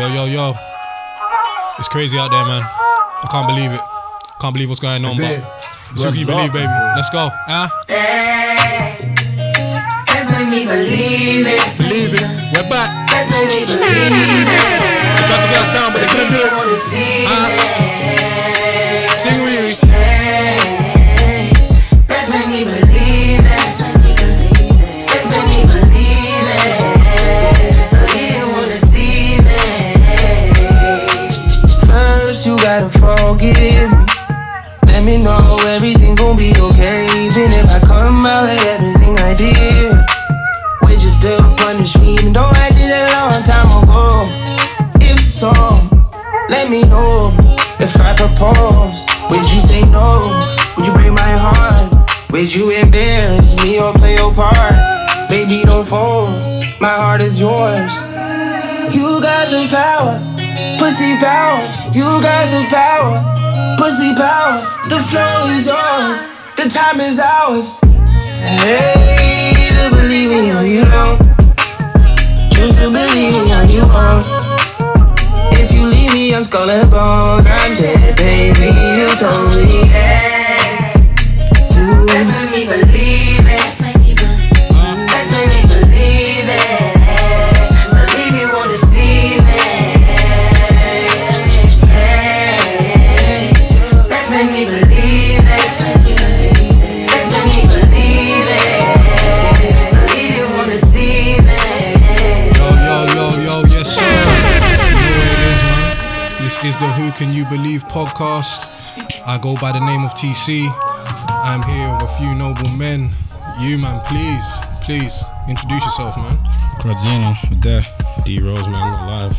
Yo, yo, yo. It's crazy out there, man. I can't believe it. Can't believe what's going on, but it's who you believe, baby. Let's go. Ah, That's make me believe it. believe it. We're back. That's make me believe it. I tried to get us down, but they couldn't do it. wanna Me know everything gon' be okay. Even if I come out like everything I did, would you still punish me? Even though I did it a long time ago. If so, let me know. If I propose, would you say no? Would you break my heart? Would you embarrass me or play your part? Baby, don't fold. My heart is yours. You got the power, pussy power. You got the power, pussy power. The flow is yours, the time is ours. Hey, to believe me or you don't. Choose to believe me or you won't. If you leave me, I'm skull and bone. I'm dead, baby. You told me. You make me believe Can You Believe podcast. I go by the name of TC. I'm here with a few noble men. You, man, please, please introduce yourself, man. Graziano, there. D Rose, man, alive.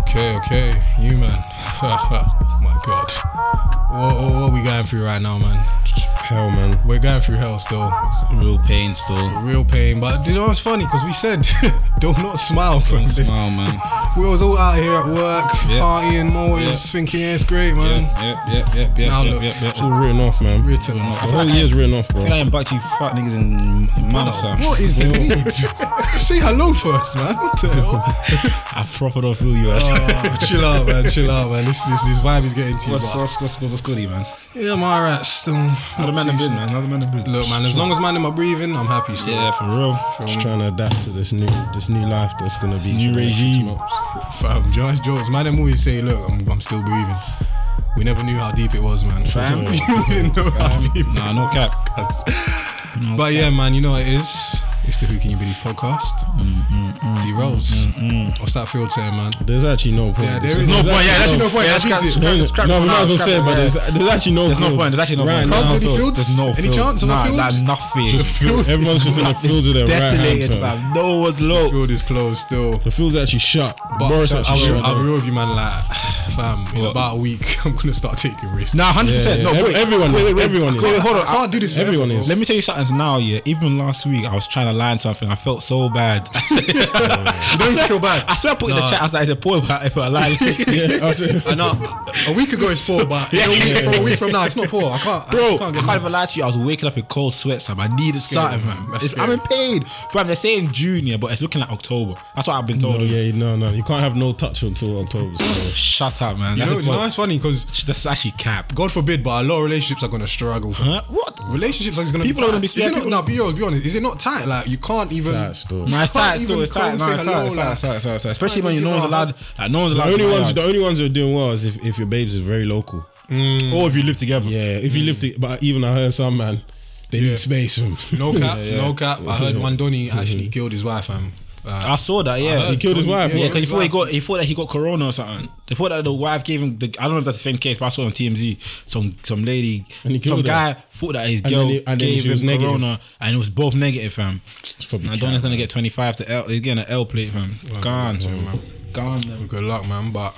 Okay, okay, you, man. My God. What, what, what we going through right now, man? Hell, man. We're going through hell still. Real pain still. Real pain. But you know what's funny? Because we said, do not smile. Don't smile, man. We was all out here at work, Yeah. partying, motives, Yeah. thinking, yeah, it's great, man. Yep, yep, yep, yep, yep, Now yep, look. yep, yep. It's all written off, man. Written Written off. off. The whole year's written off, bro. I ain't back to you fat niggas in, in Manasa. What is the need? Say hello first, man. What the hell? I proper don't feel you. Oh, chill out, man. Chill out, man. This this, this vibe is getting to you. What's, but- what's, what's, what's goodie, man? Yeah, I'm alright. Still. Another man in sure. man? The man in bed? Look, man. As long as man in my breathing, I'm happy. Still. Yeah, for real. Just trying to adapt to this new this new life that's gonna be new for the next six regime. Fam, Joyce jokes. Man, them always say, look, I'm, I'm still breathing. We never knew how deep it was, man. Fam. we didn't know how deep. Nah, no cap. But yeah, man, you know what it is. It's the Who Can You Believe podcast. Mm-hmm, D Rose. Mm-hmm. What's that field saying, man? There's actually no point. Yeah, There's is no point. Yeah, actually no point. Yeah, I scrap- beat it. scrap- No, scrap no, it we might now, as well scrap say, it, but there's, there's actually no. Point. There's no point. There's actually no right point. now. Can't see the so fields? There's no Any fields. chance of a nah, field? Like nothing. Just field, everyone's just in the field of their right Desolated, hand. fam. fam. No one's low. Field is closed still. The field's actually shut. But Boris I'll, actually be- shut. I'll be real with you, man. Like, fam, in about a week, I'm gonna start taking risks. Nah, 100%. No, wait, everyone is. wait, wait, Everyone is. Wait, wait, hold on. I can't do this. forever, Everyone is. Let me tell you something now, yeah. Even last week, I was trying to line something. I felt so bad. You don't need to feel bad. I swear I put in the chat, I was like, it's a poor if I, if I lie. Yeah, I said- I know a week ago it's poor, but in a week, from a week from now it's not poor. I can't, Bro, I can't can't, get even lie to you. I was waking up in cold sweats, fam. I needed something, man. I'm in pain. Fam, they're saying June, but it's looking like October. That's what I've been told. No, yeah, no, no. You can't have no touch until October. So. Shut up, man. You That's, know, you know it's funny because that's actually cap. God forbid, but a lot of relationships are gonna struggle. Huh? What? Relationships are gonna People be are gonna be Is it not? People- No, be honest, be honest. Is it not tight? Like you can't even. Tight still. Nah, it's can't tight. Still, even it's tight. come Nah, it's tight. It's tight. like- It's tight. It's tight. It's tight. Especially when you even no one's allowed. Like, no one's allowed. The only ones, the only ones who are doing well is if, if your babes is very local. Mm. Or if you live together. Yeah, if you mm. live, to, but even I heard some man, they Yeah. need space. No cap, Yeah, yeah. no cap. I heard Wandoni actually killed his wife, fam. Uh, I saw that. Yeah, he killed his wife. Yeah, because he thought he got he thought that he got corona or something. They thought that the wife gave him the I don't know if that's the same case, but I saw on TMZ some some lady some killed her. guy thought that his And girl he- gave him negative. corona and it was both negative, fam. probably And cap, Adonis gonna get twenty five to L. He's getting an L plate, fam. Gone, yeah, man. gone. man. Good luck, man. But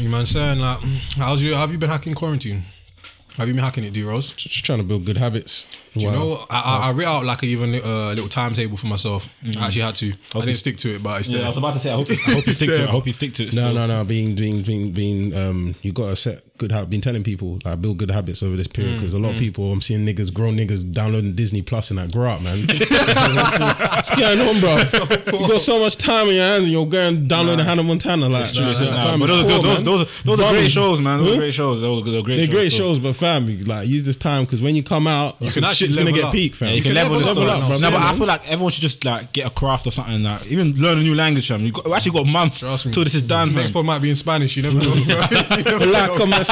you man saying like, how's you? Have you been hacking quarantine? Have you been hacking it, D Rose? just trying to build good habits. Do you know, I, I, I writ out like a even uh, little timetable for myself. I actually had to. I didn't stick to it, but it's Yeah, I was about to say. I hope, I hope you stick to it. I hope you stick to it. No, no, no. Being, being, being, being. Um, you gotta set good. Have been telling people like build good habits over this Mm, period because a lot of people I'm seeing niggas, grown niggas downloading Disney Plus and that grow up, man. What's going on, bro? you got so much time in your hands and you're going downloading Hannah Montana. Like, It's true, it's- like, nah, but those, it's those, poor, those, those, those are great shows, man. Those huh? are great shows. Those are, those are great They're shows. great shows, but fam, like use this time because when you come out, you can actually shit's gonna get peak, fam. Yeah, you can can level, level this up stuff. No, but. I feel like everyone should just like get a craft or something. Like even learn a new language. Fam. You actually got months Trust till this is done. Next Man. pod might be in Spanish. You never know. You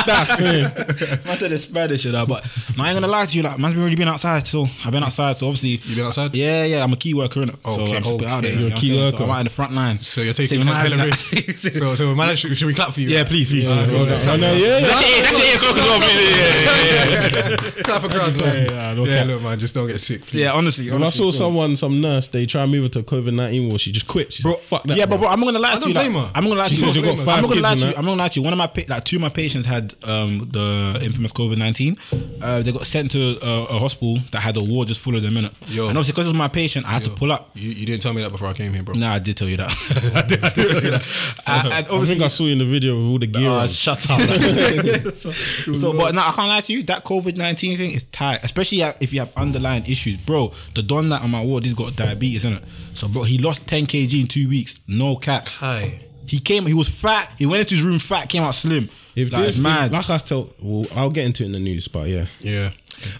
never Black know. on my stats, eh? I said it's Spanish, you know, but no, I ain't gonna lie to you. Like, man's already been outside, so I've been outside. So obviously, You been outside? Yeah, yeah. I'm a key worker in it. so Okay, I just put out there. okay. you You're know a key what I'm saying? worker. So I'm out in the front line. So you're taking Saving hella lives and risks. so, so man, should, should we clap for you? yeah, please, please. Yeah, Yeah, well, let's I clap know, for- yeah, yeah. That's your eight, that's your eight as well, man. Yeah, yeah, yeah, yeah. Clap for crowds, man. Yeah, yeah, yeah, cap. look, man, just don't get sick, please. Yeah, honestly. When I saw someone, some nurse, they try and move her to COVID nineteen ward. She just quit. She Bro, "Fuck that." Yeah, but I'm not gonna lie to you. Like, blame her. I'm not gonna lie to you. you I'm not gonna lie to you. I'm not gonna lie to you. One of my like two of my patients had um the infamous COVID nineteen. Uh, they got sent to a, a hospital that had a ward just full of them in it. Yo. And obviously, because it was my patient, I had to pull up. You, you didn't tell me that before I came here, bro. Nah, I did tell you that. I, did, I did tell you that. And- and I think obviously, I saw you in the video with all the gear. Oh, on. shut up. so, so, but no, I can't lie to you. That COVID nineteen thing is tight, especially if you have underlying issues, bro. The don that on my ward, he's got diabetes, in it. So, bro, he lost ten kg in two weeks. No cap. Hi. He came. He was fat. He went into his room fat. Came out slim. If like, this, it's if- mad. like I tell, well, I'll get into it in the news, but yeah, Yeah.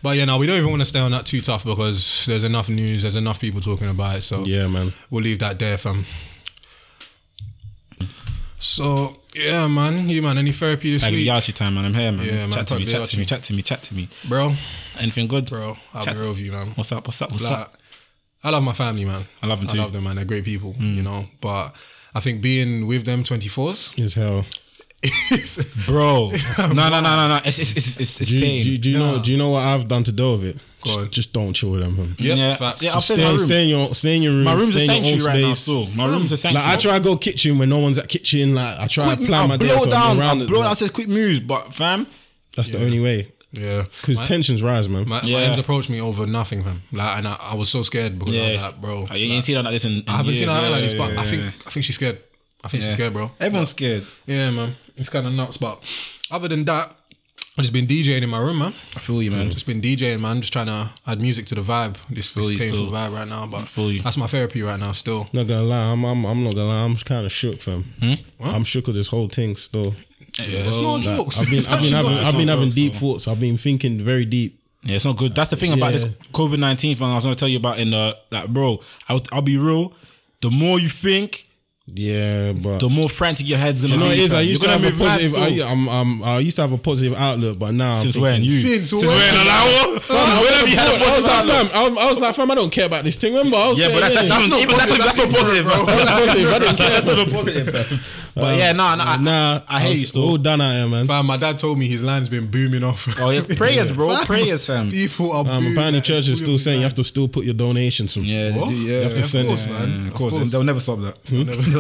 But yeah, no, we don't even want to stay on that too tough because there's enough news, there's enough people talking about it. So yeah, man. we'll leave that there, fam. So yeah, man, you man, any therapy this Like week, Yachi time, man. I'm here, man. Yeah, man, Chat to me. Papa Chat to me. Yachi. Chat to me. Chat to me. bro? Anything good, Bro, I'll Chat be real with you, man. What's up? What's up? What's Like, up? I love my family, man. I love them I too. Mm. love them, man. They're great people, you know. But I think being with them 24s, As hell. Bro, no, no, no, no, no. It's it's it's it's, it's Do you, pain. do, you- do you know? Do you know what I've done to deal with it? Just, just don't chill with them. Man. Yep, yeah, facts. yeah. I'll stay in stay, stay in your, stay in your room. My room's a stay in your sanctuary own right now. Still, my room's a sanctuary. Like I try to go kitchen when no one's at kitchen. Like I try to plan I'll my day. blow so I'm down, around I'll it, blow like, down. Says quick moves, but fam, That's the only way. Yeah, Because tensions rise, man. My, Yeah. my M's approached me over nothing, man. Like, and I, I was so scared because I was like, bro, Like, you ain't seen her like this in. in I haven't seen her Yeah, like this, yeah, but I think. I think she's scared. I think she's scared, bro. everyone's scared. Yeah, man, it's kind of nuts. But other than that, I've just been DJing in my room, man. I feel you, man. Just been DJing, man. Just trying to add music to the vibe. This, Feel this you painful still. vibe right now, but feel you. that's my therapy right now. Still, Not gonna lie, I'm, I'm, I'm not gonna lie. I'm kind of shook, fam. Hmm? I'm shook with this whole thing still. Yeah, it's no Like, jokes. I've been, I've been having, I've been having deep though. thoughts. I've been thinking very deep. Yeah, it's not good. That's the thing about this COVID nineteen thing. I was gonna tell you about in the like, bro. I'll, I'll be real. The more you think, Yeah, but the more frantic your head's gonna you know be. it is. I used You're to gonna have a mad positive. still. I, I'm, I'm, I used to have a positive outlook, but now I'm Since thinking- when? You? Since when? when? Like, what? Since when have you had was like, fam, I was, I was like, fam, I don't care about this thing. Remember, I was Yeah, but saying, that's, that's, yeah, not even that's, that's not positive, bro. that's positive. I don't care. That's not positive, fam. But yeah, no, no, I, Nah, I hate you was all still. done out here, man. Fam, my dad told me his line's been booming off. Oh yeah, prayers, bro, prayers, fam. People are Um, booming. apparently, church is still saying you have to still put your donations. From. Yeah, they What? do, yeah. You have to Of send course, it. man. Of course, course. they'll never stop that.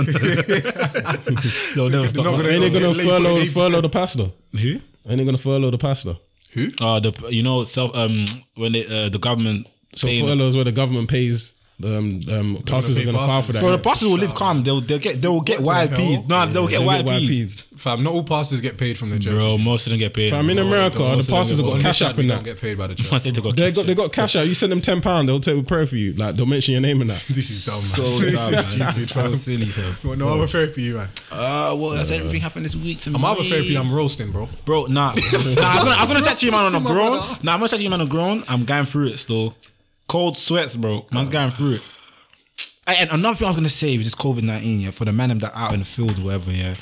they'll never stop not gonna- Ain't they gonna Late furlough, the 8%. furlough the pastor? Who? Ain't they gonna furlough the pastor? Who? Uh, the you know self um when they, uh, the government So paying- furlough is where the government pays. Um, um, pastors pay are gonna file for that. Bro, the pastors will live calm. They'll they'll get they'll get What the YPs. hell? No, they'll get They get YPs. Fam, not all pastors get paid from the church. Bro, most of them get paid. Fam, in bro. America, Most the of them pastors have get- got cash this app side, in we that. don't get paid by the church. I think they got They cash got they got cash out. You send them ten pound, they'll take a prayer for you. Like they'll mention your name in that. This is dumb, so man. dumb, man. Stupid, so fam. silly, fam. Got no other therapy, man. Uh, well, that's everything happened this week to me. I'm other therapy, I'm roasting, bro. Bro, nah. nah I was gonna, I was gonna chat to you, man, on a Roasting my Nah, I'm gonna chat to you, man, on a grown. I'm going through it still. Cold sweats, bro. Man's going through it. And another thing I was gonna say is this COVID 19, yeah, for the man that out in the field or whatever, yeah.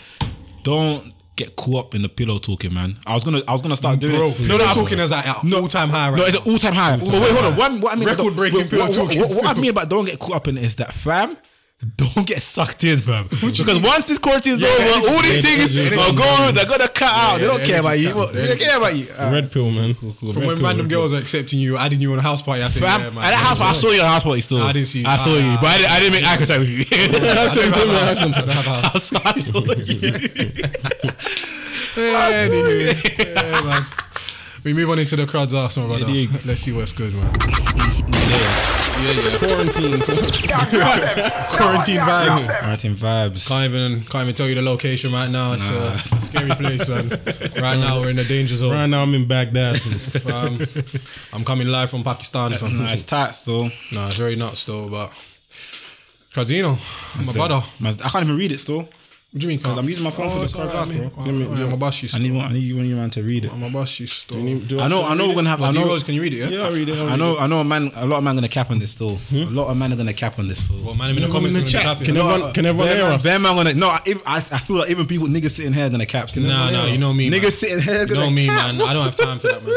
Don't get caught up in the pillow talking, man. I was gonna I was gonna start doing Bro, it. no, no, I was- talking as like at all-time high right No, it's an all time high. But wait, hold on. What, what I mean, Record-breaking pillow what, talking what, what I mean about don't get caught up in it is that, fam. Don't get sucked in, fam. Because once this quarantine is Yeah, over, all these energy- things energy- are going. They're gonna cut out. They don't care about you. They don't care about you. Uh, Red pill, man. From when random girls are accepting you, adding you on a house party, I said, Fam, yeah, man. at that house party, I saw you at the house party still. I didn't see you. I saw you, but I didn't, I didn't make eye contact with you. I I saw, I saw you. Anywho, yeah, man. We move on into the crowd's my brother. dig. Let's see what's good, man. Yeah, yeah. Quarantine. Quarantine vibes. Quarantine vibes. Can't even can't even tell you the location right now. It's, uh, it's scary place, man. Right now we're in the danger zone. Right now I'm in Baghdad. Fam. I'm coming live from Pakistan. Fam. Nah, it's tight still. Nah, it's very nuts though, but Casino, my brother. I can't even read it still. What do you mean? Cause ah. I'm using my phone for oh, the it's alright, podcast, man. bro. Let yeah, my boss used I need one. I need you, you man to read it. My boss used to. I know. I know we're gonna have. I know. D-Rose, can you read it? Yeah. yeah, I read it. I know. I know. A man. A lot of men gonna cap on this still. Hmm? A lot of men are gonna cap on this still. Well, man, in the Everyone comments in the gonna chat, cap can it. everyone, can everyone hear man, us? Bear man gonna no. If, I, I feel like even people niggas sitting here gonna cap. still. Nah, nah, you know me. man. Niggas sitting here You gonna know me, cap. man. I don't have time for that, man.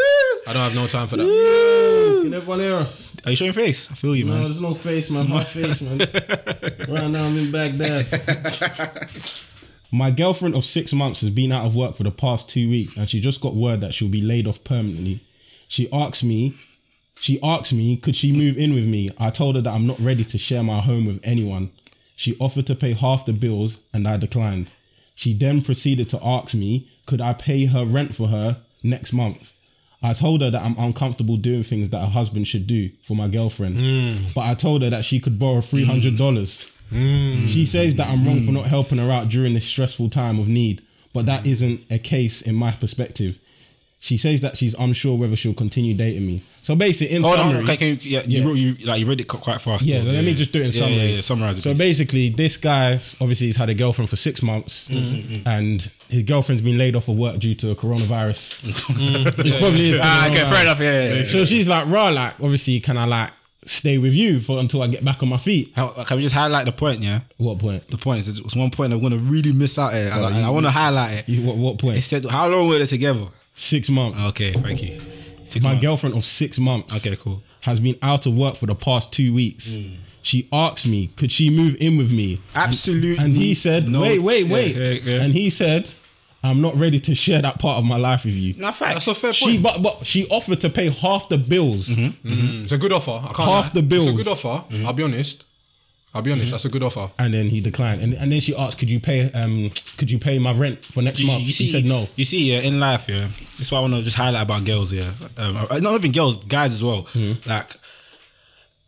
I don't have no time for that. Can everyone hear us? Are you showing face? I feel you, No, man. No, there's no face, man. My face, man. right now I'm in Baghdad. My girlfriend of six months has been out of work for the past two weeks, and she just got word that she'll be laid off permanently. She asked me, she asked me, could she move in with me? I told her that I'm not ready to share my home with anyone. She offered to pay half the bills, and I declined. She then proceeded to ask me, could I pay her rent for her next month? I told her that I'm uncomfortable doing things that a husband should do for my girlfriend. Mm. But I told her that she could borrow three hundred dollars. Mm. She says that I'm wrong for mm. not helping her out during this stressful time of need, but that isn't a case in my perspective. She says that she's unsure whether she'll continue dating me. So basically, in Hold on, summary, okay, can you, yeah, you Yeah. wrote you like you read it quite fast. yeah, though. let me just do it in summary. Yeah, yeah, summarize it. So please. basically, this guy obviously he's had a girlfriend for six months, and his girlfriend's been laid off of work due to coronavirus. It's probably is ah, okay, coronavirus. fair enough. Yeah, yeah, yeah. So she's like, "Raw, like obviously, can I like stay with you for until I get back on my feet?" How- Can we just highlight the point? Yeah, What point? the point is it's one point I'm gonna really miss out here, and I, I want to highlight it. You, what, what It said how long were they together? Six months. Okay, thank you. Six my months. girlfriend of six months. Okay, cool. Has been out of work for the past two weeks. Hmm. She asked me, could she move in with me? Absolutely. And he said, no- wait, wait, yeah, wait. yeah, yeah. And he said, I'm not ready to share that part of my life with you. No facts. That's a fair She point. but but she offered to pay half the bills. Mm, It's a good offer. I can't Half lie. the bills. It's a good offer. Mm-hmm. I'll be honest. I'll be honest. That's a good offer. And then he declined. And, and then she asked, could you pay um could you pay my rent for next You, month? you see, he said no. You see, yeah, in life, yeah. That's why I want to just highlight about girls, yeah. Um, uh, not even girls, guys as well. Like,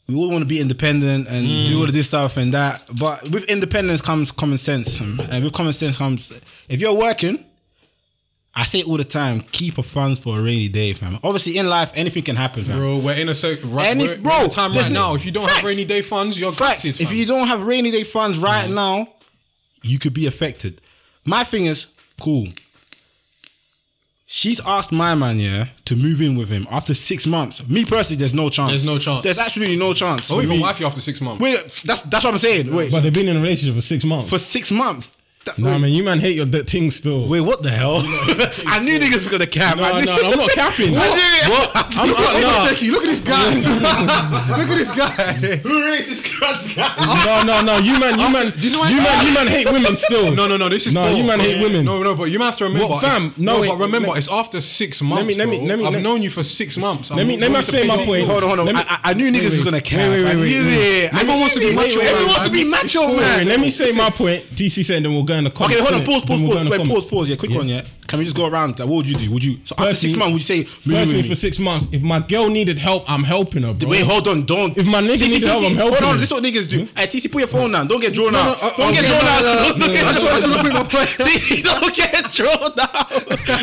we all want to be independent and do all of this stuff and that. But with independence comes common sense, and with common sense comes if you're working. I say it all the time: keep a funds for a rainy day, fam. Obviously, in life, anything can happen, fam. Bro, we're in a sec- right, And we're, if- we're bro, in time right now. If you don't have rainy day funds, you're Facts. gutted. If you don't have rainy day funds right mm. now, you could be affected. My thing is, cool. She's asked my man, yeah, to move in with him after six months. Me personally, there's no chance. There's no chance. There's absolutely no chance. oh, for even me. wife you after six months. Wait, that's that's what I'm saying. Wait, But they've been in a relationship for six months. for six months. That- nah, wait, man, you man hate your that thing still. wait, what the hell? I knew niggas was gonna cap. no, I knew- no, no, I'm not capping. I knew- What? I'm, Look at, I'm, nah. Look at this guy. look at this guy. Who raised this cunt guy? No, no, no. You man, you man, you you know what- man, you man hate women still. No, no, no. This is No, bull. you man hate women. No, no, but you have to remember. What, fam? it's- No, No, wait, but remember, let- it's after six months. me- let me- bro. let me- I've let- known you for six months. Let me- let me say my point. Hold on, hold on. Let me- I, I- I knew niggas was gonna cap. Wait, wait, I wait, knew wait, wait. it. I Everyone wants to be it. macho, Everyone man. wants to be macho, Wait, man. let me say my point. TC said, then we'll go in the comments. Okay, hold on. Pause, pause, we'll pause. go Wait, pause, pause. Yeah, quick one. Yeah, can we just go around? Like, what would you do? Would you? So after six months, would you say Personally, for six months, if my girl needed help, I'm helping her, bro. Wait, hold on, don't. If my nigga TC, needed help, I'm helping Hold on, this is what niggas do. Hey, TC, put your phone down. Don't get drawn no, out. uh, Don't get drawn out. no, no, Don't get I just drawn wanted to out. make my don't get drawn out.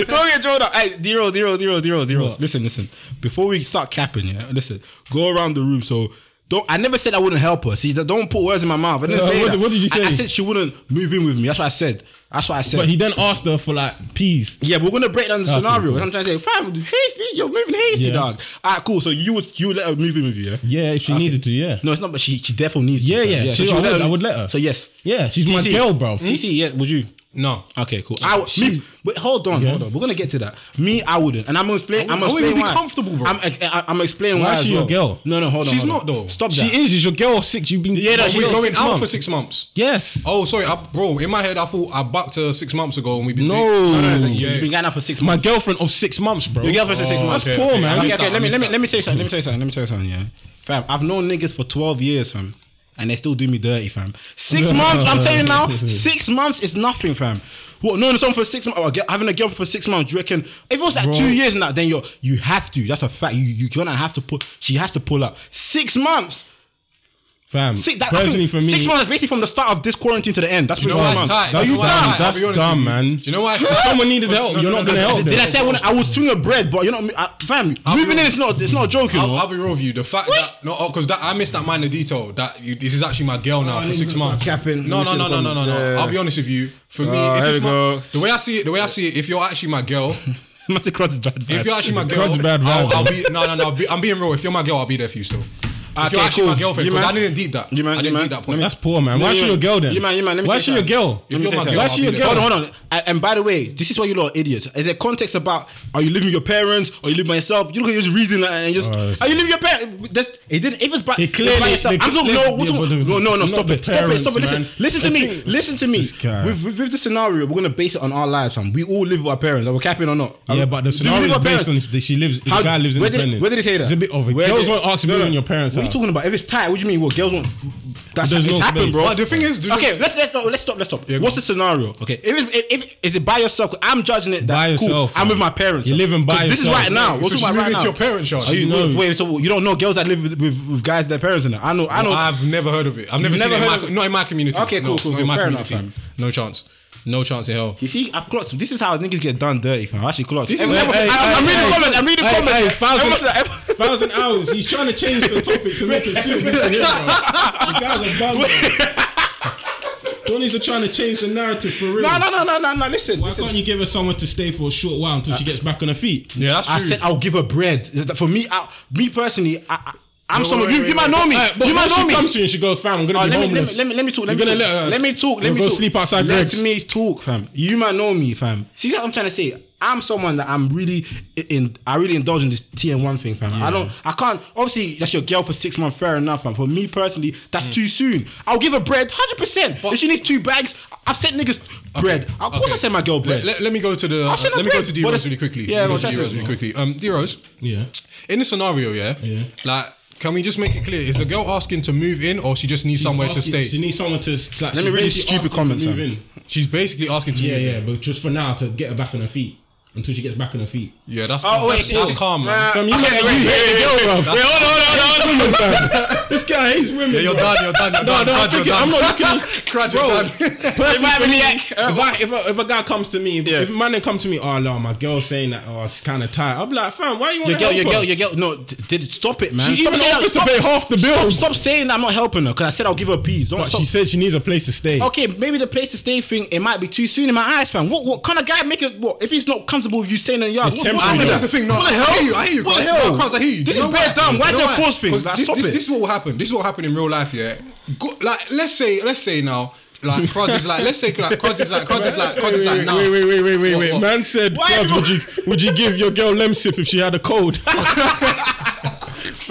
Don't get drawn out. Hey, zero, zero, zero, zero, zero. Listen, listen. Before we start capping, yeah, listen. Go around the room. So. Don't, I never said I wouldn't help her. See, don't put words in my mouth. I didn't Uh, say what- that. what did you I- I, said she wouldn't move in with me. That's what I said. That's what I said. But he then asked her for like peas. Yeah, we're gonna break down the Okay, scenario. cool. I'm trying to say, fam, hasty, you're moving hasty, Yeah. dog. Alright, cool. So you would you would let her move in with you, yeah? Yeah, if she Okay. needed to, yeah. No, it's not, but she she definitely needs to. Yeah, fam. yeah, so she- she I would- I would let her. So yes. Yeah, she's my girl, bro. TC, yeah, would you? No. Okay, cool. I me, but hold on, Yeah. hold on. We're gonna get to that. Me, I wouldn't, and I'm gonna explain. I I'm wouldn't- gonna I wouldn't explain be why. comfortable, bro. I'm, I, I'm explaining Why why. she your girl? No, no, hold on. She's hold not, on. though. Stop She that. is. Is your girl six? You've been Yeah, no, she's her We're six going out for six months. Yes. Oh, sorry, I, bro. In my head, I thought I bucked her six months ago, and we've been No. No, no, no, yeah. You've been going out for six My girlfriend of six months, bro. Your girlfriend said six Oh, months. That's poor, man. Okay, okay. Let me let me let me tell you something. Let me tell you something. Let me tell you something. Yeah, fam. I've known niggas for twelve years, fam, and they still do me dirty, fam. Six months. I'm telling you now. Six months is nothing, fam. What? Knowing someone for six months, oh, or having a girlfriend for six months. Do you reckon if it was like Bro. two years now, then you're you have to. That's a fact. You you gonna have to put. She has to pull up. Six months. Fam, See, that, personally for me, six months basically from the start of this quarantine to the end. That's you six months. Tight. That's, that's dumb. That's dumb, man. Do you know why? someone needed help. No, you're not no, gonna help. Did, I say I, would swing I was bread? But you know, I, fam, I'll moving in, it's not, it's not joking. I'll, I'll be real with you. The fact what? that no, oh, because I missed that minor detail. That you, this is actually my girl now oh, for six months. Capping. No, no, no, no, no, no, no. I'll be honest with you. For me, oh, the way I see it, the way I see it, if you're actually my girl. If you're actually my girl, I'll be no, no, no. I'm being real. If you're my girl, I'll be there for you still. Ah, okay, if you're actually my girlfriend, you man, I didn't deep that. You man, I didn't you deep that point. That's poor, man. Why should your girl then? You man, you man, let me Why should your girl? If you're my girl, your girl? Hold on, hold on. And by the way, this is why you lot are idiots. Is there context about are you living with your parents or you live by yourself? You look at just reading and just oh, are you living with your parents? It didn't. If it's by, he clearly, by yourself, I'm talking. No, no, no, no. Stop it. Stop it. Stop it. Listen, listen to me. Listen to me. With this the scenario, we're gonna base it on our lives, fam. We all live with our parents. Are we capping or not? Yeah, but the scenario is based on she lives. The guy lives in Where did he say that? It's a bit of it. Girls won't ask me on your parents you talking about? If it's tight, what do you mean? What girls want? That's what's it's no happened, space. bro. But the thing is, okay, let's let's, no, let's stop. Let's stop. What's the scenario? Okay, if, it's, if, if is it by yourself? I'm judging it. That, By cool, yourself, I'm with my parents. You're living by 'Cause This is right now. We're talking right now. your parents' yard. You know. Wait, so you don't know girls that live with, with, guys, their parents in it. I know, I know. I've never heard of it. I've never seen it. In my. Not in my community. Okay, cool, cool, in my Fair enough, community. no chance. No chance in hell. You see, I've clocked. This is how niggas get done dirty, fam. I actually clocked. This is, Hey, everyone- hey, I'm, I'm reading hey, comments. I'm reading hey, comments. hey, fouls Thousand hours. He's trying to change the topic to make it suitable to him. Bro. The guy's are bum. bro. Are trying to change the narrative for real. no, no, no, no, no, no. Listen, Why listen. can't you give her someone to stay for a short while until she uh, gets back on her feet? Yeah, that's true. I said I'll give her bread. For me, I, me personally, I, I'm someone wait, you, wait, you might know me. Right, you might know me. She Come to you and she goes, fam. I'm gonna right, be let homeless. Me, let, me, let me talk. Let You're me talk. Let, uh, let me talk. Let me go talk. sleep outside. Let Greg's. me talk, fam. You might know me, fam. See what I'm trying to say. I'm someone that I'm really in. I really indulge in this TM1 thing, fam. Yeah. I don't. I can't. Obviously, that's your girl for six months. Fair enough, fam. For me personally, that's mm. too soon. I'll give her bread, hundred percent. If she needs two bags, I've sent niggas okay. bread. Of course. I sent my girl bread. Let, let me go to the. Uh, let me go to D Rose really quickly. Yeah, let me go to D Rose really quickly. Um, D Rose. Yeah. In the scenario, yeah. Yeah. Like can we just make it clear? Is the girl asking to move in, or she just needs She's somewhere asking- to stay? She needs somewhere to. Like, Let me read these stupid comments, Move in. She's basically asking to yeah, move yeah, in. but just for now to get her back on her feet until she gets back on her feet. Yeah, that's oh, wait, that's, that's calm, man. You okay. Wait, hold on, hold on, hold on. This guy hates women. Yeah, you're bro. done, you're done, you're no, done. No, no, I'm, I'm not looking Crutch, bro. It if, I, if, a, if a guy comes to me, yeah. if a man comes come to me, oh, no, my girl's saying that, oh, it's kind of tired. I'm like, fam, why you want to help Your girl, your girl, no, did stop it, man. She even offered to pay half the bill. Stop saying I'm not helping her, because I said I'll give her peas. But she said she needs a place to stay. Okay, maybe the place to stay thing, it might be too soon in my eyes, fam. What kind of guy make it, what, if he's not come? uncomfortable if you stay in the yard. What's wrong with that? Thing. No, what the hell? I hear you. I hear you. What the hell? Cause I hear you. This is bad. dumb. Why they force things? Like, this, stop this, it. This is what will happen. This is what happened in real life. Yeah. Go, like, let's say, let's say now. Like Crod is like, let's say like Crod is like Crod is like Crod is like. Wait, wait, wait, wait, wait, wait, wait. Man said, Crod, would you would you give your girl Lemsip if she had a cold?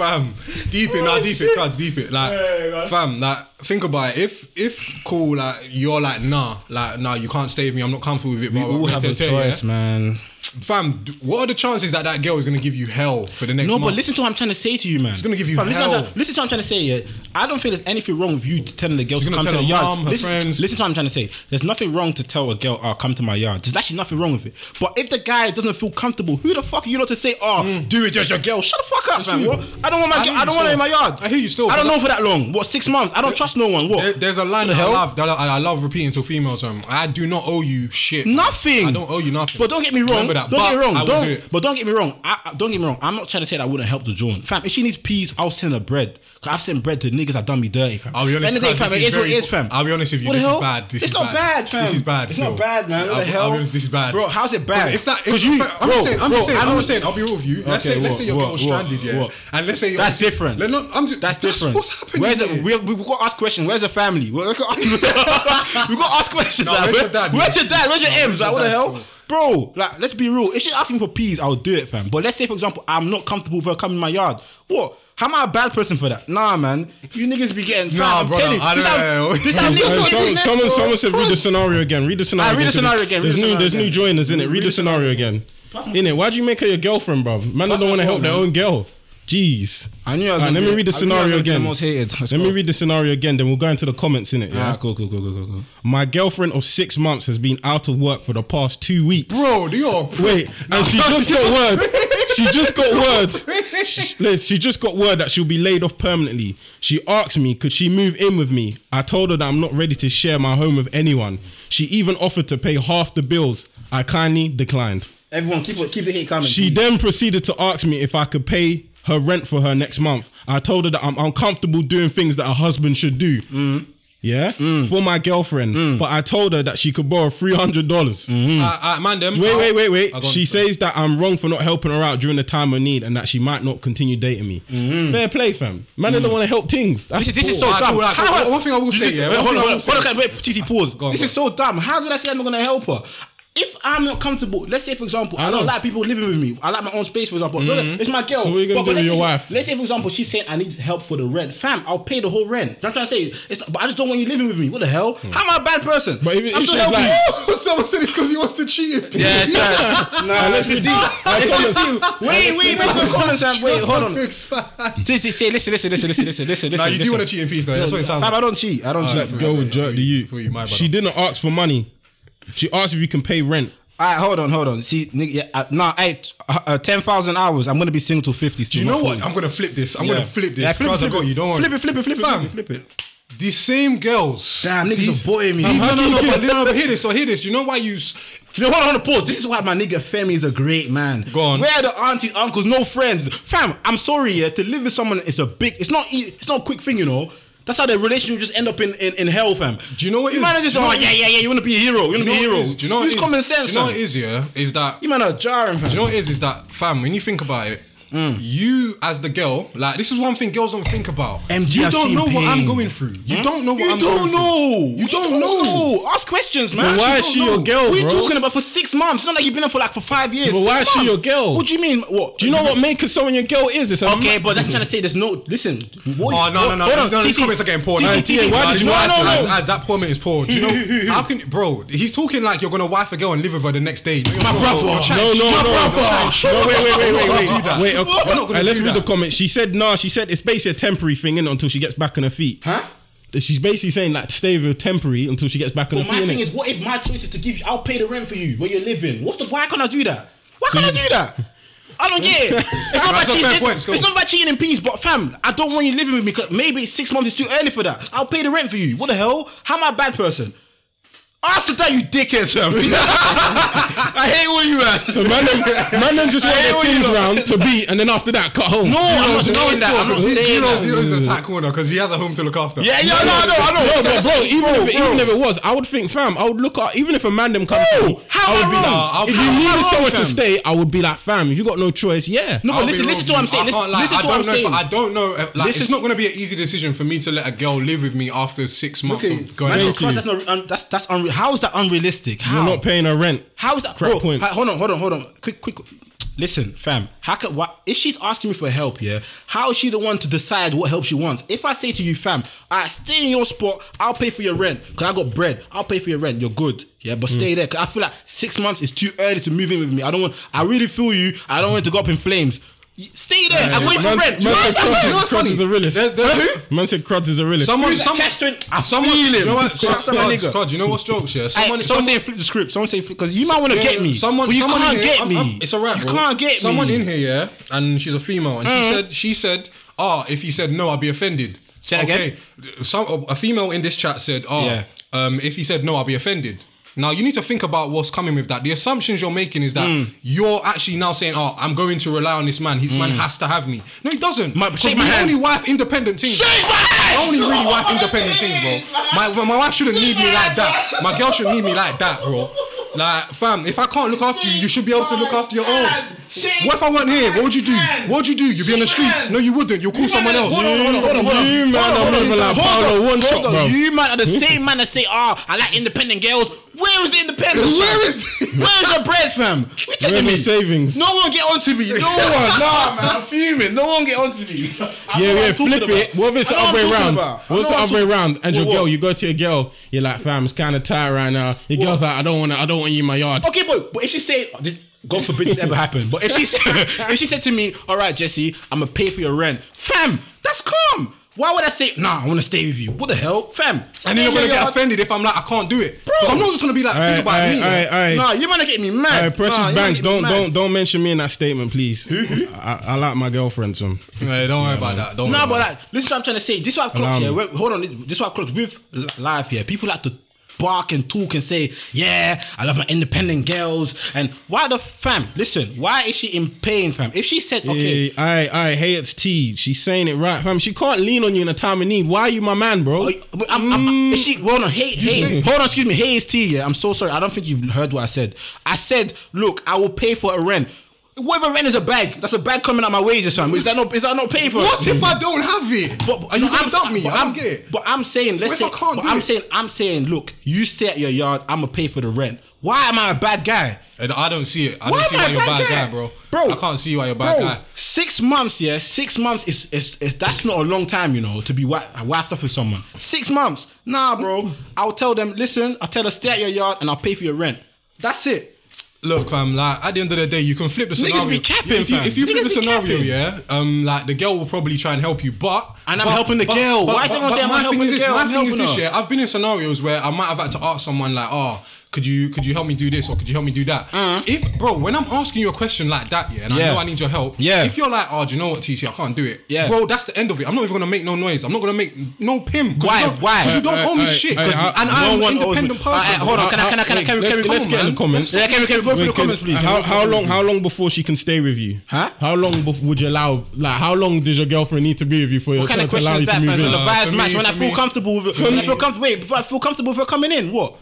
fam. Deep it, oh, nah, deep shit. it, cards, deep it. Like, yeah, fam, like, think about it. If, if cool, like, you're like, nah, like, nah, you can't stay with me. I'm not comfortable with it. We all have a choice, yeah? man fam, what are the chances that that girl is gonna give you hell for the next? No, month? but listen to what I'm trying to say to you, man. She's gonna give you fam, hell. Listen to, listen to what I'm trying to say. Yeah, I don't think there's anything wrong with you telling the girl She's to come to the yard. Mom, listen, friends. listen to what I'm trying to say. There's nothing wrong to tell a girl, "Oh, come to my yard." There's actually nothing wrong with it. But if the guy doesn't feel comfortable, who the fuck are you not to say, "Oh, mm. do it, just your girl"? Shut the fuck up, fam. What? I don't want my. I, girl, I don't want her in my yard. I hear you still. I don't know for that long. What six months? I don't there, trust no one. What? There's a line the hell. I love that I, love repeating to females. I do not owe you shit. Nothing. I don't owe you nothing. But don't get me wrong that. Don't get me wrong. Don't. Do but don't get me wrong. I, don't get me wrong. I'm not trying to say that I wouldn't help the joint, fam. If she needs peas, I'll send her bread. Cause I've sent bread to niggas that done me dirty, fam. I'll be honest. with you. fam. It is what it is, fam. I'll be honest with you. What this the hell? is bad. This it's is not bad. bad, fam. This is bad. It's still. not bad, man. What I'll, the hell? I'll be honest. This is bad, bro. How's it bad? If that, if you, I'm just saying, I'm just saying, I'm saying. I'll be real with you. Let's say, let's say stranded, yeah, and let's say that's different. That's different. What's happening? Where's? We've got ask questions. Where's the family? We've got ask questions. Where's your dad? Where's your dad? Where's your M's? What the hell? bro, like, let's be real. If she's asking for peas, I'll do it, fam. But let's say, for example, I'm not comfortable with her coming in my yard. What? How am I a bad person for that? Nah, man. You niggas be getting fat. Nah, I'm brother, telling. I don't know. This how niggas hey, Someone, someone, someone said, read the scenario again. Read the scenario. Right, read the scenario again. There's, new, there's new joiners in it. Read, the scenario again. In it, why'd you make her your girlfriend, bro? Man, I don't want to help their own girl. Jeez. I knew I was Alright, gonna let me read the I knew I was scenario gonna the again. most hated. Let's me read the scenario again. Then we'll go into the comments in it. Yeah. Ah, cool, cool, cool, cool, cool, cool. My girlfriend of six months has been out of work for the past two weeks. Bro, you're Wait, and she just got word. she just got word. She, she just got word that she'll be laid off permanently. She asked me, could she move in with me? I told her that I'm not ready to share my home with anyone. She even offered to pay half the bills. I kindly declined. Everyone, keep keep the hate coming. She then proceeded to ask me if I could pay her rent for her next month. I told her that I'm uncomfortable doing things that a husband should do. Mm. Yeah, for my girlfriend. But I told her that she could borrow three hundred dollars. Mm. Uh, uh, man, them. Wait, wait, wait, wait. I She says that I'm wrong for not helping her out during the time of need and that she might not continue dating me. Fair play, fam. Man, they don't want to help things. That's This is, this is so Alright, dumb. How-. One thing I will say, yeah, Wait, hold on, hold on, hold on, wait, TT, pause. this is so dumb. How did I say I'm not gonna help her? If I'm not comfortable, let's say for example, I, I don't like people living with me. I like my own space, for example. Look, mm-hmm. It's my girl. So what you gonna But- but with your say- wife? Let's say for example, she's saying I need help for the rent. Fam, I'll pay the whole rent. I'm trying to say, it's, but I just don't want you living with me. What the hell? Hmm. How am I a bad person? But if- if she's helping like- you. Someone said it's because he wants to cheat. Yeah, sure. nah, let's this is do- deep. I This is promise. deep. Wait, wait, make the comments, fam. Wait, hold on. on. Say, say, say, listen, listen, listen, listen, listen, listen. Nah, you do want to cheat in peace, though. That's what it sounds Fam, I don't cheat. I don't cheat. Alright, Girl would jerk the you- you. for you, my brother. She didn't ask for money. She asked if you can pay rent. All right, hold on, hold on. See, nigga, yeah, uh, nah, hey, uh, uh, ten thousand hours. I'm gonna be single till fifty. Do you know what? I'm gonna flip this. I'm Yeah. gonna flip this. Yeah, flip it, Cause I flip got it. you. Don't worry. Flip it, flip it, flip it, Fam, flip it, flip it. These same girls. Damn, niggas these, are boying me. these- no, no, no, but, get- no, no, but hear this. So hear this. You know why you? s- You know, hold on, hold on, pause. This is why my nigga Femi is a great man. Go on. Where are the aunties, uncles, no friends? Fam, I'm sorry, yeah. To live with someone is a big. It's not. e- It's not a quick thing, you know. That's how the relationship just end up in, in, in hell, fam. Do you know what You is- man are just oh yeah yeah yeah. You want to be a hero. You want to be a Do you know hero. Do you know what Use it is? common sense, Do you know what it is? Yeah, is that You man are jarring, fam. Do you know what it is? Is that fam? When you think about it, Mm. you as the girl, like this is one thing girls don't think about. MG, you I've don't seen know what I'm going through. You don't know what You I'm don't going know. through. You don't know. Ask questions, man. But why is she know. your girl, What are talking about for six months? It's not like you've been there for like for five years. But Six why is she months. your girl? What do you mean? What? Do you know what making someone your girl is? It's Okay, but that's trying to say there's no. Listen. What, Oh no no no! Hold no, on, these comments are getting poor. TT, now. TT, why did you know add to as, that? as that comment is poor? Do you know how can bro? He's talking like you're gonna wife a girl and live with her the next day. My brother. You're No, no, My no. brother. No, wait, wait, wait, wait, We're wait. Gonna do that. Wait, We're not gonna Alright, let's do read the that. comment. She said, nah, she said it's basically a temporary thing innit, until she gets back on her feet. Huh? She's basically saying like stay with temporary until she gets back on But her my feet. thing innit? is, what if my choice is to give you? I'll pay the rent for you where you're living. What's the? Why can't I do that? Why can't I do that? I don't get it. It's not about That's a fair cheating. point, It's, still. it's not about cheating in peace, but fam, I don't want you living with me. Cause maybe six months is too early for that. I'll pay the rent for you. What the hell? How am I a bad person? Answer that, you dickhead, fam. I hate all you, man. So man, them, man, them just want I their teams round to beat, and then after that, cut home. No, I'm not saying that. I'm not He, he saying he that. knows he's in a tight corner because he has a home to look after. Yeah, yeah, no, no, I know. No, but bro, even bro, if it, bro. even if it was, I would think, fam, I would look at even if a man them comes to how I would I be wrong? like, I'll- if how you am I needed wrong, someone to stay, I would be like, fam, if you got no choice, yeah. No, but listen, listen to what I'm saying. Listen, can't lie. listen I to what I'm don't know. if- saying. I don't know. if- Like, it's not going to be an easy decision for me to let a girl live with me after six months Okay, of going out. that's not um, that's that's unre- how is that unrealistic? How? You're not paying her rent. How is that? Correct Bro, point. hold on, hold on, hold on. Quick, quick. Listen, fam. How could what if she's asking me for help? Yeah. How is she the one to decide what help she wants? If I say to you, fam, I stay in your spot. I'll pay for your rent because I got bread. I'll pay for your rent. You're good. Yeah, but Mm. stay there. Cause I feel like six months is too early to move in with me. I don't want. I really feel you. I don't want to go up in flames. Y- Stay there. I got you for Man, rent. You man know said what I'm Cruds, saying? know what's Cruds funny? is the realest. There- there's- Man said Cruds is the realest. Someone, That some, cash twin- I someone, feel you him. know what? Some, Shout out to my nigga. God, you know what's jokes? Yeah, Hey, someone, someone someone, saying flip the script. Someone say flip because you might want to Yeah, get me. Someone, but you someone can't in here- get I'm- me. I'm- it's alright. You bro. can't get someone me. in here, yeah, and she's a female, and she said, she said, oh, if he said no, I'll be offended. Say that again? Some a female in this chat said, oh, Yeah. um, if he said no, I'll be offended. Now you need to think about what's coming with that. The assumptions you're making is that Hmm. you're actually now saying, "Oh, I'm going to rely on this man. This man has to have me." No, he doesn't. My- shake my hand. only wife independent things. Shake my hand! I only really wife independent things, bro. My my wife shouldn't need me like that. My girl shouldn't need me like that, bro. Like, fam, if I can't look after you, you should be able to look after your own. What if I weren't here? What would you do? What would you do? You'd be on the streets. No, you wouldn't. You'll call someone else. Hold on, hold on, hold on. You man Hold on, are hold on, moving like hold on, Paolo one shot, bro. You man are the same man that say, "Oh, I like independent girls." Where is the independence? Where fam? is it? Where's the bread, fam? We taking Where's me. savings? No one get onto me. No one. Nah, man. I'm fuming. No one get onto me. I Yeah, yeah, flip about. it. What if it's the other way what I'm around? about. I What's the other way talking- around? And your What, girl, you go to your girl, you're like, fam, it's kind of tired right now. Your girl's like, I don't want to, I don't want you in my yard. Okay, but but if she said, oh, this, God forbid this ever happen, but if she said, if she said to me, "All right, Jesse, I'm gonna pay for your rent," fam, that's calm. Why would I say, nah, I want to stay with you? What the hell? Fam. And then you're going to get offended if I'm like, I can't do it. Bro. I'm not just going to be like, think about me. All right, nah, you're going to get me mad. All right, Precious nah, Banks, don't, don't, don't mention me in that statement, please. I, I like my girlfriend, so Hey, don't worry about that. Don't nah, worry about but like, listen what I'm trying to say. This is what I clocked here. Hold on. This is what I clocked with life here. People like to bark and talk and say, yeah, I love my independent girls. And why the fam? Listen, why is she in pain, fam? If she said, okay. Yeah, all right, all right, hey, it's T. She's saying it right, fam. She can't lean on you in a time of need. Why are you my man, bro? Oh, I'm, I'm, mm. is she, hold on, hey, you hey, hold on, excuse me. Hey, it's T, yeah. I'm so sorry. I don't think you've heard what I said. I said, look, I will pay for a rent. What if I rent is a bag? That's a bag coming out my wages, something. Is that not is that not paying for it? What if I don't have it? But, but are you no, gonna dump me? But I don't I'm, get it. But I'm saying, let's say, What if I can't but do I'm it? saying, I'm saying, look, you stay at your yard. I'm gonna pay for the rent. Why am I a bad guy? And I don't see it. I Why don't see why you're a bad bad guy? guy, bro. Bro, I can't see why you're a bad Bro, guy. six months, yeah, six months is, is, is that's not a long time, you know, to be wi- off with someone. Six months, nah, bro. I'll tell them, listen, I'll tell her stay at your yard and I'll pay for your rent. That's it. Look, fam. Like at the end of the day, you can flip the scenario. Niggas be capping, if you. If you flip Niggas the scenario, capping. yeah, um, like the girl will probably try and help you, but and I'm but, helping the but, girl. But, Why is everyone saying I'm helping the girl? My thing is this, yeah. I've been in scenarios where I might have had to ask someone like, oh could you could you help me do this or could you help me do that? Mm. If bro, when I'm asking you a question like that, yeah, and yeah. I know I need your help, yeah. If you're like, oh, do you know what, TC, I can't do it, yeah, bro, that's the end of it. I'm not even gonna make no noise. I'm not gonna make no pim. Why? Why? Because you don't, owe me shit. and I'm an independent person. Hold on, can I can I can I can we let's get in the comments. Yeah, can we go through the comments, please? How long how long before she can stay with you? Huh? How long would you allow? Like, how long does your girlfriend need to be with you for your to of question is that? in? The vibes match when I feel comfortable with it. When I feel comfortable, wait, I feel comfortable with her coming in. What?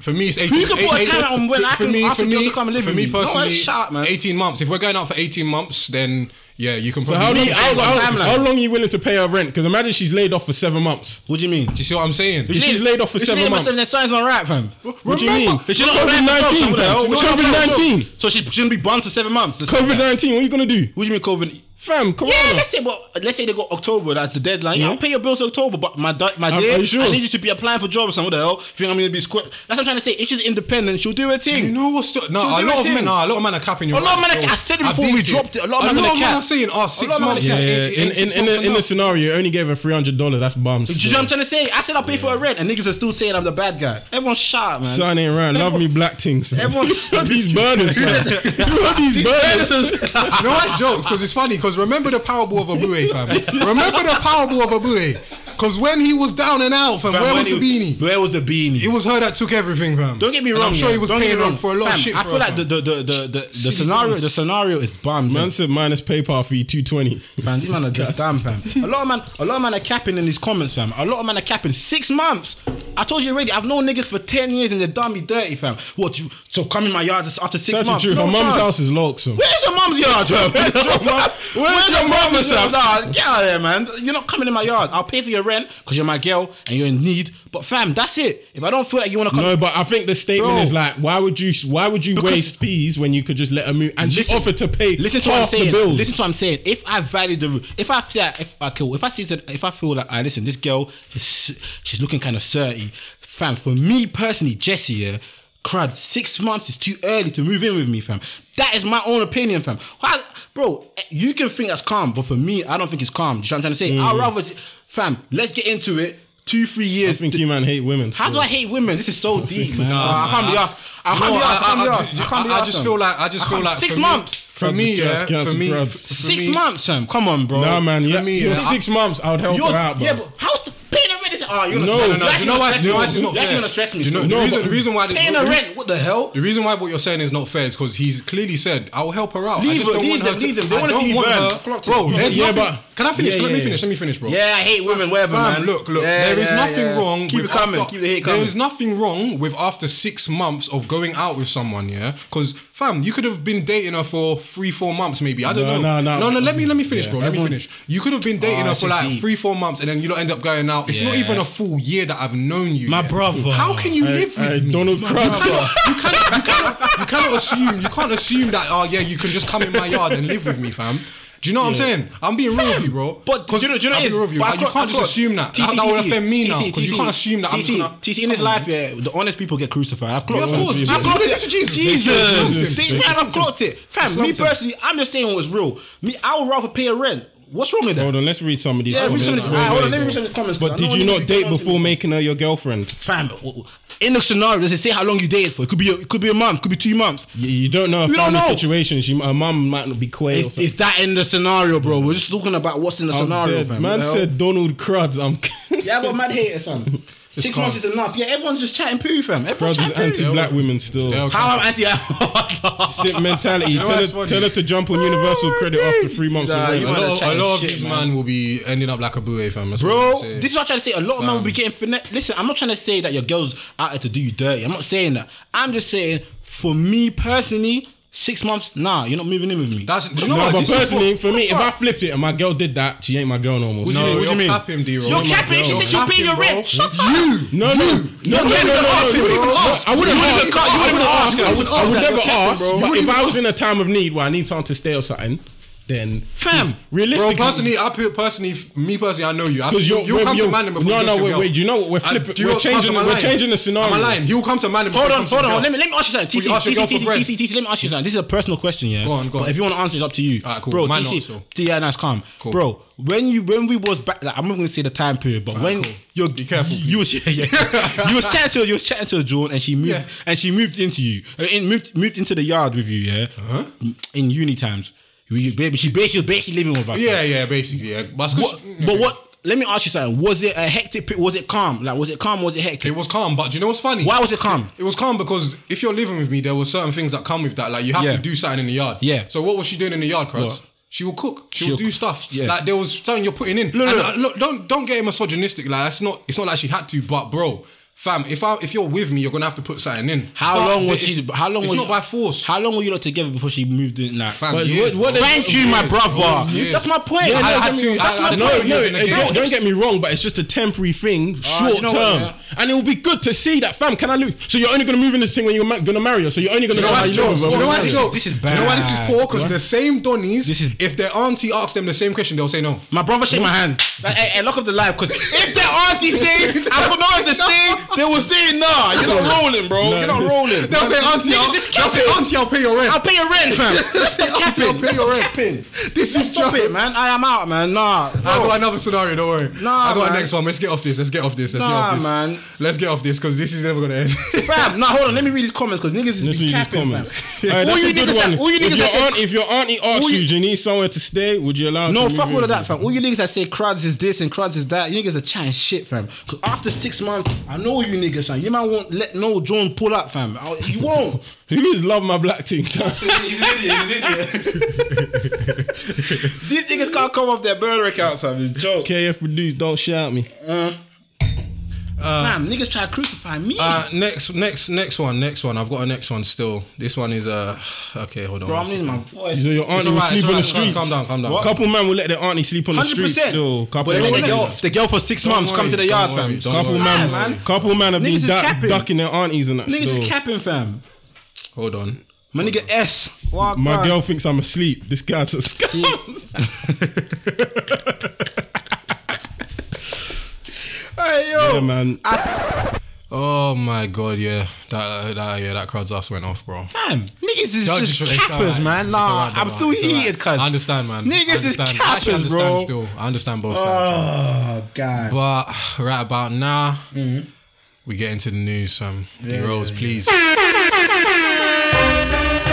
For me, it's 18 months. You can put a on when for, I can me, ask for me, to come and live for with me. personally, no, shot, man. 18 months. If we're going out for 18 months, then yeah, you can So how long, how, how, how, long are you willing to pay her rent? Because imagine she's laid off for seven months. What do you mean? Do you see what I'm saying? If she's laid off for seven months. Then signs not right, fam. What do you mean? She's not COVID nineteen. COVID nineteen. So she shouldn't be banned for seven months. COVID nineteen. What are you gonna do? What do you mean COVID? Fam, Corona. Yeah, let's say well, let's say they got October. That's the deadline. Yeah, I'll pay your bills October, but my di- my dear, sure? I need you to be applying for jobs. And what the hell? Think I'm gonna be square? That's what I'm trying to say. If she's independent, she'll do her thing. You know what's still, no? A lot of men, nah, a lot of men are capping you. A lot right, of men, are, I said it before we dropped it. A lot of a men, lot are, ah, men are saying, oh, six months. months. Yeah, in in in, the scenario, only gave her three hundred dollars. That's bums. Do you know what I'm trying to say? I said I'll pay for her rent, and niggas are still saying I'm the bad guy. Everyone's shot, man. Son ain't right. Love me black things. Everyone's these burners, man. You heard these burners? No, one's jokes because it's funny because remember the parable of Abue, fam. Remember the parable of a Abue. Because when he was down and out, fam, fam where was the beanie? Where was the beanie? It was her that took everything, fam. Don't get me wrong. And I'm sure yeah. he was Don't paying up for a lot fam, of shit. I feel like the the the the, the scenario the scenario is bums. Man said minus PayPal fee two twenty. Fam, these man are just damn, fam. A lot of man, a lot of man are capping in these comments, fam. A lot of man are capping six months. I told you already. I've known niggas for ten years and they've done me dirty, fam. What? You, so come in my yard after six That's months. True. No her mum's house is locked, So Where's your mum's yard, fam? Where's, your mum's yard? Nah, get out of there, man. You're not coming in my yard. I'll pay for your rent because you're my girl and you're in need. But fam, that's it. If I don't feel like you want to come, no. But I think the statement Bro. is like, why would you? Why would you waste fees when you could just let her move? And listen, she offered to pay. Listen to what I'm saying. Listen to what I'm saying. If I value the, if I feel, if I kill, if I see, that, if I feel like, I right, listen, this girl, is, she's looking kind of surty, fam. For me personally, Jessie, yeah, crud, six months is too early to move in with me, fam. That is my own opinion, fam. Why, bro, you can think that's calm, but for me, I don't think it's calm. Do you know what I'm trying to say? Mm. I'd rather fam, let's get into it. Two, three years. I think you man hate women. How do I hate women? This is so deep. Nah, I can't be asked. I can't be asked. I can't be asked. I just feel like I just feel like six months. For me, yeah, for me, for, for six me. months, fam. Come on, bro. Nah, man. For yeah, me, yeah. six months. I would help her out, bro. Yeah, but how's the paying the rent? Is, oh, you're no, no, no, no. You know why? You know why not fair. You're gonna stress me. You no, the, reason, the reason why paying the rent. What the hell? The reason why what you're saying is not fair is because he's clearly said, "I will help her out." Leave them, leave them. Leave them. They want to see her. Bro, there's nothing. can I finish? Let me finish. Let me finish, bro. Yeah, I hate women. Whatever, man. Look, look. There is nothing wrong. Keep it coming. Keep the hate coming. There is nothing wrong with after six months of going out with someone, yeah, because Fam, you could have been dating her for three, four months, maybe. I don't no, know. No, no, no, no. Let me let me finish, yeah. bro. Let Everyone, me finish. You could have been ah, dating oh, her for like deep. three, four months, and then you lot end up going out. It's yeah. not even a full year that I've known you. My yet. brother. How can you live I, with I, me? Donald Trump. You cannot, you cannot, you cannot assume. You can't assume that. Oh yeah, you can just come in my yard and live with me, fam. Do you know what yeah. I'm saying? I'm being real with you, bro. But do you know, do you know I'm with you. But like, you can't just assume that. TC, that would offend me now. Because you can't assume that. TC, I'm TC in his life, yeah, the honest people get crucified. I've clocked yeah, of course. I've clocked it. Jesus. Jesus. I've clocked it. Fam, me personally, I'm just saying what's real. Me, I would rather pay a rent What's wrong with that? Hold on, let's read some of these. Yeah, comments. read let me read some of these comments. But did you not date before making her your girlfriend? Fam, in the scenario, does it say how long you dated for? It could be a, it could be a month, could be two months. You, you don't know her We don't family know. situation. She, her mum might not be or Is, that in the scenario, bro? We're just talking about what's in the I'm scenario, dead. fam. Man What the hell? said Donald Cruds. I'm Yeah, I got mad haters, son. Six calm. months is enough. Yeah, everyone's just chatting poo, fam. Everyone's Cruds is chatting poo. anti-black women still. Yeah, How I'm anti Simp mentality. know tell, her, tell her to jump on universal credit after three months Nah, of you A rent. man- lot, of, a lot of shit, these man. man will be ending up like a bouet fam. That's Bro, this is what I'm trying to say. A lot of men will be getting finesse. Listen, I'm not trying to say that your girl's out there to do you dirty. I'm not saying that. I'm just saying, for me personally, six months, nah, you're not moving in with me. That's you know No, what, but this is personally, what- for me, if I fuck. flipped it and my girl did that, she ain't my girl no more. What do you no, mean? What do you you're mean? capping, D-Roll. You're my capping. She said she'll pay your Capping, rent. Shut up. No, no, no, no, no, no, no, no, no, no. I wouldn't You wouldn't ask. I wouldn't ask. ask. I would, I would never ask. But if I was in a time of need where I need someone to stay or something, then Fam. Bro, realistically, personally, I personally, me personally, I know you. Because you, you're- you'll come to Mandem before no, you no, get to your wait, girl. wait, you know what? We're flipping- we're changing- we're changing the scenario. Am I lying? He'll come to before Hold on, hold on. Let me let me ask you something. TC, TC, TC. TC, TC, let me ask you something. This is a personal question, yeah. Go on, go But on. if you want to answer, it's up to you. Alright, cool. Bro, TC, yeah, nice, calm. Bro, when you when we was back, like, I'm not gonna say the time period, but when you're Be careful, you was yeah, yeah. you was chatting to you was chatting to John, and she moved and she moved into you, uh, in, moved moved into the yard with you, yeah. Uh-huh. In uni times, you, baby, she basically was basically living with us. Yeah, yeah, basically, yeah. But, What, but what? Let me ask you something. Was it a hectic? Was it calm? Like, was it calm? Was it hectic? It was calm, but do you know what's funny? Why was it calm? It was calm because if you're living with me, there were certain things that come with that. Like you have Yeah. to do something in the yard. Yeah. So what was she doing in the yard? What? She will cook. She She'll will do stuff. Yeah. Like there was something you're putting in. Look, And, look. uh, look, don't don't get misogynistic. Like it's not. It's not like she had to. But bro, fam, if I if you're with me, you're gonna have to put something in. How But long was she? How long It's was not by force. How long were you lot together before she moved in? Like, Fam, But years, what- what thank you, my brother. bro, years. That's my point. Yeah, I I had had to. to- That's I my had No, point. no, years in the it- game. don't, don't get me wrong, but it's just a temporary thing, uh, short you know what, term, yeah. and it will be good to see that, fam. Can I lose? So you're only gonna move in this thing when you're ma- gonna marry her. So you're only gonna You know know why how it's you live You know why This is- jokes? this is You know why this is poor? Because the same Donnies, if their auntie asks them the same question, they'll say no. My brother shake my hand. Like, hey, hey, lock up the live because if their auntie say I don't know what to say, they will say nah. You're not rolling, bro. You're not rolling. They'll say auntie, I'll, Niggas, this they'll say auntie, I'll pay your rent. I'll pay your rent, fam. Stop Auntie, I'll pay your rent. Capping. This is Stop it, man. I am out, man. Nah. I got another scenario. Don't worry. Nah, I got man. a next one. Let's get off this. Let's get off this. Let's Nah, get off this. man. Let's get off this because this is never gonna end. Fam, nah, hold on. Let me read these comments because niggas is Let's be capping, comments. fam. All you niggas all you if, niggas your that say- aunt, if your auntie asks you, you- do you need somewhere to stay? Would you allow? No, fuck all of that, with fam. All you niggas that say cruds is this and cruds is that, you niggas are chatting shit, fam. Because after six months, I know you niggas, fam. You man won't let no John pull up, fam. You won't. Who is love my black team? These niggas can't come off their burner accounts, fam. It's a joke. KF produced. Don't shout me. Fam, niggas try to crucify me. Uh, next, next, next one. Next one. I've got a next one still. This one is uh. Okay, hold on. Bro, I'm losing my second. voice. So your auntie will alright, sleep it's on the alright, streets. calm down, calm down. A couple man will let their auntie sleep on the Hundred streets. percent. Still, couple But they let man. the girl, the girl for six months come worry, to the don't yard, worry, fam. don't Couple worry. man, man. couple man have Niggas been is duck, capping. ducking their aunties and that. Niggas still. is capping, fam. Hold on. My nigga S. Walk My by. girl thinks I'm asleep. This guy's a scum. See? Hey yo, Yeah, man. Oh my god, yeah. That, that yeah, that crowd's ass went off, bro. fam, niggas is just just- cappers, alright. man. Nah, alright, I'm still. It's heated, cuz. I understand, man. Niggas I is. I cappers, understand bro. Still, I understand both sides. Oh god. But right about now, Mm-hmm. we get into the news, fam. D Rose, please.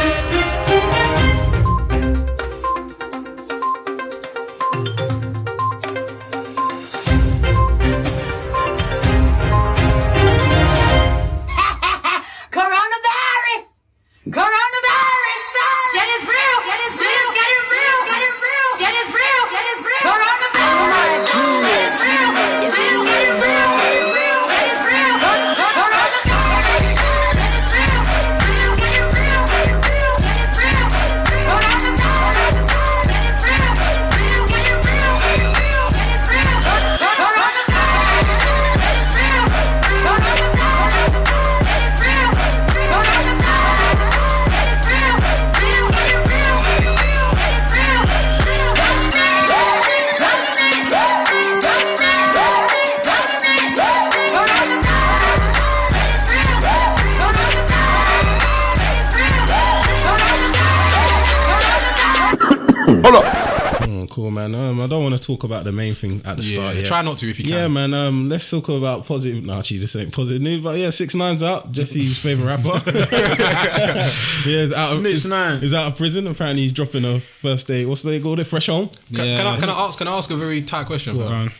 talk about the main thing at the Yeah, start. Yeah, try not to if you can. Yeah, man. Um, let's talk about positive. No, actually, this ain't positive news. But yeah, six nine's out. Jesse's favorite rapper. yeah, he's out of Snitch Nine. He's out of prison. Apparently, he's dropping a first day. What's they called it? Fresh home. Can, Yeah. can I can I ask can I ask a very tight question? on.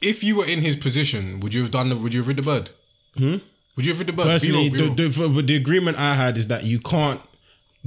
If you were in his position, would you have done the, would you have rid the bird? Hmm? Would you have rid the bird? Be Personally, real, be the, real. the, but the agreement I had is that you can't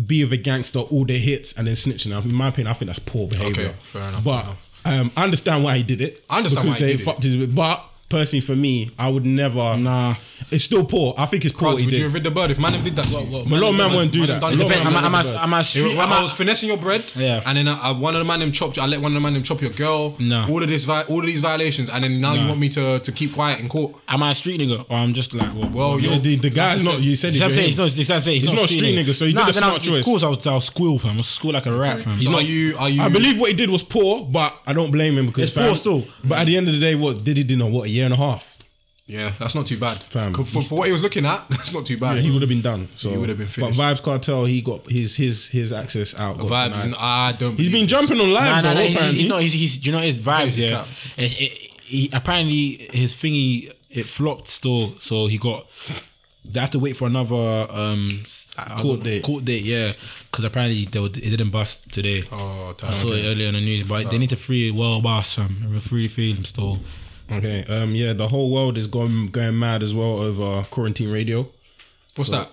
be with a gangster all the hits and then snitching. In my opinion, I think that's poor behavior. Okay, fair enough, But fair enough. Um, I understand why he did it. I understand because why he they did it. fucked. But personally, for me, I would never. Nah. It's still poor. I think it's poor. Crowds, what you have rid the bird if man did that to you? A lot of men won't do that. done A lot of it. men Am I, won't am I'm, I If street? I was finessing your bread, Yeah. and then I, one of the man them chopped. I let one of the man them chop your girl. No. all of this, all of these violations, and then now you want me to to keep quiet in court. am I a street nigga or I'm just like, well, Well, Yeah, you're the, the guy's not. You said This it's I'm saying, your it's not, this what I'm saying, it's He's not not a street nigga, so he did a then smart I, choice. Of course, I was, I was school, fam. I was school like a rat, fam. So So are you? Are you? I believe what he did was poor, but I don't blame him because It's poor still. But at the end of the day, what did he do? Now what a year and a half? Yeah, that's not too bad. Fam, for, for what he was looking at, that's not too bad. Yeah, he would have been done. So He would have been But finished. Vybz Kartel, he got his his his access out. got Vibes. denied. is- I don't. He's been this. jumping on live, Nah, bro. nah, nah. He's, he's not. He's, he's. Do you know his vibes? Yeah. cap. It's, it, he apparently his thingy it flopped still, so he got. They have to wait for another um s- I- I Court don't- date. Court date, yeah, because apparently they were, it didn't bust today. Oh, I saw it earlier on the news, but they need to free well boss um free free him still. Okay. Um. Yeah. The whole world is going going mad as well over quarantine radio. What's that?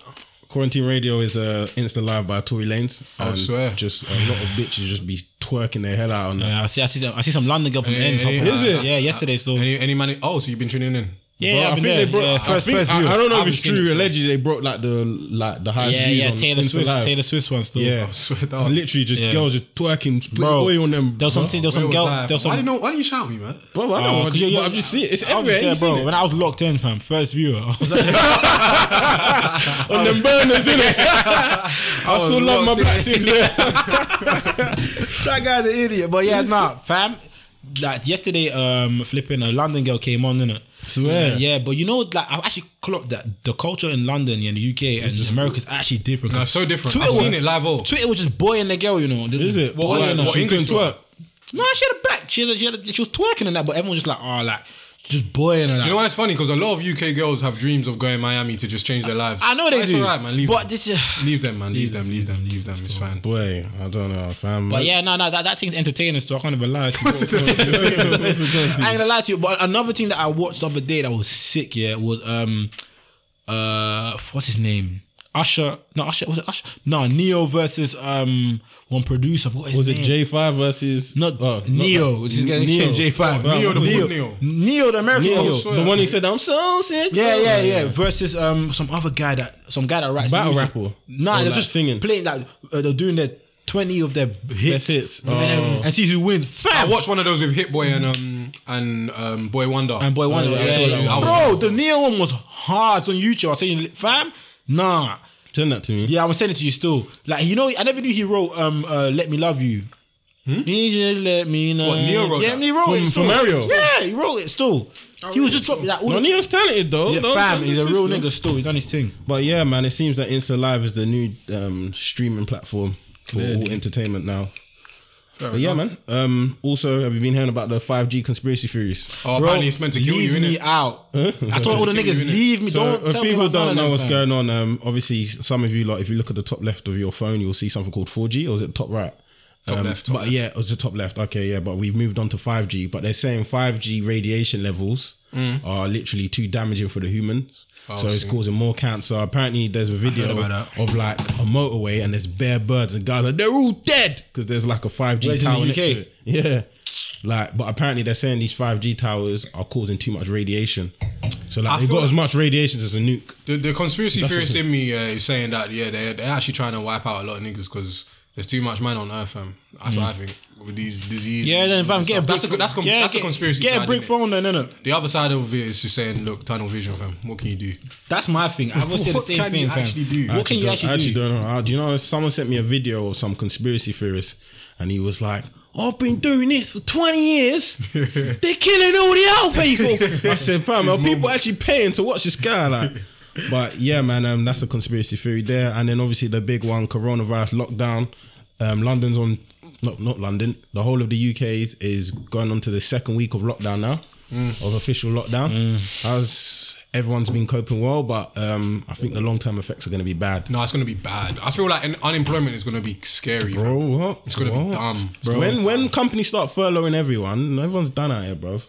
Quarantine radio is a Insta live by Tory Lanez. I and swear. Just a lot of bitches just be twerking their hell out on that. Yeah, I see. I see. Some, I see some London girl from Any- ends. any- hopping is on. it? Yeah, yesterday still. Any any man? Oh, so you've been tuning in? Yeah, Bro, yeah, I think there. they broke. yeah, I, first, think, first I, view. I don't know if I've it's seen it true. Allegedly, they broke like the like the high Yeah, views yeah. on Taylor Swift. Live. Taylor Swift one still. Yeah, swear down. And literally just Yeah. girls just twerking, putting Bro, oil on them. There was some. There was some girl. was I? There was Why some. didn't why didn't you shout me, man? Bro, I don't oh, know. 'cause you- but I've just seen it. It's everywhere. there, bro. it? When I was locked in, fam, first viewer. I was like, on them burners, innit? I still love my locked black in. things there. that guy's an idiot. But yeah, nah, fam. Like yesterday, um, flipping a London girl came on, innit? Swear. Yeah, yeah, but you know, like I've actually clocked that the culture in London and the UK and America is actually different. No, so different. Twitter I've was- seen it live. Twitter was just boying the girl, you know. Is it? What- What, what- what, English twerk? No, she had a back. She, had, she, had, she was twerking and that, but everyone was just like, oh, like just boying and that. Do you know why it's funny? Because a lot of UK girls have dreams of going to Miami to just change their lives. I know they But it's do. alright, man. Leave but them. this is. Leave them, man. Leave them. Leave them. Leave them. It's fine. Boy, I don't know, fam. But yeah, no, no, that, that thing's entertaining, so I can't even lie to you. I ain't gonna lie to you, but another thing that I watched the other day that was sick, yeah, was um uh what's his name? Usher, no Usher, was it Usher? No, Ne-Yo versus um one producer. What is was his it? J five versus Not oh, Ne-Yo, not which is that. getting Ne-Yo. J five. Wow, Ne-Yo, the Ne-Yo. Ne-Yo. Ne-Yo. Ne-Yo, the American. Ne-Yo, Oh, swear. the one he said, "I'm so sick." yeah, bro." yeah, yeah. Versus um some other guy that some guy that writes Battle music. rapper? Nah, they're like just singing? playing like uh, they're doing their twenty of their hits, hits. and, then- Oh. and see who wins. Fam. I watched one of those with Hit Boy and um and um Boi-1da. And Boi-1da, yeah, I yeah, saw that yeah. one. bro, the Ne-Yo one was hard It's on YouTube. I was saying, fam, nah, Send that to me. yeah, I'm sending it to you still. Like, you know, I never knew he wrote um, uh, "Let Me Love You." He just let me know. What, Ne-Yo wrote yeah, that? he wrote From- it still. from Mario? Yeah, he wrote it still. he was just dropping that. All No, Ne-Yo's talented though. yeah, Don't- fam, he's a real him. nigga still. He's done his thing. But yeah, man, it seems that Insta Live is the new um, streaming platform for all entertainment now. But yeah, man. Um, also, have you been hearing about the 5G conspiracy theories? oh, apparently it's meant to kill leave you, me innit? out. I told all the Kill you, niggas, innit? leave me. So don't if tell me people about don't know what's fam. going on, um, obviously some of you like if you look at the top left of your phone, you'll see something called 4G, or is it top right? Top Um, left, top but left. yeah, it was the top left. Okay, yeah, but we've moved on to 5G. But they're saying 5G radiation levels Mm. are literally too damaging for the humans. So it's causing more cancer. Apparently, there's a video of like a motorway and there's bare birds and guys like they're all dead because there's like a 5G Where's in tower the next to it. Yeah. Like, but apparently they're saying these 5G towers are causing too much radiation. So like I they got as much radiation as a nuke. The, the conspiracy That's theorist in me uh, is saying that yeah they're, they're actually trying to wipe out a lot of niggas because there's too much man on earth, fam. That's what I think with these diseases. Yeah, then fam, and get a stuff. brick. That's a, that's, con- yeah, that's get, a conspiracy. Get side, a brick innit? phone then, innit? The other side of it is just saying, look, tunnel vision, fam. What can you do? That's my thing. I will say the What same can thing, you fam. actually do? What can you don't- actually I actually do? don't know. Uh, do you know? Someone sent me a video of some conspiracy theorist, and he was like, "I've been doing this for twenty years. They're killing all the old people." I said, "Fam, are people actually paying to watch this guy?" Like, but yeah, man, um, that's a conspiracy theory there. And then obviously the big one, coronavirus lockdown. Um, London's on not not London, the whole of the UK is, is going on to the second week of lockdown now, of official lockdown. As everyone's been coping well, but um, I think the long term effects are going to be bad. No, it's gonna be bad. I feel like un- unemployment is gonna be scary, Bro, bro. what? It's gonna be What? dumb, bro. When when companies start furloughing everyone, everyone's done out here, bro.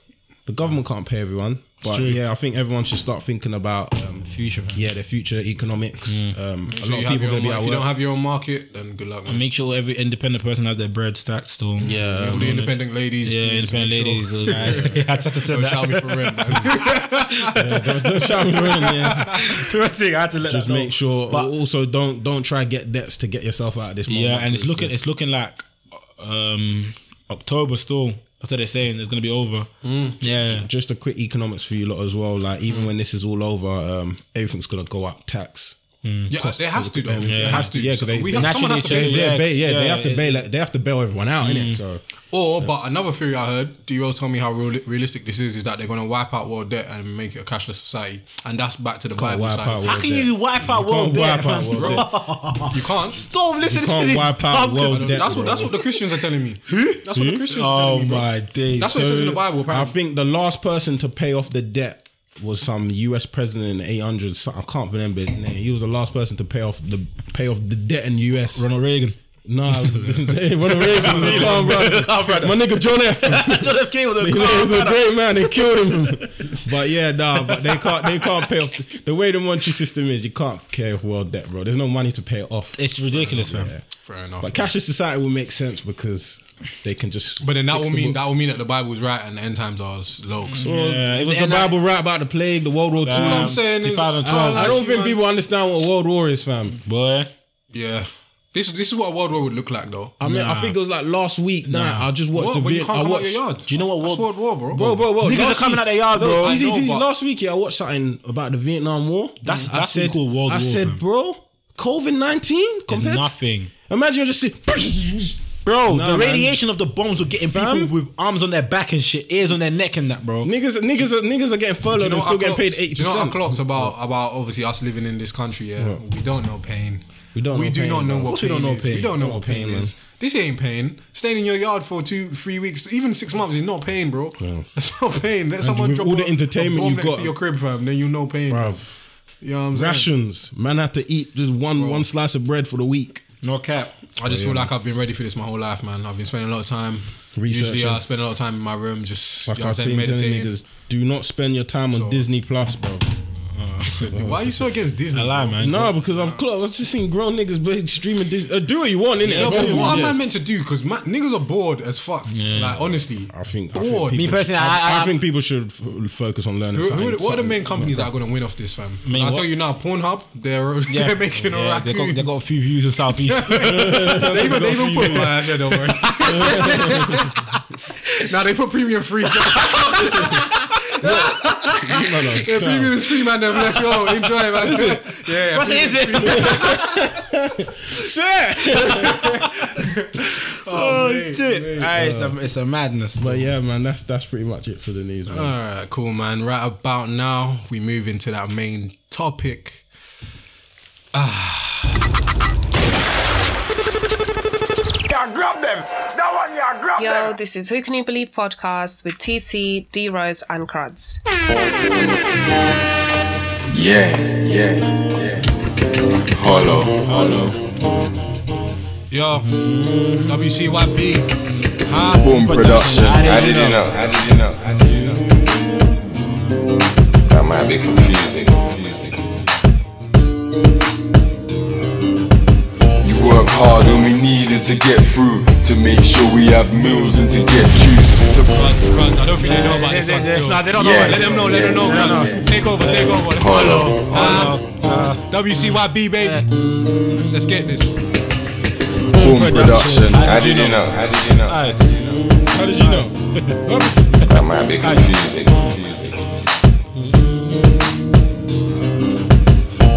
The government can't pay everyone. But true. yeah, I think everyone should start thinking about um, Future. yeah, the future economics. Um, Make a sure lot of people are going to be mar- at If you don't have your own market, then good luck. Man. Make sure every independent person has their bread stacked still. Yeah, All the independent ladies, Yeah, please independent ladies. Sure. those guys. I had to say Don't that. shout me for rent. man. don't, don't shout me around, yeah. I had to let Just that know. make sure. But- also, don't don't try get debts to get yourself out of this. Yeah, and it's looking it's looking like um October still. That's what they're saying. It's gonna be over. Yeah. just a quick economics for you lot as well. Like even when this is all over, um, everything's gonna go up tax. Mm, yeah, there has to though. Yeah, It has to. Yeah, 'cause they, we they, have, someone has to naturally pay. change- they, they, yeah, yeah, they have to it- bail. They have to bail everyone out, innit? Mm. So Or, but another theory I heard, D Rose told me how real, realistic this is, is that they're going to wipe out world debt and make it a cashless society. And that's back to the Bible side. out of world it. How can you wipe out world can't wipe debt, out world debt. You can't. Stop listening You can't this. wipe out world debt. That's what, that's what the Christians are telling me. That's what the Christians are Oh telling me, bro. my days. That's what it says in the Bible, apparently. I think the last person to pay off the debt was some U.S. president in the 800s. I can't remember his name. He was the last person to pay off the pay off the debt in the U.S. Ronald Reagan. No, Ronald Reagan was a calm brother. My nigga John F. John F. Kennedy was a He was a great man. They killed him. but yeah, nah. But they can't. They can't pay off. The way the monetary system is, you can't pay off world debt, bro. There's no money to pay it off. It's ridiculous, man. Yeah. Fair enough. But cashless society will make sense because they can just. But then that fix will the mean books. that will mean that the Bible is right and the end times are low. Mm. So Yeah, it was the and that- Bible right about the plague, the World War Two. what I'm saying is, 2012. I don't Actually, think man, people understand what World War is, fam. Boy. Yeah, this this is what a world war would look like, though. I mean, I think it was like last week. Nah, I just watched What? the When you video. can't I come out watched. your yard? Do you know what That's world- world war, bro? Bro, bro, bro. Niggas last are coming week- out their yard, No, bro. I easy, know, easy. Last week, yeah, I watched something about the Vietnam War. That's- I that's what we said, call World I War, said, fam. bro, COVID nineteen It's compared. to- nothing. Imagine you just see. Bro, Nah, the man. radiation of the bombs were getting Fam. people with arms on their back and shit, ears on their neck and that, bro. Niggas, niggas, are, niggas are getting furloughed Do you know and still getting paid clocked? eighty Do you know what I percent. clocked about about obviously us living in this country? Yeah, we don't know pain. We don't We know do pain, not know bro. Of what course we pain don't know is. pain. We don't know Don't what pain pain, is. This ain't pain. Staying in your yard for two, three weeks, even six months is not pain, bro. That's not pain. Let someone with drop all a, entertainment a bomb you've next got- to your crib, fam. Then you know pain, bro. Bruv. You know what I'm saying? Rations. Man had to eat just one one slice of bread for the week. No cap. I just oh, feel like I've been ready for this my whole life, man. I've been spending a lot of time. Researching. Usually, uh, I spend a lot of time in my room, just Like you know I'm saying, meditating. niggas, do not spend your time on So- Disney Plus, bro. Why are you so against Disney? I lie, man. No, because I've, cl- I've just seen grown niggas bro, streaming Disney. Uh, do what you want, innit? No, but Yeah. what am I meant to do? Because niggas are bored as fuck. Like honestly, I think, I think bored. people Me personally, should- I- I- I think people should f- focus on learning Who, something. who, what are the main companies that are going to win off this, fam? Main I'll what? tell you now, Pornhub, they're they're making yeah, a they got, they got a few views in Southeast. they even, they even put my actually, don't worry. now they put premium free stuff. No, no, The calm. premium is free, man. Then let's go enjoy, man. Yeah, yeah. what is it? Sure. Oh, oh Shit. Aye, ah, it's, a, it's a madness. But yeah, man, that's that's pretty much it for the news, man. All right, cool, man. Right about now, we move into that main topic. Ah. Yo, this is Who Can You Believe podcast with TC, D Rose, and Cruds. Yeah, yeah, yeah. Hello, hello. Yo, WCYB. Huh? Boom production. How did you know? How did you know? How did you know? That might be confusing. confusing. You work hard and we needed to get through to make sure we have meals and to get juice. To Crunch, crunch. I don't think they know about this one still. Nah, they don't know. Yeah. Let them know, let them know, Yeah. Take over, take over. Let's Hello, Uh, WCYB, baby. Let's get this. boom production. How did you know? How did you know? How did you know? That might be confusing. confusing.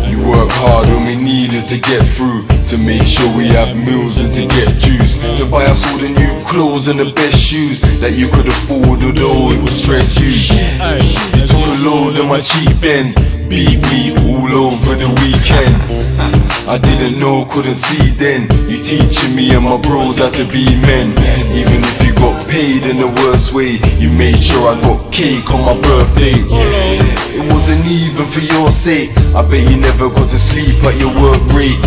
You work hard when we needed to get through to make sure we have meals and to get juice to buy us all the new clothes and the best shoes that you could afford, although it was stress you. You took a load of my cheap ends, beat me all on for the weekend. I didn't know, couldn't see then. You teaching me and my bros how to be men. Even if you got paid in the worst way, you made sure I got cake on my birthday. It wasn't even for your sake. I bet you never got to sleep at your work rate.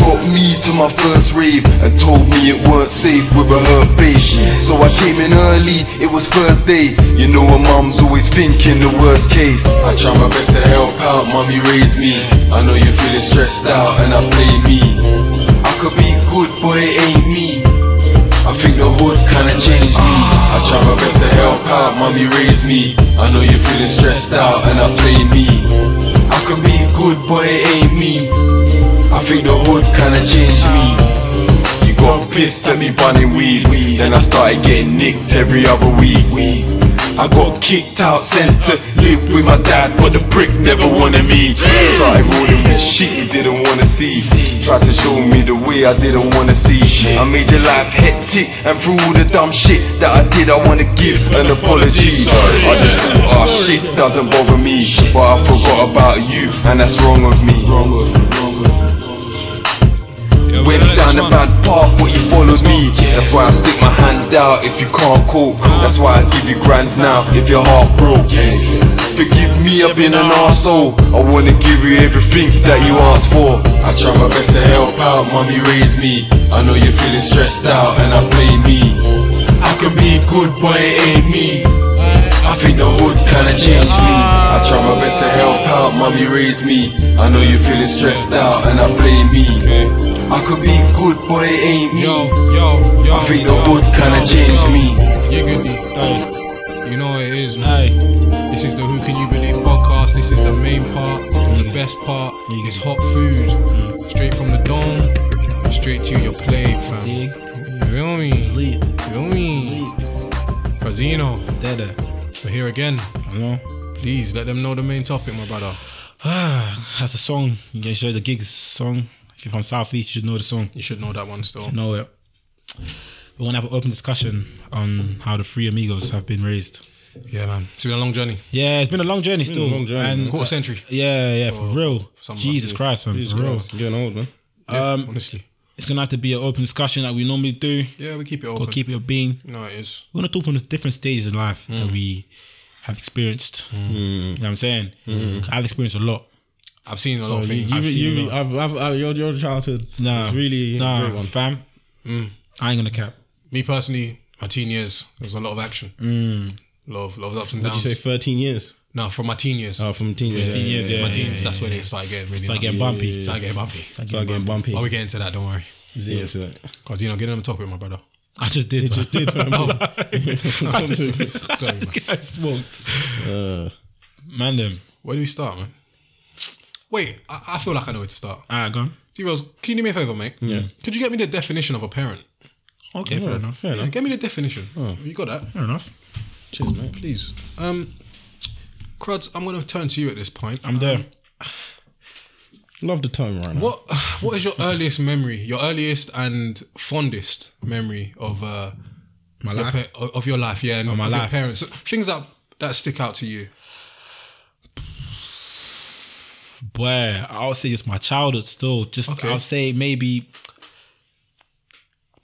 Dropped me to my first rave and told me it weren't safe with a hurt face. So I came in early, it was first day. You know a mum's always thinking the worst case. I try my best to help out, mommy raised me. I know you're feeling stressed out and I blame me. I could be good, but it ain't me. I think the hood kinda changed me. I try my best to help out, mommy raised me. I know you're feeling stressed out and I blame me. I could be good, but it ain't me. Think the hood kinda changed me. You got pissed at me bunning weed. Then I started getting nicked every other week. I got kicked out, sent to live with my dad, but the prick never wanted me. Started rolling with shit he didn't wanna see. Tried to show me the way I didn't wanna see. I made your life hectic, and through all the dumb shit that I did, I wanna give an apology. I just thought, oh shit doesn't bother me, but I forgot about you, and that's wrong of me. Went down the bad path, but you followed me. That's why I stick my hand out if you can't cope. That's why I give you grands now if you're half broke. Forgive me, I've been an asshole. I wanna give you everything that you asked for. I try my best to help out, mommy raised me. I know you're feeling stressed out and I blame me. I could be good, but it ain't me. I think the hood kinda changed me. I try my best to help out, mommy raised me. I know you're feeling stressed out and I blame me. I could be good, but it ain't me. Yo, yo, yo. I think the yo, hood kinda yo, changed me. You could be. You know what it is, man. This is the Who Can You Believe podcast. This is the main part, the best part. It's hot food, straight from the dome, straight to your plate, fam. You feel me? You feel me? Razino, Dead. We're here again. I know. Please let them know the main topic, my brother. That's a song. You can show the gigs song. If you're from Southeast, you should know the song. You should know that one still. Know it. We want to have an open discussion on how the three amigos have been raised. Yeah, man. It's been a long journey. Yeah, it's been a long journey still. long journey, and man. Quarter century. yeah, yeah, for real. some of us, Jesus yeah. Christ, man, Jesus for real. Christ, getting old, man. Yeah, Um, honestly. It's gonna have to be an open discussion like we normally do. Yeah, we keep it open. Or keep it a being. You know it is. We're gonna talk from the different stages in life Mm. that we have experienced. You know what I'm saying? I've experienced a lot. I've seen a lot of things. you, I've seen a you, lot. I've, I've, I've, your, your childhood Nah, was really a nah, great one. fam. I ain't gonna cap. Me personally, my teen years, there was a lot of action. Mm. A lot of, lot of ups and downs. Did you say 13 years? No, from my teen years. Oh, from teen years. 13 years, yeah. my teens, that's when it started getting really Start nuts. getting bumpy. Started getting bumpy. Start getting bumpy. Oh, we get into that, don't worry. Yeah, so Because, you know, get on the topic, my brother. I just did. it just did, fam. Sorry, man. smoke. Uh, Man, them. Where do we start, man? Wait, I, I feel like I know where to start. Alright, go on. T-Rose, can you do me a favor, mate? Yeah. Could you get me the definition of a parent? Okay, fair enough. fair Yeah, enough. get me the definition. Oh. You got that? Fair enough. Cheers, mate. Please. Um, Cruds, I'm going to turn to you at this point. I'm there. Love the tone right now. What What is your earliest memory? Your earliest and fondest memory of uh, My your life. pa- of your life? Yeah, and my of your life. parents. Things that that stick out to you. Boy, I would say just my childhood still. Just Okay. I'll say maybe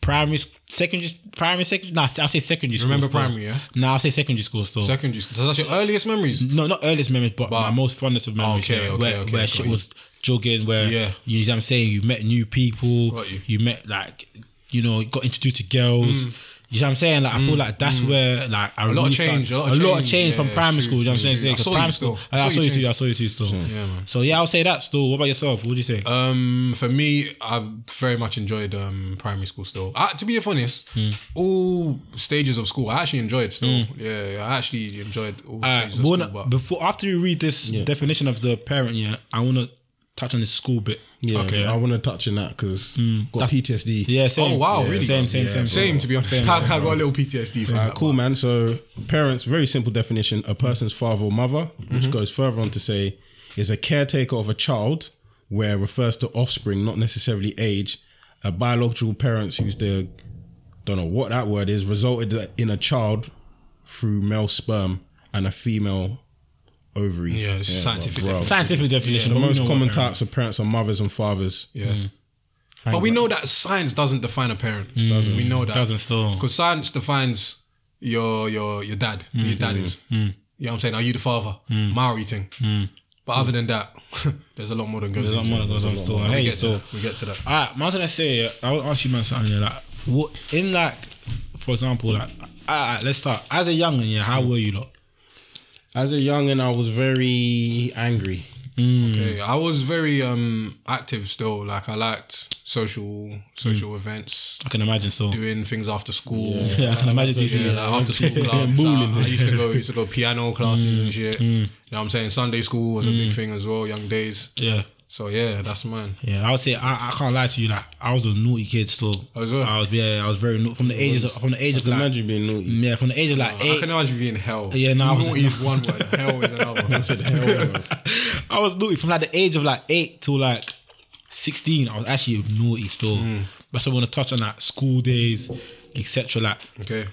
primary, secondary, primary, secondary. Nah, I'll say secondary school. Remember still. primary, yeah? Nah, I'll say secondary school still. Secondary school. So that's your earliest memories. no, not earliest memories, but, But- my most fondest of memories. Okay, yeah, okay, where okay, where shit you. was jogging, where Yeah. you know what I'm saying, you met new people, you. you met like you know, got introduced to girls. Mm. You know what I'm saying? Like I feel like that's where like I Mm. lot of change, a lot of of change. change Yeah, from it's primary school. You know what I'm saying? true. I 'Cause saw you primary still. school, I I, saw saw you you too. I saw you too. Still. Yeah, man. So yeah, I'll say that still. What about yourself? What do you think? Um, for me, I've very much enjoyed um primary school. Still, uh, to be honest, Hmm. all stages of school I actually enjoyed. Still, yeah, yeah, I actually enjoyed all Alright, stages of school. wanna- But before after you read this definition of the parent, yeah, I want to touch on the school bit. Yeah, Okay. I want to touch on that because got That's- PTSD. Yeah, same. Oh, wow, Yeah, really? Same, same, same. same to be honest, I, I got a little PTSD from Uh, cool, man. So, parents, very simple definition a person's father or mother, which goes further on to say, is a caretaker of a child, where refers to offspring, not necessarily age. A biological parents who's the, don't know what that word is, resulted in a child through male sperm and a female ovaries. Yeah, it's scientific bro. definition. Scientific definition. The but we most know what common parent types of parents are mothers and fathers. Yeah. Hmm. But we know that science doesn't define a parent. Hmm. We know that. Doesn't still. Because science defines your your your dad, who your hmm. dad is. You know what I'm saying? Are you the father? Maury thing. But other than that, there's a lot more than goes There's a lot into more it. that goes on still. We get to still. that. We get to that. Alright, man, I was gonna say, I will ask you man something. Yeah, like, what in like, for example, like, alright, let's start. As a youngin, yeah, how were you lot? As a youngin, I was very angry. Mm. Okay, I was very um active still. Like I liked social social mm. events, I can imagine. So, doing things after school. yeah, I can imagine. Yeah, like after school clubs. I, I used to go used to go piano classes and mm. shit. You know what I'm saying? Sunday school was a big thing as well, young days. yeah. So yeah, that's mine. Yeah, I would say I, I can't lie to you. Like I was a naughty kid still. Oh, as well? I was yeah, I was very naughty from the ages of, from the age of like Imagine being naughty. yeah from the age of like I eight. can imagine being hell. Yeah, no, I was- naughty is one word. hell is another. I said hell. I was naughty from like the age of like eight to like sixteen. I was actually naughty still. Hmm. But I want to touch on like school days, etc. Like Okay.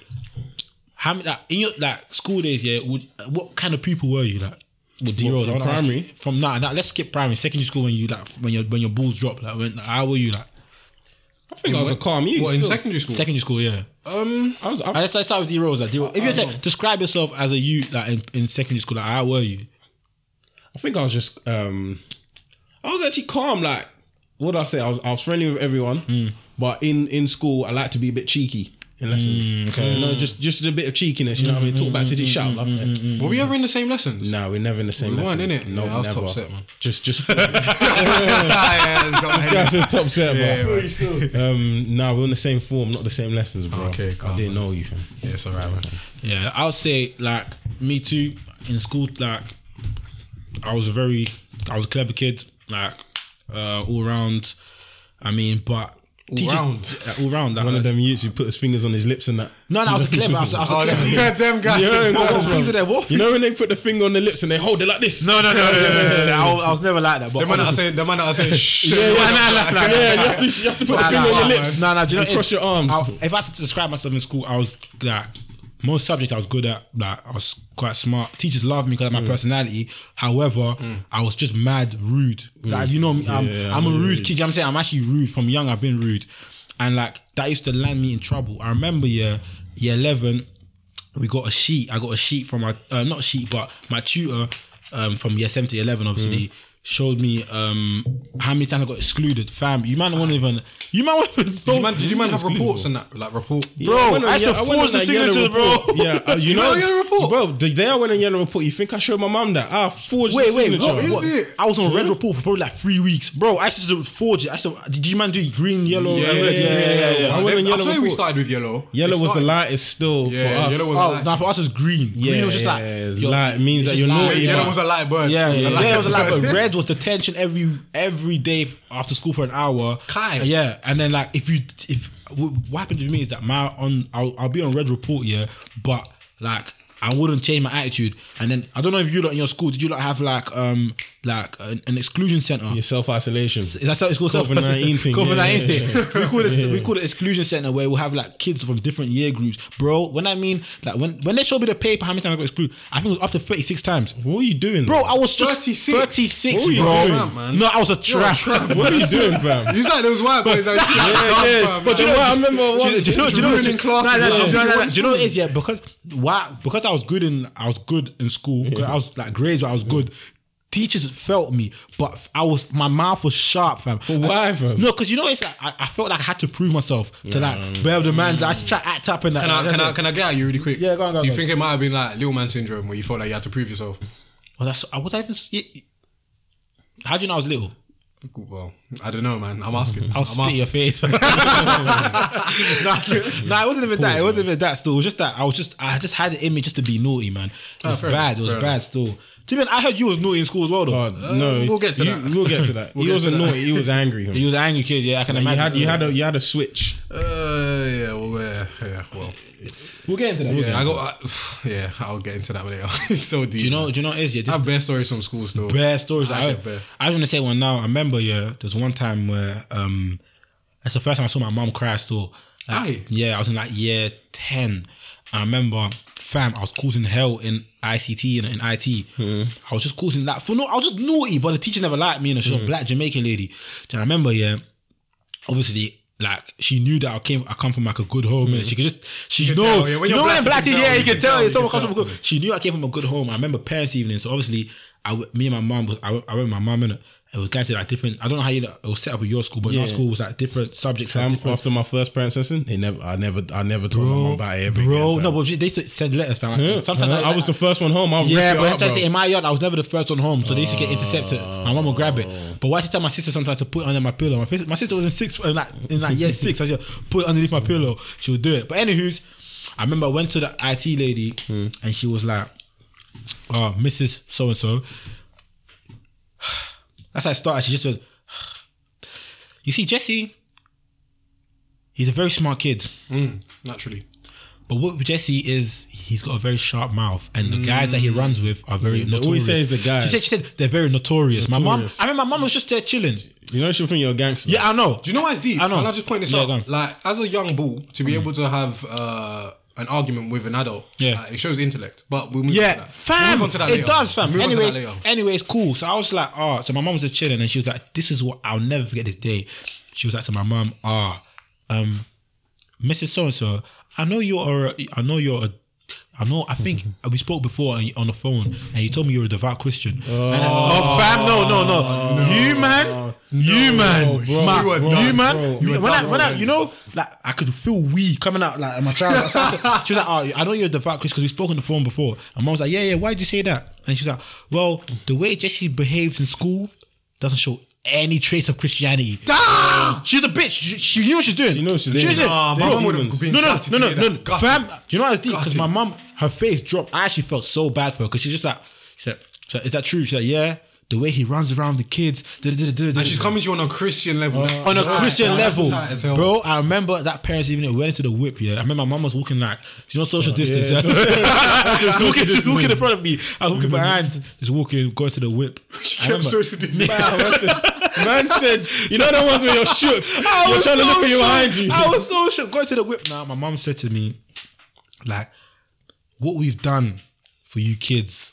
how many like in your like school days? Yeah, would, what kind of people were you like? With D Rose, from wanna ask primary? From nah, nah, let's skip primary. Secondary school when you like when your when your balls drop. Like when how were you like? I think I was a calm youth. What in secondary school? Secondary school, yeah. Um, I was, I, let's, let's start with D Rose. Like, D-Rose. If you said describe yourself as a youth like in, in secondary school, like how were you? I think I was just um I was actually calm, like what did I say? I was I was friendly with everyone. But in in school I like to be a bit cheeky in lessons. Mm, okay. You know, just just a bit of cheekiness, you know what I mean? Talk back to the mm, mm, shout. Love it. were we ever in the same lessons? No, we're never in the same We weren't in it. No, Yeah, I was never. top set, man. Just just yeah, That's a top set, Yeah, bro. um, no, we're in the same form, not the same lessons, bro. Okay, I didn't man. know you, fam. yeah, it's alright, man. Yeah, I'll say like me too. In school, like I was a very, I was a clever kid, like uh, all round. I mean, but teachers- round? uh, all round. Like, One of them youths who put his fingers on his lips and that. No, no, I was a clever. I was, I was a Oh, clever. yeah, them guys. You know, What, what things bro. are there? What You know when they put the finger on the lips and they hold it like this? No, no, no, no, no, no, no, no. I, was, I was never like that. But The man that I obviously- say, the man that I say, shh. Yeah, yeah, Nah, nah, nah, nah, yeah, you have to, you have to put Nah, the nah, finger on your lips. Nah, nah, do you know and what it cross your arms. I- if I had to describe myself in school, I was like most subjects I was good at. Like I was quite smart. Teachers loved me because of my personality. However, I was just mad rude. Like you know, I'm, Yeah, I'm a I'm rude rude. kid. You know what I'm saying I'm actually rude from young. I've been rude, and like that used to land me in trouble. I remember year year eleven. We got a sheet. I got a sheet from my uh, not sheet, but my tutor um, from year seven to year eleven, obviously, showed me um, how many times I got excluded. Fam, you man won't even. You man won't even. Did you man, did you man have reports and that? Like report? Bro, I went on I used ye- to went on forge the yellow signatures, bro. report. Yeah, uh, you know, know yellow report? bro. The day I went on yellow report, you think I showed my mum that? Ah, forged Wait, the wait, signature. what, is what? it? I was on red report for probably like three weeks, bro. I used to forge it. I used to, did you man do green, yellow, Yeah, and yeah, red? yeah, yeah, yeah. I I, went on I yellow swear we started with yellow. Yellow was the lightest still Yeah, for us. yellow was- Oh, light. no, for us it was green. green was just like light means that you're like- naughty, Yellow was a light bird. Yeah, yeah, was A light yeah. It was like, but bird. red was detention every every day after school for an hour. Kai. Uh, yeah, and then like if you if what happened to me is that my on I'll, I'll be on red report, yeah, but like I wouldn't change my attitude. And then I don't know if you lot in your school did you lot have like um like an, an exclusion center? Your self isolation. Is that how it's called? COVID-19 COVID nineteen. We call it we call it exclusion center where we'll have like kids from different year groups, bro. When I mean like when when they showed me the paper, how many times I got excluded? I think it was up to thirty six times. What are you doing, Bro, I was just 36? 36, What were you bro. doing? man? No, I was a trap. What are you doing, fam? You said there was white boys that yeah, yeah. But you know what? I remember Do you, one. do you know? Do you know? ruining do you- classes. Nah, nah, Yeah. do you know- Yeah. nah, nah, do you know what it is? Yeah, because why? Because I was good in I was good in school. 'cause I was like grades, where I was good. Teachers felt me, but I was my mouth was sharp, fam. why, fam? No, because you know it's like I, I felt like I had to prove myself to like bear the man. that I should try to act up and that. Can I, that's can, I, can I get at you really quick? Yeah, go on, go on, Do you go think it might have been like little man syndrome where you felt like you had to prove yourself? Well, that's I was I even. yeah, How do you know I was little? Well, I don't know, man. I'm asking. I'll I'm spit asking. your face. nah, nah, it wasn't even that. It wasn't even that. Still, it was just that I was just I just had it in me just to be naughty, man. It was fair bad. enough, It was bad. Still, to be honest, I heard you was naughty in school as well, though. Oh, no, we'll get to you- that. We'll get to that. We'll he wasn't naughty. He was angry. You was an angry kid, yeah. I can you imagine. had you had a you had a switch. Uh, yeah, well, yeah, yeah, well. We'll get into that. We'll Yeah, I. I, yeah, I'll get into that later. it's so deep. Do you know? Do you know what it is? Yeah, I this have bare stories from school still. bare stories. I Like, I. I was gonna say one now. I remember, yeah. There's one time where um, that's the first time I saw my mom cry. Still, Like, Aye. yeah, I was in like year ten. I remember fam, I was causing hell in ICT and in IT. I was just causing that for no, I was just naughty, but the teacher never liked me. And she was a black Jamaican lady. Do you remember? Yeah, obviously. Like she knew that I came, I come from like a good home, and mm. she could just, she can know, tell, yeah, when you you're know black, when black, yeah, you you can tell, tell, someone comes from a good. She knew I came from a good home. I remember parents' evening, so obviously, I, me and my mom, I, went- I went with my mom in it. It was to like different. I don't know how you it was set up at your school, but our school was like different subjects. Like different, after my first parents lesson, they never, I never, I never told my mum about it ever bro, again, no, but they send letters, fam. Yeah, Sometimes uh-huh. I, I was the first one home. I'll yeah, but up, bro. in my yard, I was never the first one home, so they used to get ah. intercepted. My mum would grab it, but why she tell my sister sometimes to put it under my pillow? My, my sister was in six, in like in like year six. I said put it underneath my pillow. She would do it. But anywho's, I remember I went to the IT lady hmm. and she was like, "Oh, Mrs. So and so." That's how I started. She just said, "You see, Jesse, he's a very smart kid." Mm, naturally. But what with Jesse is he's got a very sharp mouth, and the guys that he mm. runs with are very all he notorious. says the guys. She said she said they're very notorious. My mom, Notorious. I mean, my mom was just there chilling. You know, she'll think you're a gangster. Yeah, I know. Do you know why it's deep? I know. And I'll just point this Yeah, out. go on. Like, as a young bull, to be mm. able to have uh, an argument with an adult, Yeah. uh, it shows intellect. But we'll move on Yeah, to that. We'll fam. move on to that it later. does, fam. Move on to that Anyways, anyways, cool. So I was like, oh, so my mom was just chilling, and she was like, this is what I'll never forget this day. She was like to my mom, ah, um, Mrs. So and So, I know you're, a, I know you're a. I know. I think mm-hmm. we spoke before on- the phone, and you told me you're a devout Christian. Oh, oh, oh fam, no, no, no, you man, you man, bro, Ma- you were you done, man. bro. when You were I, when I, you know, like I could feel we coming out like my child. So said- she was like, "Oh, I know you're a devout Christian because we spoke on the phone before." And mom was like, "Yeah, yeah. Why did you say that?" And she's like, "Well, the way Jesse behaves in school doesn't show." Any trace of Christianity? Damn! She's a bitch. She, she knew what she's doing. She knows she's She doing was it. Nah, my mum would have been no, no, gutted no, no, no, fam. Do you know what I deep? Because my mum, her face dropped. I actually felt so bad for her because she's just like, she said, she said, "Is that true?" She said, "Yeah." The way he runs around the kids, And she's coming to you on a Christian level. On a tight. Christian That's level, bro. I remember that parents even we went into the whip. Yeah, I remember my mom was walking like you know social distance. yeah. Yeah? she's walking, she's walking in front of me. I was walking behind, mm-hmm. just walking, going to the whip. I Kept remember- social distance. Man, said, you know the ones where you're shook. I You're was trying to look at you behind you. I was so shook. Going to the whip now. My mom said to me, like, what we've done for you kids,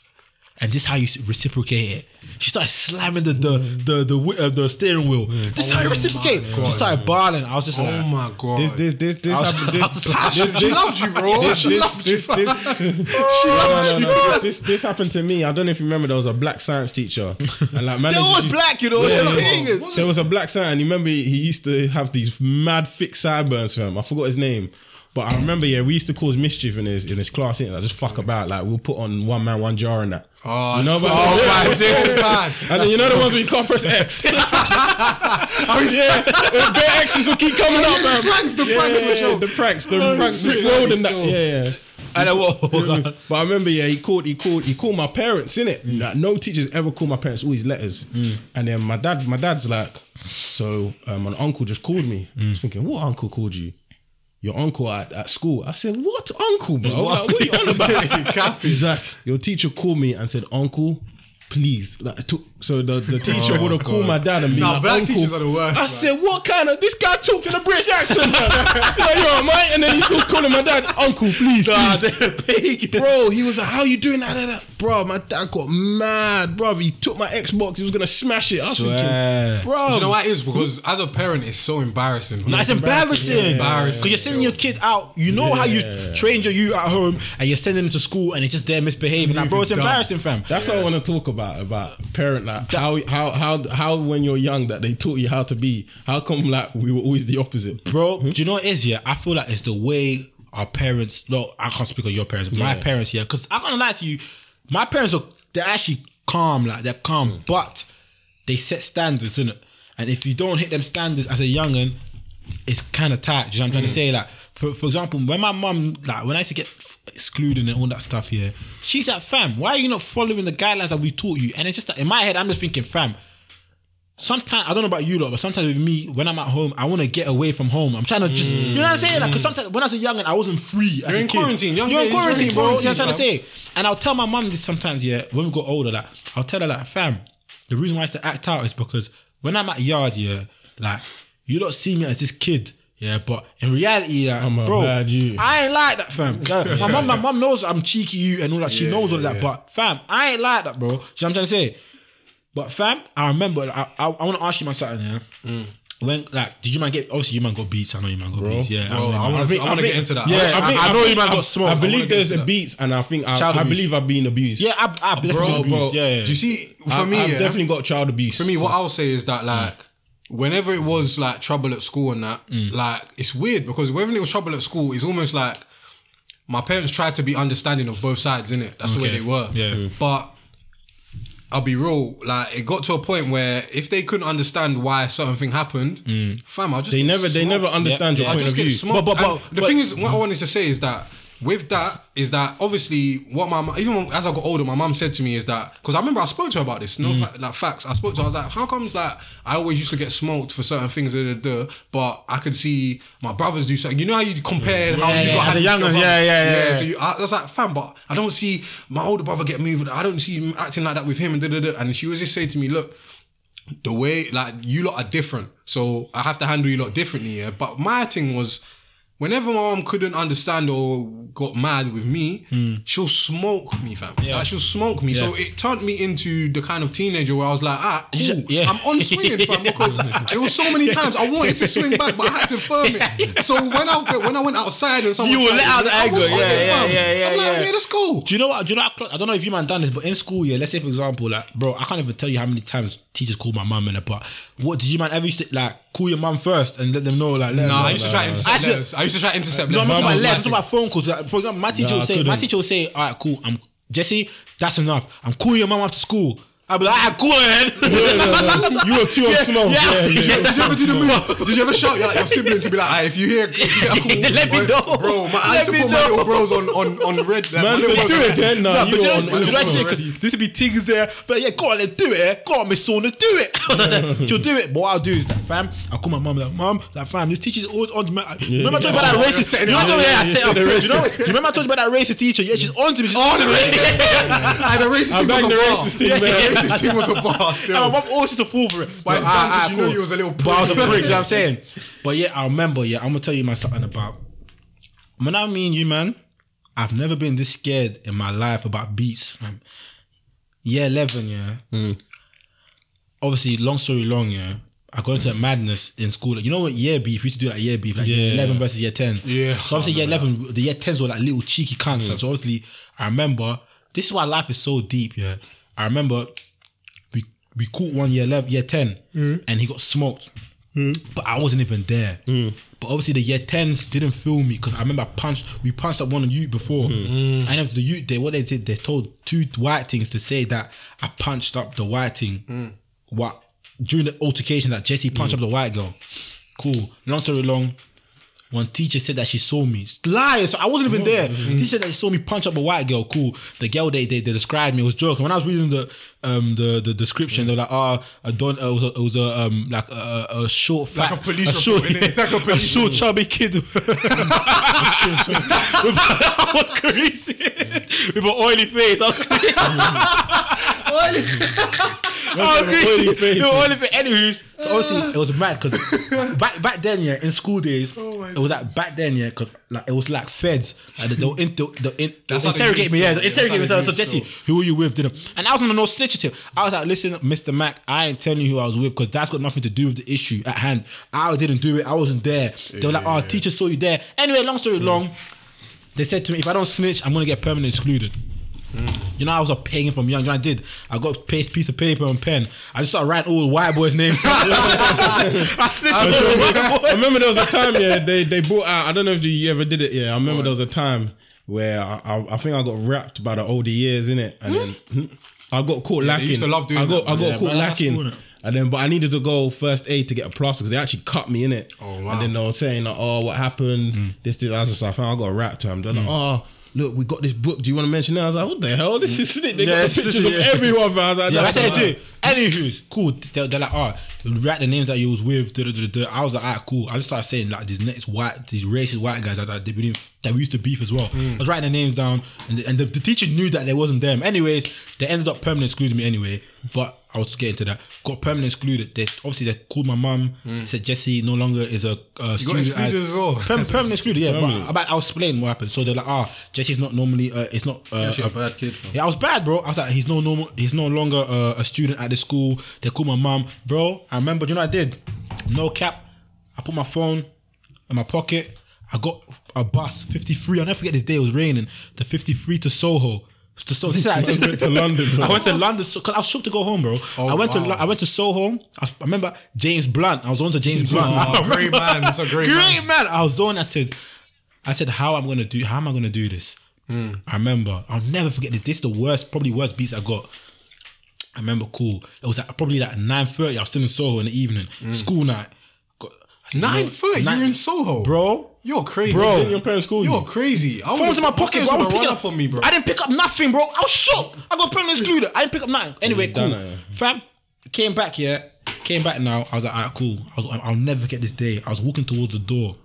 and this how you reciprocate it. She started slamming the the the the, whi- uh, the steering wheel. This is how you reciprocate. She started bawling. I was just Oh like, oh my god. This, this, this, this, I was- happened. This, like- this, she this, loves you, bro. this, she this, loves you. this, fam. this, no, no, no, no. This, this happened to me. I don't know if you remember. There was a black science teacher, and like man, They're all black, you know. Yeah, they're yeah. There was a black science. And you remember he used to have these mad thick sideburns for him. I forgot his name. But I remember, yeah, we used to cause mischief in his in his class, innit? Like, just fuck about. Like we'll put on one man, one jar and that. Oh, you know, oh, it's but cool. yeah, Oh, so God. bad. And then you know the ones where you can't press X. yeah, the bare X's will keep coming up, man. The pranks, the Yeah, pranks yeah, yeah, the pranks, the Oh, pranks rolled and that. Yeah, yeah. And I whoa. But I remember, yeah, he called, he called, he called my parents in it. Mm. no teachers ever call my parents always letters. Mm. And then my dad, my dad's like, so um, an uncle just called me. Mm. I was thinking, what uncle called you? Your uncle at, at school. I said, what uncle, bro? Like, what are you on about? He's like, your teacher called me and said, uncle. Please, like, to, so the, the oh teacher would have called my dad and be Nah, like, black uncle. teachers are the worst, I man. said, what kind of this guy talks in a British accent? man. like, you're all right, and then he's still calling my dad, uncle, please, Nah, please they're big. bro. He was like, "How you doing that?" that, that?" Bro, my dad got mad, bro. He took my Xbox. He was gonna smash it. I was Swear. thinking, bro. Do you know why it is? Because as a parent, it's so embarrassing. No, it's embarrassing. Embarrassing. Because you're sending your kid out. You know how you trained your you at home, and you're sending them to school, and it's just there misbehaving. Like, bro, it's Moving embarrassing, fam. That's what I want to talk about about parent like how how how how when you're young that they taught you how to be. How come like we were always the opposite? bro. Do you know what it is? Yeah, I feel like it's the way our parents. No, I can't speak of your parents. My Yeah. parents, yeah, because I'm gonna lie to you, my parents are they're actually calm, like they're calm, mm. but they set standards, innit? And if you don't hit them standards as a youngin, it's kind of tight. Do you know what I'm trying to mm. say? Like, for for example, when my mum, like, when I used to get excluded and all that stuff, here, she's like, fam, why are you not following the guidelines that we taught you? And it's just like, in my head, I'm just thinking, fam, sometimes I don't know about you lot, but sometimes with me, when I'm at home, I want to get away from home. I'm trying to just, you know what I'm saying? Like, cause sometimes when I was a young and I wasn't free. You're in quarantine. Young You're you're in quarantine, bro. You know what I'm trying to say? And I'll tell my mum this sometimes, yeah, when we got older, like, I'll tell her, like, fam, the reason why I used to act out is because when I'm at yard, yeah, like, you don't see me as this kid. Yeah, but in reality, like, I'm a bro, bad you. I ain't like that, fam. Yeah, My mom, my mom knows I'm cheeky you and all that. She Yeah, knows all of yeah, that. yeah. But fam, I ain't like that, bro. See what I'm trying to say? But fam, I remember. I, I, I want to ask you my something. Yeah. Mm. When like, did you man get? Obviously, you man got beats. I know you man got beats. Yeah, Bro, I wanna- I wanna get into that. Yeah, I- I, I know you man got I smoked. believe there's a beats, and I think I, Child I abuse. believe I've been abused. Yeah, I, I definitely Bro, got abused. bro. Yeah, yeah. Do you see? For I, me, I've yeah, definitely got child abuse. For me, what I'll say is that like whenever it was like trouble at school and that, Mm. like it's weird because whenever it was trouble at school, it's almost like my parents tried to be understanding of both sides, in it. That's the way they were. Yeah. Mm. But I'll be real, like it got to a point where if they couldn't understand why a certain thing happened, fam, I'll just They get never, they never understand Yeah, your I point just of get view. smoked. But- but- And but- the but- thing is, what I wanted to say is that with that is that obviously what my mu- even as I got older, my mum said to me is that because I remember I spoke to her about this. No, Mm. fa- like facts. I spoke to her. I was like, how comes like I always used to get smoked for certain things, da, da, da, but I could see my brothers do something. You know how you compare how Yeah, you yeah, got as a handed to young your one, yeah, yeah, yeah, yeah. So you, I, I was like, fam, but I don't see my older brother get moved. I don't see him acting like that with him and da da da. And she was just saying to me, look the way like you lot are different, so I have to handle you lot differently. Yeah, but my thing was. Whenever my mom couldn't understand or got mad with me, she'll smoke me, fam. Like, she'll smoke me. So it turned me into the kind of teenager where I was like, ah, cool. should- yeah. I'm on swinging, fam, because there was so many times I wanted to swing back, but I had to firm it. So when I when I went outside and someone You were let out the anger, yeah, it, yeah, yeah, yeah, I'm like, yeah. yeah, let's go. Do you know what? Do you know? What, I don't know if you man done this, but in school, yeah. Let's say for example, like, bro, I can't even tell you how many times teachers called my mum in it. But what did you man ever used to like call your mum first and let them know? Like, let them No, know, I used to try to intercept Actually- letters. I used to try to intercept No, I'm letters. talking about letters. I'm talking about phone calls. Like, for example, my teacher Nah, will say, my couldn't. teacher will say, "All right, cool. I'm Jesse. That's enough. I'm calling your mum after school." I'll be like, "Ah, cool, man." you were too on smoke. yeah. Yeah, yeah. Did you ever do the move? Did you ever shout your, like, your sibling to be like, "Ah, if you hear, if you get a call, Let me or- know. bro? My, I Let used to me put my know. little bros on on on red. Like, Man, so do it then. No, No, you but know, on. but on you know, smoke. because there used to be things there. But yeah, go on, let's do it. Go on, Miss Sauna, do it. She'll do it. But what I'll do is that, fam, I'll call my mum like, mum, like, fam, this teacher's always on to me. Remember I told you about that racist? setting You know what. I told you? Yeah, I Yeah, set up. yeah, You know, remember I told you about that racist teacher? Yeah, she's on to me. She's on to me. Ah, the racist I thing banged the a racist thing, man. Racist thing was a bar And my still. mum always used to fall for it. But it's Ah, done 'cause you know cool. you was a little But I was a prick. prick, you know what I'm saying? But yeah, I remember, yeah, I'm gonna tell you man something about when I mean you, man, I've never been this scared in my life about beats, man. Year 11, yeah. Hmm. Obviously, long story long, yeah. I got into a madness in school. You know what year beef? We used to do like year beef, like year Yeah. 11 versus year 10. Yeah. So obviously, year 11, the year 10s were like little cheeky cunts. Hmm. So obviously, I remember, this is why life is so deep, yeah. I remember we we caught one year 11, year 10, mm. and he got smoked. Mm. But I wasn't even there. Mm. But obviously the year tens didn't feel me because I remember I punched. We punched up one of you before, and if the youth they what they did, they told two white things to say that I punched up the white thing. What during the altercation that Jesse punched up the white girl. Cool. Long story long. One teacher said that she saw me. Lies. I wasn't even there. Teacher said that she saw me punch up a white girl. Cool. The girl they they, they described me was joking. When I was reading the um the, the description, they were like, oh, I don't. Uh, it was a, it was a um like a, a short fat, a police a short, report, innit? Like a a police short chubby kid. with, I was crazy with an oily face. I was crazy. I was Oily face. With an oily face. Anyways, so obviously it was mad because back back then, yeah, in school days, Oh it was like back then, yeah, because like it was like feds, like they will in, they'll, they'll, in, That's they'll how they interrogate me, yeah, yeah, they'll interrogate me. So, so Jesse, who were you with? Didn't? And I was on the no snitch tip. I was like, listen, Mr. Mac, I ain't telling you who I was with because that's got nothing to do with the issue at hand. I didn't do it. I wasn't there. They were like, oh, teacher saw you there. Anyway, long story long, they said to me, if I don't snitch, I'm gonna get permanently excluded. You know, I was a paying from young. You know, I did. I got a paste piece of paper and pen. I just started writing all the white boys' names. I snitched on the white I remember there was a time, yeah, they they brought out. I don't know if you ever did it. Yeah, I remember there was a time where I, I, I think I got rapped by the older years in it, and then hmm, I got caught lacking. I used to love doing I got that, I got Yeah, caught lacking. cool, and then, but I needed to go first aid to get a plaster because they actually cut me in it. Oh, wow. And then they were saying, like, "Oh, what happened? Hmm. This, this, that." So I found I got a rap to them. They're like, hmm. "Oh, look, we got this book. Do you want to mention it?" I was like, "What the hell? This is it. They Yeah, got the pictures just- of everyone." man. I was like, Yeah, "That's what they do. Anywho's cool. They're, they're like, all right, write the names that you was with. Da, da, da. I was like, all right, cool. I just started saying like these next white, these racist white guys that that, they that we used to beef as well. Mm. I was writing their names down, and the, and the, the teacher knew that they wasn't them. Anyways, they ended up permanently excluding me anyway. But I was getting to that. Got permanently excluded. They obviously they called my mum. Said Jesse no longer is a uh, student. excluded as well? Perm- permanently excluded. Yeah, but about, I'll explain what happened. So they're like, ah, Jesse's not normally. Uh, it's not. Uh, Actually, a a- bad kid. fam. yeah, I was bad, bro. I was like, he's no normal. He's no longer uh, a student at the school. They called my mum, bro. I remember. Do you know what I did? No cap. I put my phone in my pocket. I got a bus, 53. I'll never forget this day. It was raining. The 53 to Soho. To Soho. This is I went to London, bro. I went to London because I was shook to go home, bro. I went to wow. Lo- I went to Soho. I, I remember James Blunt. I was on to James Blunt. Oh, great man. It's a great, Great man. man. I was on. I said, I said, how I'm gonna do? How am I gonna do this? Hmm. I remember. I'll never forget this. This is the worst, probably worst beats I got. I remember. Cool. It was like probably like nine thirty. I was still in Soho in the evening. School night. Got, Nine "No, You're in Soho, bro. You're crazy, Bro. Your parents called You're crazy. I Phone would've- was in my pocket, parents bro. I, would've was picking up on me, bro. I didn't pick up nothing, bro. I was shocked. I got permanently excluded. I didn't pick up nothing. Anyway, cool. done it, Fam, came back here. Came back now. I was like, alright, cool. I was, I'll never forget this day. I was walking towards the door.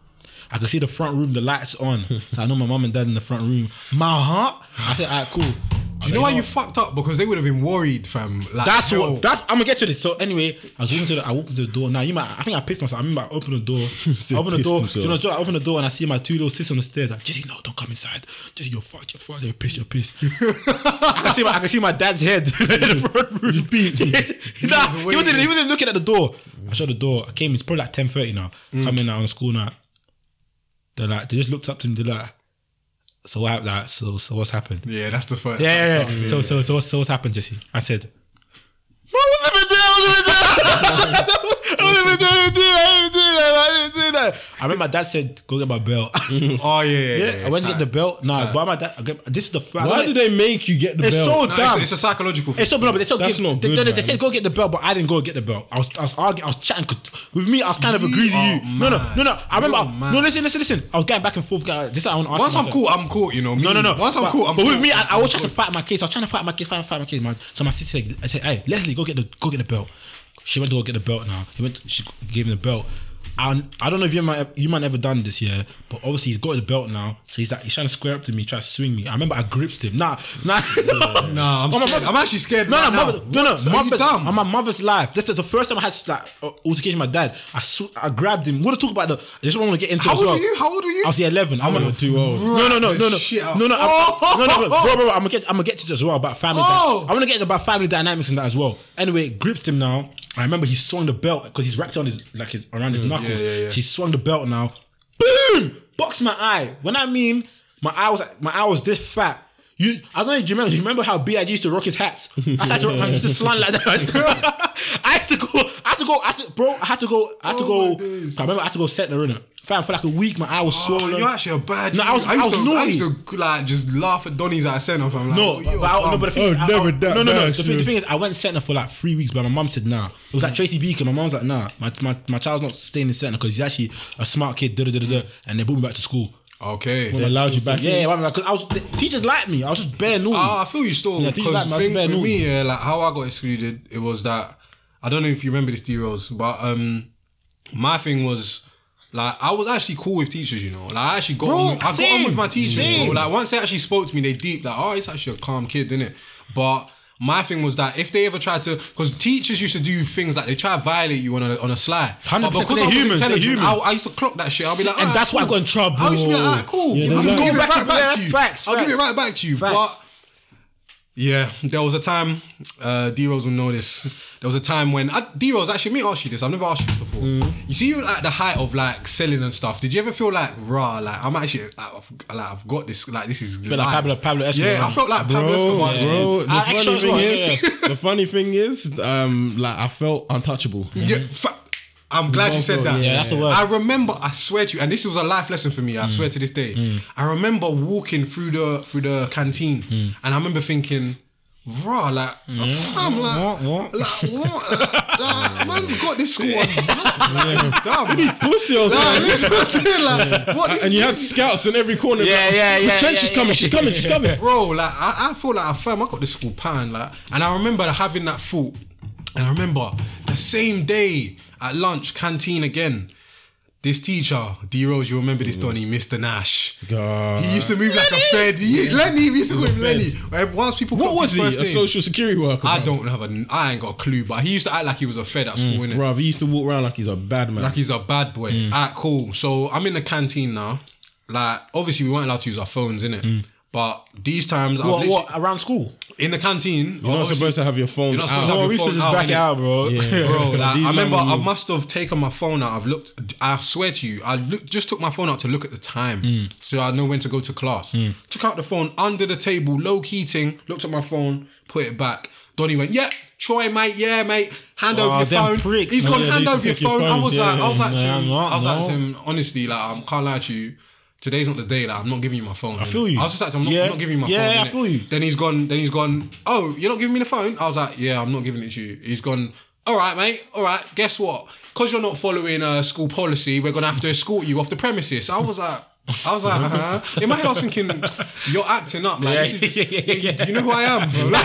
I could see the front room, the lights on. so I know my mum and dad in the front room. My heart. I said, alright, cool. Do you know why you fucked up? Because they would have been worried, fam. Like, That's yo, what. That's. I'm gonna get to this. So anyway, I was walking to the. I walked into the door. Now you might. I think I pissed myself. I remember I opened the door. I opened the door. Do you know, I opened the door and I see my two little sisters on the stairs. Like Jesse, no, don't come inside. Jesse, you're fucked. You're fucked. You're pissed. You're pissed. I can see my. I can see my dad's head in the front room. nah, he wasn't. He wasn't looking at the door. I shut the door. I came. It's probably like ten thirty now. Mm. Come in now on school night. They're like. They just looked up to me. They're like. So what? happened? Like, so so what's happened? Yeah, that's the first. Yeah, yeah, yeah. the- So, so, so, what's, so what's happened, Jesse? I said, I wasn't even there. I wasn't even there. I wasn't even there. I didn't do that. I didn't do that. I didn't do that. I remember my dad said, "Go get my belt." Mm-hmm. Oh yeah, yeah. yeah, yeah, I went to get the belt. Nah, tight. but my dad. I get- This is the first. Why do they make you get the belt? It's belt? so No, dumb. it's, it's a psychological thing. It's so no, but they still That's give, not they, good, they, they man. said go get the belt, but I didn't go get the belt. I was I was arguing, I was chatting 'cause with me. I was kind of You agreeing are with oh, you. No, no, no, no. I remember. You're mad. No, listen, listen, listen. I was getting back and forth. guy. This is what I want to ask Once I'm myself. cool, I'm cool. You know. Me. No, no, no. Once I'm but, cool, I'm but cool. with me, I, I was trying to fight my case. I was trying to fight my case, fight, fight my case, man. So my sister said, I said, "Hey, Leslie, go get the go get the belt." She went to go get the belt. Now he went. She gave him the belt. And I don't know if you might you might never done this, yeah. But obviously he's got the belt now, so he's like he's trying to square up to me, trying to swing me. I remember I gripped him. Nah, nah, Nah, I'm scared. mother- I'm actually scared. No, right no, mother, no, no, you mother's, on my mother's life. This is the first time I had like uh, altercation with my dad. I sw- I grabbed him. We're gonna talk about the. I just want to get into How old well. were you? How old were you? I was eleven. I'm You're too old. No, no, no, no, no, no, no, I'm, no, no, bro, bro, bro. I'm gonna get, I'm gonna get to this as well about family. Oh. dy- I'm gonna get about family dynamics and that as well. Anyway, grips him now. I remember he swung the belt because he's wrapped on his like his around his knuckles. yeah, yeah. So he swung the belt now. Boom! Boxed my eye. When I mean my eye was my eye was this fat. You, I don't know. Do you remember? Do you remember how Big used to rock his hats? I had to rock my. Used to slant like that. I had to go. I had to go. I had to, bro. I had to go. I had to Oh go. days. I remember I had to go set the in it. Fam, for like a week, my eye was Oh, swollen. you're actually a bad. No, I was- I I was to, I used to like just laugh at Donny's at centre. Fam. Like, No, but, but I, no, but the thing Oh, is, I, never I, that no, no, no. The, thing, the thing is, I went centre for like three weeks, but my mum said nah. It was like mm-hmm. Tracy Beacon. My mum's like nah, my my, my child's not staying in centre because he's actually a smart kid. Da, da, da, da, da, and they brought me back to school. Okay. They allowed you back. Yeah, in. yeah, because I was the teachers liked me. I was just bare naughty. Ah, I feel you still. Yeah, Because teach like my thing bare with naughty. me, yeah, like how I got excluded, it was that I don't know if you remember this, D Rose, but um, my thing was. Like I was actually cool with teachers, you know. Like I actually got Bro, on, I got on with my teachers. Bro. Like once they actually spoke to me, they deep like, oh, he's actually a calm kid, didn't it? But my thing was that if they ever tried to, because teachers used to do things like they try to violate you on a on a slide. 100%, But because they're I was humans, they're intelligent, humans. I, I used to clock that shit. I'll be like, And "Alright, that's why I cool." got in trouble. I used to be like, alright, cool. Yeah, I'll give it right back to you. facts, I'll give it right back to you. Facts. But yeah, there was a time, uh, D Rose will know this. There was a time when D Rose actually, me ask you this. I've never asked you this before. Mm. You see, you at the height of like selling and stuff. Did you ever feel like raw? Like I'm actually, like, I've, like, I've got this. Like this is. feel like. Pablo- Pablo Escobar, Yeah, I felt like Pablo Escobar. bro, the funny thing is, the funny thing is, um, like I felt untouchable. Yeah, fa- I'm glad you said that. Yeah, that's the word. I remember. I swear to you, and this was a life lesson for me. I swear mm. to this day. Mm. I remember walking through the through the canteen, mm. and I remember thinking, "Raw, like, I'm like, What, what? like, what? Like, like, man's got this school on lock. Damn. Pussy, I was Nah, like, listen, like, what? and you had scouts in every corner. Yeah, like, yeah, Miss yeah, Kent, yeah, she's yeah, coming, yeah. she's coming, she's coming. bro, like I, I feel like I fam, I got this school pan, like, and I remember having that thought And I remember the same day at lunch, canteen again. This teacher, D Rose, you remember this, Donny, Mr. Nash. God. He used to move like a fed. He, Lenny, we used to call him Lenny. Right, Once people What was his he? first A name, social security worker? I bruv? don't have a, I ain't got a clue, but he used to act like he was a fed at school, innit? Bruv, he used to walk around like he's a bad man. Like he's a bad boy. Mm. Alright, cool. So I'm in the canteen now. Like, obviously we weren't allowed to use our phones, innit? But these times, I've What, literally- what, around school? in the canteen, You're not supposed to have your phone You're not out. supposed to have Oh, your we used to phone just out, back it innit? out, bro. Yeah. Bro, like, These I remember will I move. must have taken my phone out. I've looked. I swear to you, I look, just took my phone out to look at the time, Mm. so I know when to go to class. Took out the phone under the table, low key thing. Looked at my phone, put it back. Donny went, "Yeah, Troy, mate. Yeah, mate. Hand Oh, over your them phone. pricks, He's man. gone. Yeah, they hand used to over your take your phone. I phones, was like, I was yeah. like, to him, Nah, I was like no. to him, honestly, like, I can't lie to you. Today's not the day that I'm not giving you my phone. I feel you. I was just like, I'm not, Yeah. I'm not giving you my Yeah, phone. I feel you. Then he's gone. Then he's gone. Oh, you're not giving me the phone? I was like, yeah, I'm not giving it to you. He's gone. All right, mate. All right. Guess what? Because you're not following uh, school policy, we're gonna have to escort you off the premises. I was like. I was like, uh-huh. in my head, I was thinking, you're acting up. Like, Yeah, this is yeah, yeah, yeah. Do you know who I am? bro? Like,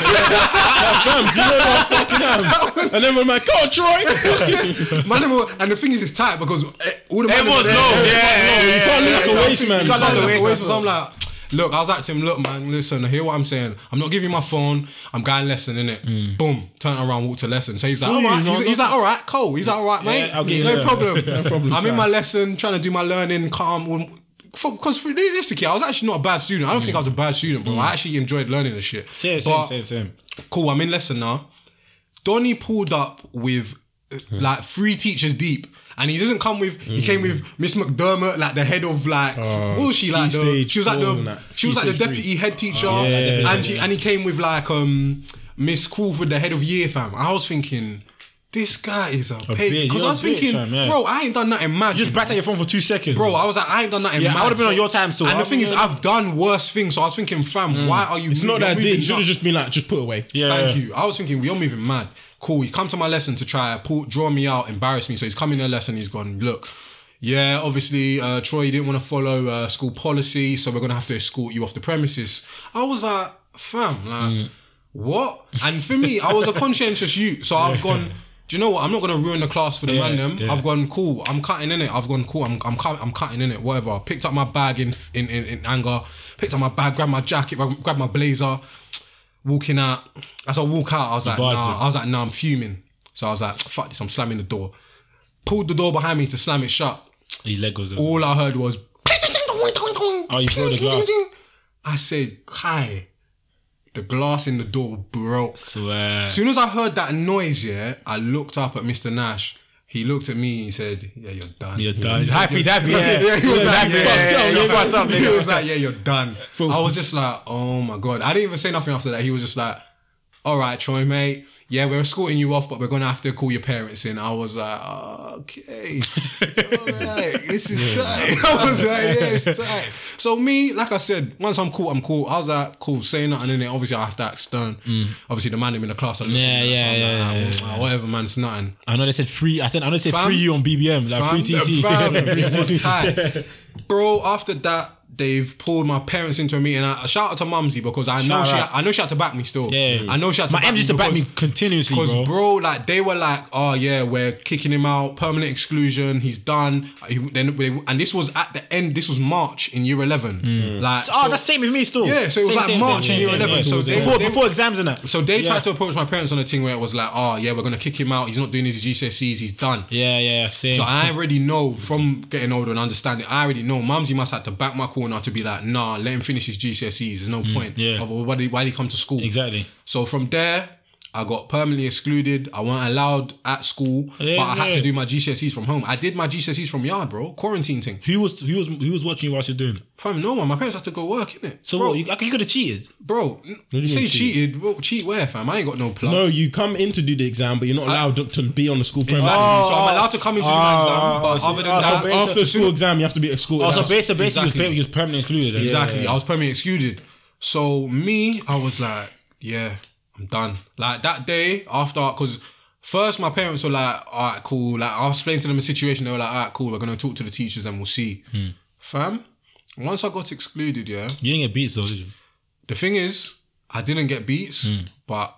Fam, do you know what I fucking am? And then like, go on, Troy. my name was- and the thing is, it's tight because all the men there. low. Yeah, yeah, You can't look like a waste man. You can't Like look the like a way waste. So I'm like, look, I was like to him, look, man, listen, hear what I'm saying. I'm not giving you my phone. I'm going lesson, innit? Boom. Turn around, walk to lesson. So he's like, all you, right. no, He's, he's like, all right, cool. He's like, all right, mate. Yeah, I'll get you no problem. problem, I'm in my lesson, trying to do my learning, calm. Because realistically, I was actually not a bad student. I don't think I was a bad student, bro. I actually enjoyed learning the shit. Same, same, But- same, same. Cool, I'm in lesson now. Donny pulled up with uh, like three teachers deep. And he doesn't come with. He came with Miss McDermott, like the head of like. what was she like? The, she was like the. She was like the deputy three. head teacher, yeah, and she, and he came with like um Miss Crawford, the head of year fam. I was thinking, this guy is a, pig because I a was bitch, thinking, yeah. bro, I ain't done nothing mad. Just back at your phone for two seconds. Bro, I was like, I ain't done nothing Yeah, I would've been on your time still. And the thing is, I've done worse things. So I was thinking, fam, why are you? It's not that deep. You should have just been like, just put away. yeah. Thank you. I was thinking, you're moving mad. Cool. You come to my lesson to try pull, draw me out, embarrass me. So he's coming to the lesson. He's gone. Look, yeah, obviously, uh, Troy, you didn't want to follow uh, school policy, so we're gonna have to escort you off the premises. I was like, fam, like, what? And for me, I was a conscientious youth, so I've gone. Do you know what? I'm not gonna ruin the class for the Yeah, man. Them. yeah. I've gone cool. I'm cutting in it. I've gone cool. I'm I'm, I'm cutting in it. Whatever. Picked up my bag in in, in in anger. Picked up my bag. Grabbed my jacket. Grabbed my blazer walking out. As I walk out, I was like, nah. it. I was like, nah, I'm fuming. So I was like, fuck this, I'm slamming the door. Pulled the door behind me to slam it shut. His leg was. All I heard was. Oh, you broke the glass. I said, Kai. The glass in the door broke. Swear. As soon as I heard that noise, yeah, I looked up at Mr. Nash. He looked at me. And he said, "Yeah, you're done." You're done. He's happy, he's happy, yeah. yeah, he was like, happy, yeah, yeah, He was like, yeah, you're done. I was just like, oh my god. I didn't even say nothing after that. He was just like, all right, Troy, mate. Yeah, we're escorting you off, but we're gonna have to call your parents in. I was like, okay, all right, this is tight. I was like, yeah, it's tight. So me, like I said, once I'm cool, I'm cool. I was like, cool, say nothing in it. Obviously, I have to act stern. Obviously, the man in the class, Yeah, so yeah, yeah, like, yeah, ah, yeah. whatever, man, it's nothing. I know they said free. I said I know they said Fam. free you on BBM, like free TC. Fam, it was tight. Bro, after that, they've pulled my parents into a meeting. I, shout out to Mumsy because I know Shout she, out. I know she had to back me still. Yeah. I know she had to My back used to back me continuously, Because bro. bro. like they were like, oh yeah, we're kicking him out, permanent exclusion. He's done. He, then they, and this was at the end. This was March in year eleven. Hmm. Like, Oh, so- that's same with me still. Yeah, so it was Same, like same, March same, in year 11, yeah. so they- before they- before exams and that. So they Yeah. tried to approach my parents on a thing where it was like, oh yeah, we're gonna kick him out. He's not doing his GCSEs. He's done. Yeah, yeah, same. So I already know from getting older and understanding. I already know. Mumsy must have to back my corner to be like, nah, let him finish his GCSEs. There's no point. Mm, yeah. Why did, why did he come to school? exactly. So from there, I got permanently excluded. I weren't allowed at school, Yeah, but I had to do my GCSEs from home. I did my GCSEs from yard, bro. Quarantine thing. Who was who was who was watching you whilst you're doing it? Fam, no one. My parents had to go work, innit? So bro, what? You, you could have cheated. bro, you you say mean cheated? Bro, cheat where, fam? I ain't got no plug. No, you come in to do the exam, but you're not allowed to be on the school premise. Exactly. Oh, so I'm allowed to come into oh, my ah, exam, oh, but so- other than so that, basically- After school exam, you have to be escorted. Oh, so basically, basically Exactly. you was, permanently excluded. Exactly. I was permanently excluded. So me, I was like, yeah, I'm done. Like that day after, because first my parents were like, all right, cool. Like I explained to them the situation. They were like, all right, cool. We're gonna talk to the teachers and we'll see. Fam, once I got excluded, yeah. You didn't get beat, so did you? The thing is, I didn't get beats, Hmm. but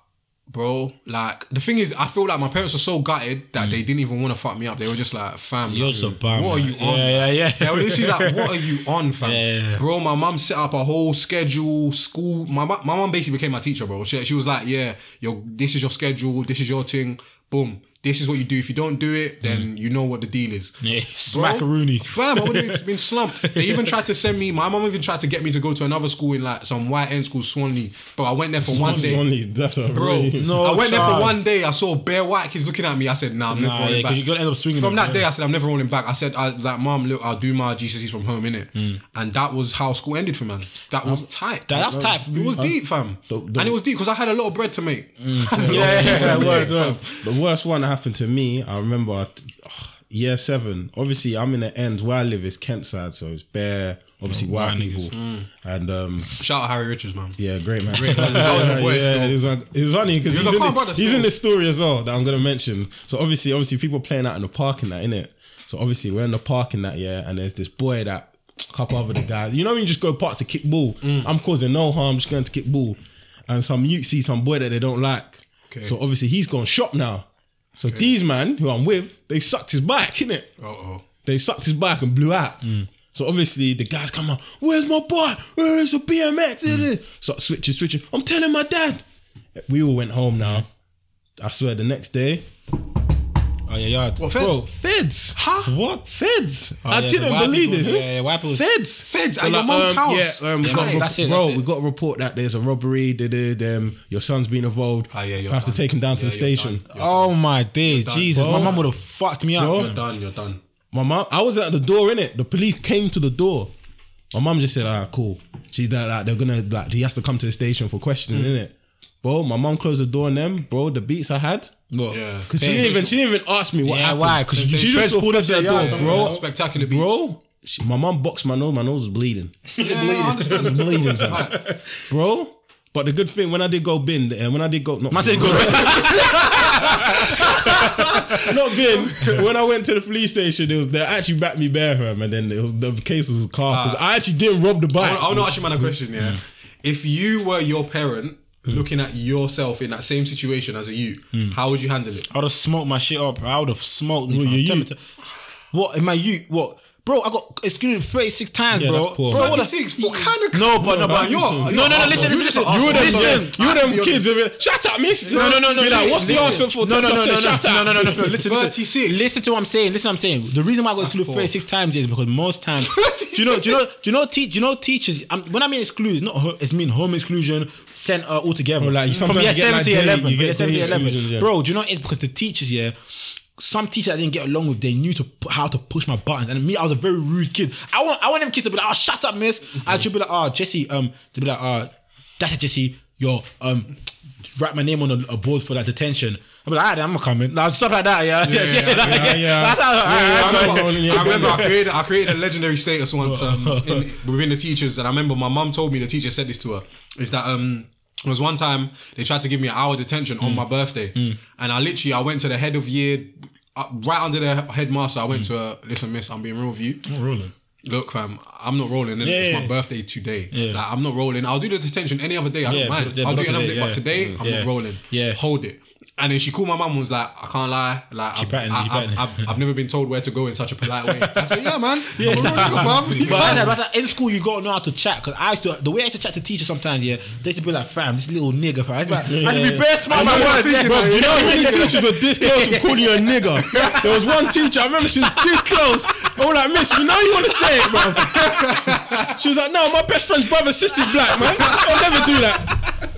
bro, like the thing is, I feel like my parents were so gutted that they mm. didn't even want to fuck me up. They were just like, fam, You're like, so What are you on? Yeah, yeah, yeah. They were literally like, what are you on, fam? Yeah, yeah. Bro, my mom set up a whole schedule, school. My my mum basically became my teacher, bro. She, she was like, yeah, your this is your schedule, this is your thing. Boom. This is what you do. If you don't do it, then you know what the deal is. Yeah, Bro, smackaroony. Fam, I would have been slumped. They even tried to send me. My mom even tried to get me to go to another school in like some white end school, Swanley. But I went there for one day. Only, that's a Bro, really, No I went there for chance. one day. I saw bare white kids looking at me. I said, "Nah, I'm never Nah, rolling yeah, back." because you're gonna end up swinging. from them, that day, I said, "I'm never rolling back." I said, "I like, mom, look, I'll do my GCSEs from home, innit?" Hmm. And that was how school ended for man. That was tight. That- that's tight. It was deep, fam. The- the- and it was deep because I had a lot of bread to make. yeah, yeah, yeah, word, word. The worst one that happened to me, I remember ugh, year seven. Obviously, I'm in the end where I live is Kent side, so it's bare, obviously white white people. niggas. And um, Shout out Harry Richards, man. yeah, great man. That was my boy, yeah, it was, like- it was funny because He he's, in the- he's in this story as well that I'm gonna mention. So obviously, obviously, people playing out in the park and that, in it. So obviously, we're in the park in that, yeah, and there's this boy that a couple other the guys. You know when you just go park to kick ball. Mm. I'm causing no harm, just going to kick ball, and some you see some boy that they don't like. Okay. So obviously, he's gone shop now. So these man who I'm with, they sucked his bike, innit? Uh oh. They sucked his bike and blew out. So obviously the guys come out, where's my bike? Where is the BMX? So switching, switching. I'm telling my dad. We all went home now. I swear the next day, Oh yeah, yard. What bro, feds? feds. Huh? What? Feds. Oh, I yeah, didn't believe it. yeah, yeah, white people- Feds. Feds at your like, mum's um, house. Yeah, um, Yeah, got that's it, bro, that's it. we got a report that there's a robbery. Did. Um, your son's been involved. Ah, yeah, you're have to take him down to the station. Oh my days. Jesus! My mum would have fucked me up. You're done. You're done. My mom, I was at the door in it. The police came to the door. My mom just said, "Ah, cool." She's like, like, they're gonna like, he has to come to the station for questioning, innit? Bro, my mom closed the door on them. Bro, the beats I had. What? Yeah. Cause she didn't even she didn't even ask me what Yeah, happened. why? 'Cause she, she- just pulled up to at the the door, yard, bro. Spectacular beats. Bro, she, my mom boxed my nose. My nose was bleeding, Yeah, I understand. It's bleeding, son. Bro. But the good thing when I did go bin, and when I did go, not, Man said go. not bin, when I went to the police station, it was they actually backed me bare, fam, and then it was the case was a car. Ah. 'cause I actually didn't rob the bike. I want to ask you man a question. Yeah, mm. if you were your parent Mm. looking at yourself in that same situation as a you, mm. how would you handle it? I would have smoked my shit up. I would have smoked me. Well, you- Tell you- me to- What in my youth? What, bro? I got excluded thirty six times, Yeah, bro. that's poor. Bro, what the- 36? What kind of- No, but no, but you're- no, you're no, no. an Listen, listen, You're listen. you arsehole. them, Listen, you them kids. honest. are- Shut up, miss. No, no, no, no. Be like, listen, what's the answer for? No, no, no, no, no, Shut no, up. no, no, no, no. Listen, listen. 36. Listen to what I'm saying. Listen, what I'm saying. The reason why I got excluded 36 times is because most times. do you know? Do you know? Do you know? Te- do you know teachers? Um, when I mean exclude, it's not. ho- It's mean home exclusion center altogether. Like, you from sometimes year get, seven like, to year day- eleven. you from year seven to day year eleven. exclusions, yeah. Bro, do you know? It's because the teachers, yeah. Some teachers I didn't get along with, they knew to how to push my buttons, and me, I was a very rude kid. I want, I want them kids to be like, "Oh, shut up, miss." I should be like, "Oh, Jesse," um, to be like, "Oh, that's Jesse, yo, um, write my name on a, a board for that detention." I'm like, alright, I'm coming. Like, stuff like that, yeah. Yeah, yeah, like, yeah, yeah. That's how, Yeah, I remember, yeah, yeah. I, remember I created I created a legendary status once um, in, within the teachers, and I remember my mum told me the teacher said this to her. Is that um was one time they tried to give me an hour detention Mm. on my birthday, and I literally I went to the head of year, uh, right under the headmaster. I Mm. went to her, listen, miss, I'm being real with you. rolling. Look, fam, I'm not rolling. innit? Yeah, it's yeah. my birthday today. Yeah. Like, I'm not rolling. I'll do the detention any other day. I Yeah, don't mind. but- yeah, I'll but do it not another day. today, But yeah. today, I'm Yeah. not rolling. Yeah. Hold it. And then she called my mum and was like, I can't lie. Like, I've, patted- I, you I've. I've, I've never been told where to go in such a polite way. I said, yeah, man. I'm a real nigga, fam. You But, can't- but, but in school, you gotta know how to chat. Cause I used to, the way I used to chat to teachers sometimes, yeah, they used to be like, "Fam, this little nigga, fam." I'd be like, I used to be best man, I my know what yeah. thinking, Bro, man. you You know know, what many teachers were this close to calling you a nigga. There was one teacher, I remember she was this close. I was like, Miss, you know you want to say it, bro. She was like, No, my best friend's brother, sister's black, man. I'll never do that.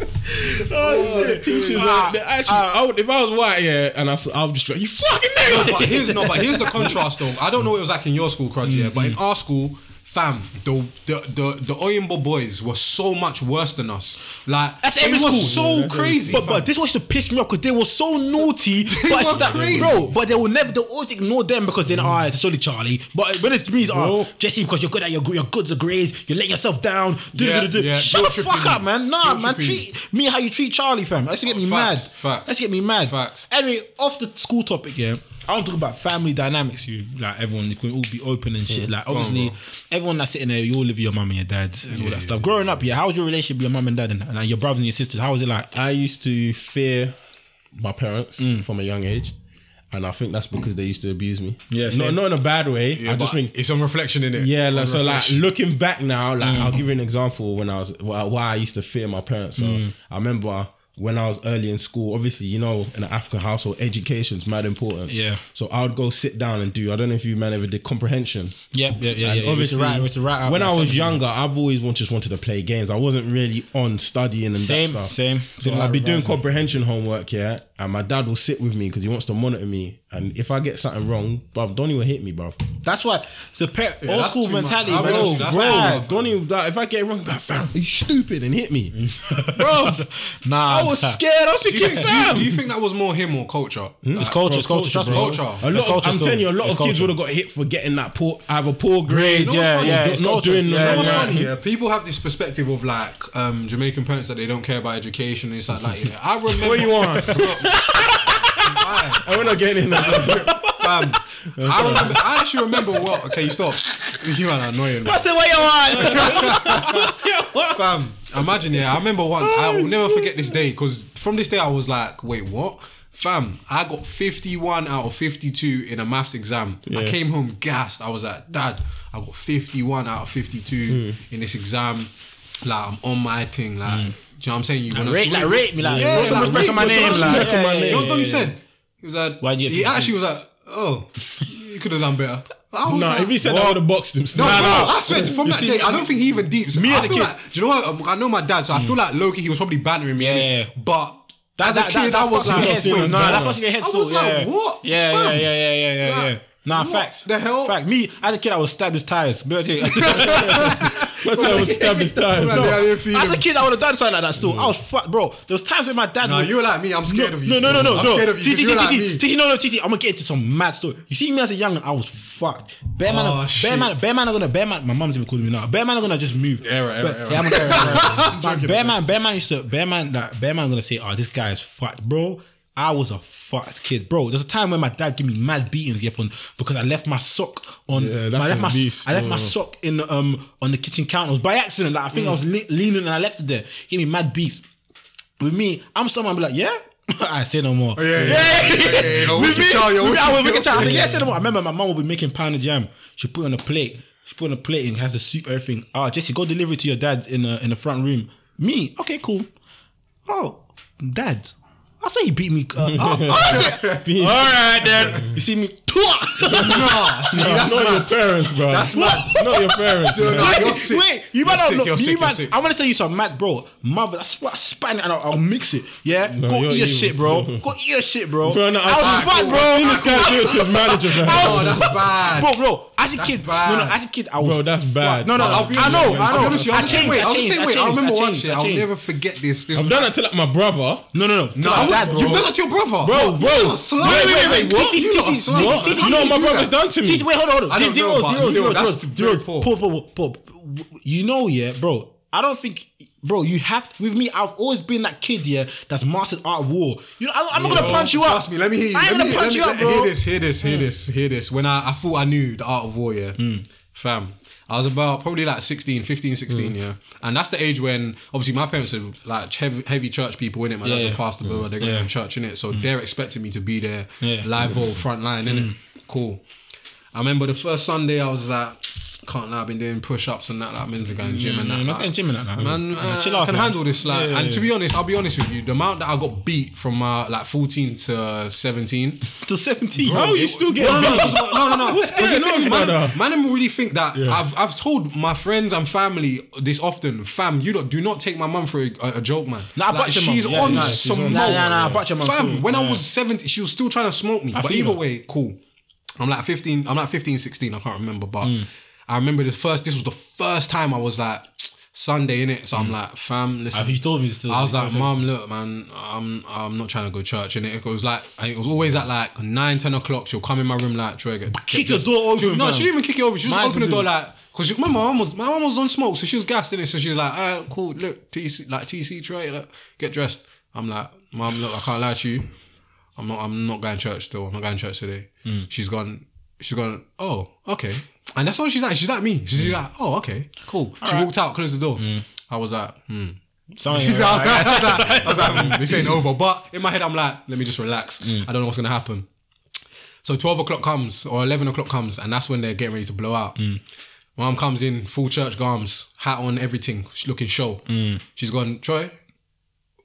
Oh, shit. Teachers, Ah, they actually, I would, if I was white, yeah, and I, I would just be like, You fucking No, nigga. but here's no, but here's the contrast though. I don't know what it was like in your school, Crudge, yeah, but in our school, fam, the the the the Oyinbo boys were so much worse than us. Like That's it every was school. so crazy. But, but this was to piss me off because they were so naughty. but it's were just that, crazy. bro. But they will never. They will always ignore them because they're ah, it's only Charlie. But when it's to me, it's Bro. oh, Jesse, because you're good at your your goods are grades. You're letting yourself down. Yeah, yeah, Shut the fuck up, man. Nah, Guilt man. Treat me how you treat Charlie, fam. That's to get me Facts, mad. facts. That's to get me mad. Facts. Anyway, off the school topic, yeah. I don't talk about family dynamics. You like everyone, you can all be open and shit. Like obviously, everyone that's sitting there, you all live with your mum and your dad and all that stuff. Growing up, yeah, how was your relationship with your mum and dad and, and like, your brothers and your sisters? How was it like? I used to fear my parents Mm. from a young age. And I think that's because they used to abuse me. Yeah, not, not in a bad way. I but just think it's on reflection in it. Yeah, like, so like looking back now, like Mm. I'll give you an example when I was why, why I used to fear my parents. So Mm. I remember when I was early in school, obviously, you know, in an African household, education's mad important. Yeah. So I would go sit down and do. I don't know if you man ever did comprehension. Yeah, yeah, yeah, And yeah. obviously, right, right, right when I was younger, I've always just wanted to play games. I wasn't really on studying and Same, that stuff. same. So I'd be doing comprehension homework, yeah, and my dad will sit with me because he wants to monitor me. And if I get something wrong, bruv, Donnie will hit me, bruv. That's why it's the par- old school too much. mentality, I'll bro. honest, that's bro, too much. Donnie, like, if I get it wrong, like, fam, are you stupid and hit me, bro. Nah, I was scared. I was Do you, do, you, fam. do you think that was more him or culture? It's culture, it's culture, trust me. Culture. A lot culture of, I'm still. telling you, a lot It's of kids would have got hit for getting that poor, either poor grades, Grades, yeah, funny? yeah. not- It's not doing yeah, Yeah, what's yeah. funny? Yeah, people have this perspective of like um, Jamaican parents that they don't care about education. It's like, like yeah, I remember. What you want? And we're not getting in that. Fam, I remember. I actually remember what. Okay, you stop. You are annoying. Man. That's the way you want. Fam, imagine yeah. I remember once. I will never forget this day because from this day I was like, wait, what? Fam, I got 51 out of 52 in a maths exam. I came home gassed. I was like, Dad, I got 51 out of 52 hmm. in this exam. Like, I'm on my thing. Like, do you know what I'm saying? You wanna- rate- like, rate me, like, yeah, put some like, respect on my name, like, respect yeah, yeah. You know what yeah, Donny said? He was like, Why do you he think- actually was like, oh, you could have done better. I was Nah, like, if he said I would have boxed him. no, still. bro, I swear, from You that see, day, I don't think he even deeps. me I as a kid- like, do you know what? I know my dad, so I feel mm. like Loki, he was probably bantering me. Yeah, yeah. But That, as a that, kid, that, I was fucks like, your head still. still Nah, better. that fucks your head I still. was like, what? Yeah, yeah, yeah, yeah, yeah, yeah, yeah. Nah, what facts. the hell? Fact. Me, as a kid, I would stab his tires. Let's say I would stab his tires. I as a kid, I would have done something like that. Still, I was fucked, bro. There was times when my dad. Nah, you were like me. I'm scared no, of you. No, no, no, still. no, I'm scared of you. 'cause You're like TT, no, no, TT. I'm gonna get into some mad story. You see me as a young, I was fucked. Bear man, ah, Oh, bear man, bear man are gonna, bear man. My mum's even calling me now. Bear man are gonna just move. Error, error, error. Yeah, I'm gonna error, error. But bear man, bear man used to, bear man, that bear man gonna say, oh, this guy is fucked, bro. I was a fucked kid, bro. There's a time when my dad gave me mad beatings yeah, for, because I left my sock on. Yeah, I left my, abuse. I left my Oh. sock in um on the kitchen counter. It was by accident. Like I think I was le- leaning and I left it there. Give me mad beats. With me, I'm someone I'm like, yeah. I say no more. yeah, yeah, yeah, yeah, yeah, yeah. With me, child, with me, I was wicked child. I said, yeah, say no more. I remember my mom would be making pounded yam. She put it on a plate. She put it on a plate and has the soup, everything. Oh, Jesse, go deliver it to your dad in the in the front room. Me, okay, cool. Oh, dad. I say he beat me. Uh, oh, I said, all right then. You see me? Nah, see, that's not your parents, bro. That's mad. Not your parents. Dude, man. nah, you're sick. wait, you You're might not sick, know. you're You sick, you're sick. I'm gonna tell you something, mad bro. Mother, that's what I span it and I'll, I'll mix it. Yeah, go eat your evil shit, bro. Go eat your shit, bro. Bro, no, I was I- bad, cool. bro. This guy do it to his manager, man. Oh, that's bad. Bro, bro, as a kid, bad. no, no, as a kid, I was. Bro, that's bad. No, no, I'll be I honest, know, man. I I'll know. be honest with you, I I was the changed, way. I I was the changed, I way. I changed, remember I one changed, shit. I I'll changed. never forget this. This I've done it to like my brother. No, no, no. No, dad, bro. You've done that to your brother, Bro, bro. You're not slow. Wait, wait, wait, what? You lot are TT, slow. TT, Do you know what my brother's done to me? TT, wait, hold on, hold on. I don't Zero, know, but zero, still, that's zero, very zero. poor. Poor, poor, poor, poor. You know, yeah, bro. I don't think, bro. You have with me. I've always been that kid, yeah, that's mastered art of war. You know, I, I'm not gonna punch you up. Trust me, let me hear you. I ain't Let gonna me, punch let you up, bro. Hear this, hear this, hear this, hear this. When I, I thought I knew the art of war, yeah, fam. I was about probably like 16, 15, 16, mm. yeah. And that's the age when obviously my parents are like heavy, heavy church people in it. My dad's Yeah, a yeah. pastor, bro. They're going Yeah. to church in it. So mm. they're expecting me to be there Yeah. live or front line in it. Mm. Cool. I remember the first Sunday I was like, can't lie, I've been doing push ups and that, like, I've been going gym and that. man, like, get gym and that now. Man, Yeah, uh, chill I out, can man. handle this. Like, Yeah, yeah, and to be honest, I'll be honest with you, the amount that I got beat from uh, like 14 to 17. to 17. How you still getting no, no, no, no, no. What's the going thing man, man, really think that I've I've told my friends and family this often. Fam, you don't do not take my mum for a, a, a joke, man. Nah, like, she's Yeah, on nah, she's some. Nah, nah, nah, butch your mum Fam, too. when I was 17, she was still trying to smoke me. but either way, cool. I'm like 15. I'm like 15, 16. I can't remember, but Mm. I remember the first. This was the first time I was like. Sunday in it, so I'm like, fam, listen. Have you told me this? I was like, Mom, look, man, I'm I'm not trying to go church. And it was like, and it was always at like 9, 10 o'clock. She'll come in my room like, Troy, get, Kick your door open, She- no, she didn't even kick it over. She just opened the door like, because my mom was my mom was on smoke, so she was gassed in it. So she's like, ah, cool, look, TC, like TC, Troy, look, get dressed. I'm like, Mom, look, I can't lie to you. I'm not. I'm not going to church still. I'm not going to church today. Mm. She's gone. She's gone. Oh, okay. And that's all she's like. She's like me. She's mm. like, oh, okay, cool. she walked out, closed the door. Mm. I was mm. like, hmm. Something She's like, I was like, I was like, hmm, this ain't over. But in my head, I'm like, let me just relax. I don't know what's gonna happen. So 12 o'clock comes or 11 o'clock comes, and that's when they're getting ready to blow out. Mom comes in, full church garms, hat on, everything, she's looking show. She's gone, Troy,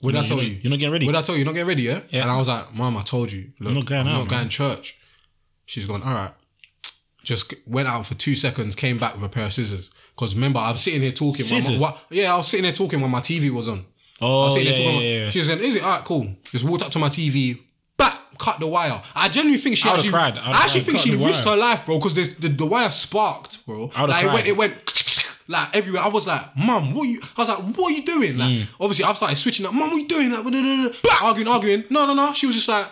what did I You're tell you? you're not getting ready. What did I tell you? You're not getting ready, yeah? Yeah. And I was like, Mom, I told you. Look, I'm not going I'm out, not going to church. She's gone, all right. Just went out for two seconds, came back with a pair of scissors. Because remember, I'm sitting here talking. my Scissors? what, yeah, I was sitting there talking when my TV was on. I Oh, was sitting yeah, there talking. yeah, yeah. She was saying, "Is it all right? Cool." Just walked up to my TV, cut the wire. I genuinely think she I actually, cried. I I actually cried. think she risked wire. her life, bro, because the, the the wire sparked, bro. I Like it went, it went like everywhere. I was like, "Mum, what you?" I was like, "What are you doing?" Like, Mm. obviously, I started switching up. Mum, what are you doing? Like, blah, blah, blah, blah. arguing, arguing. No, no, no. She was just like,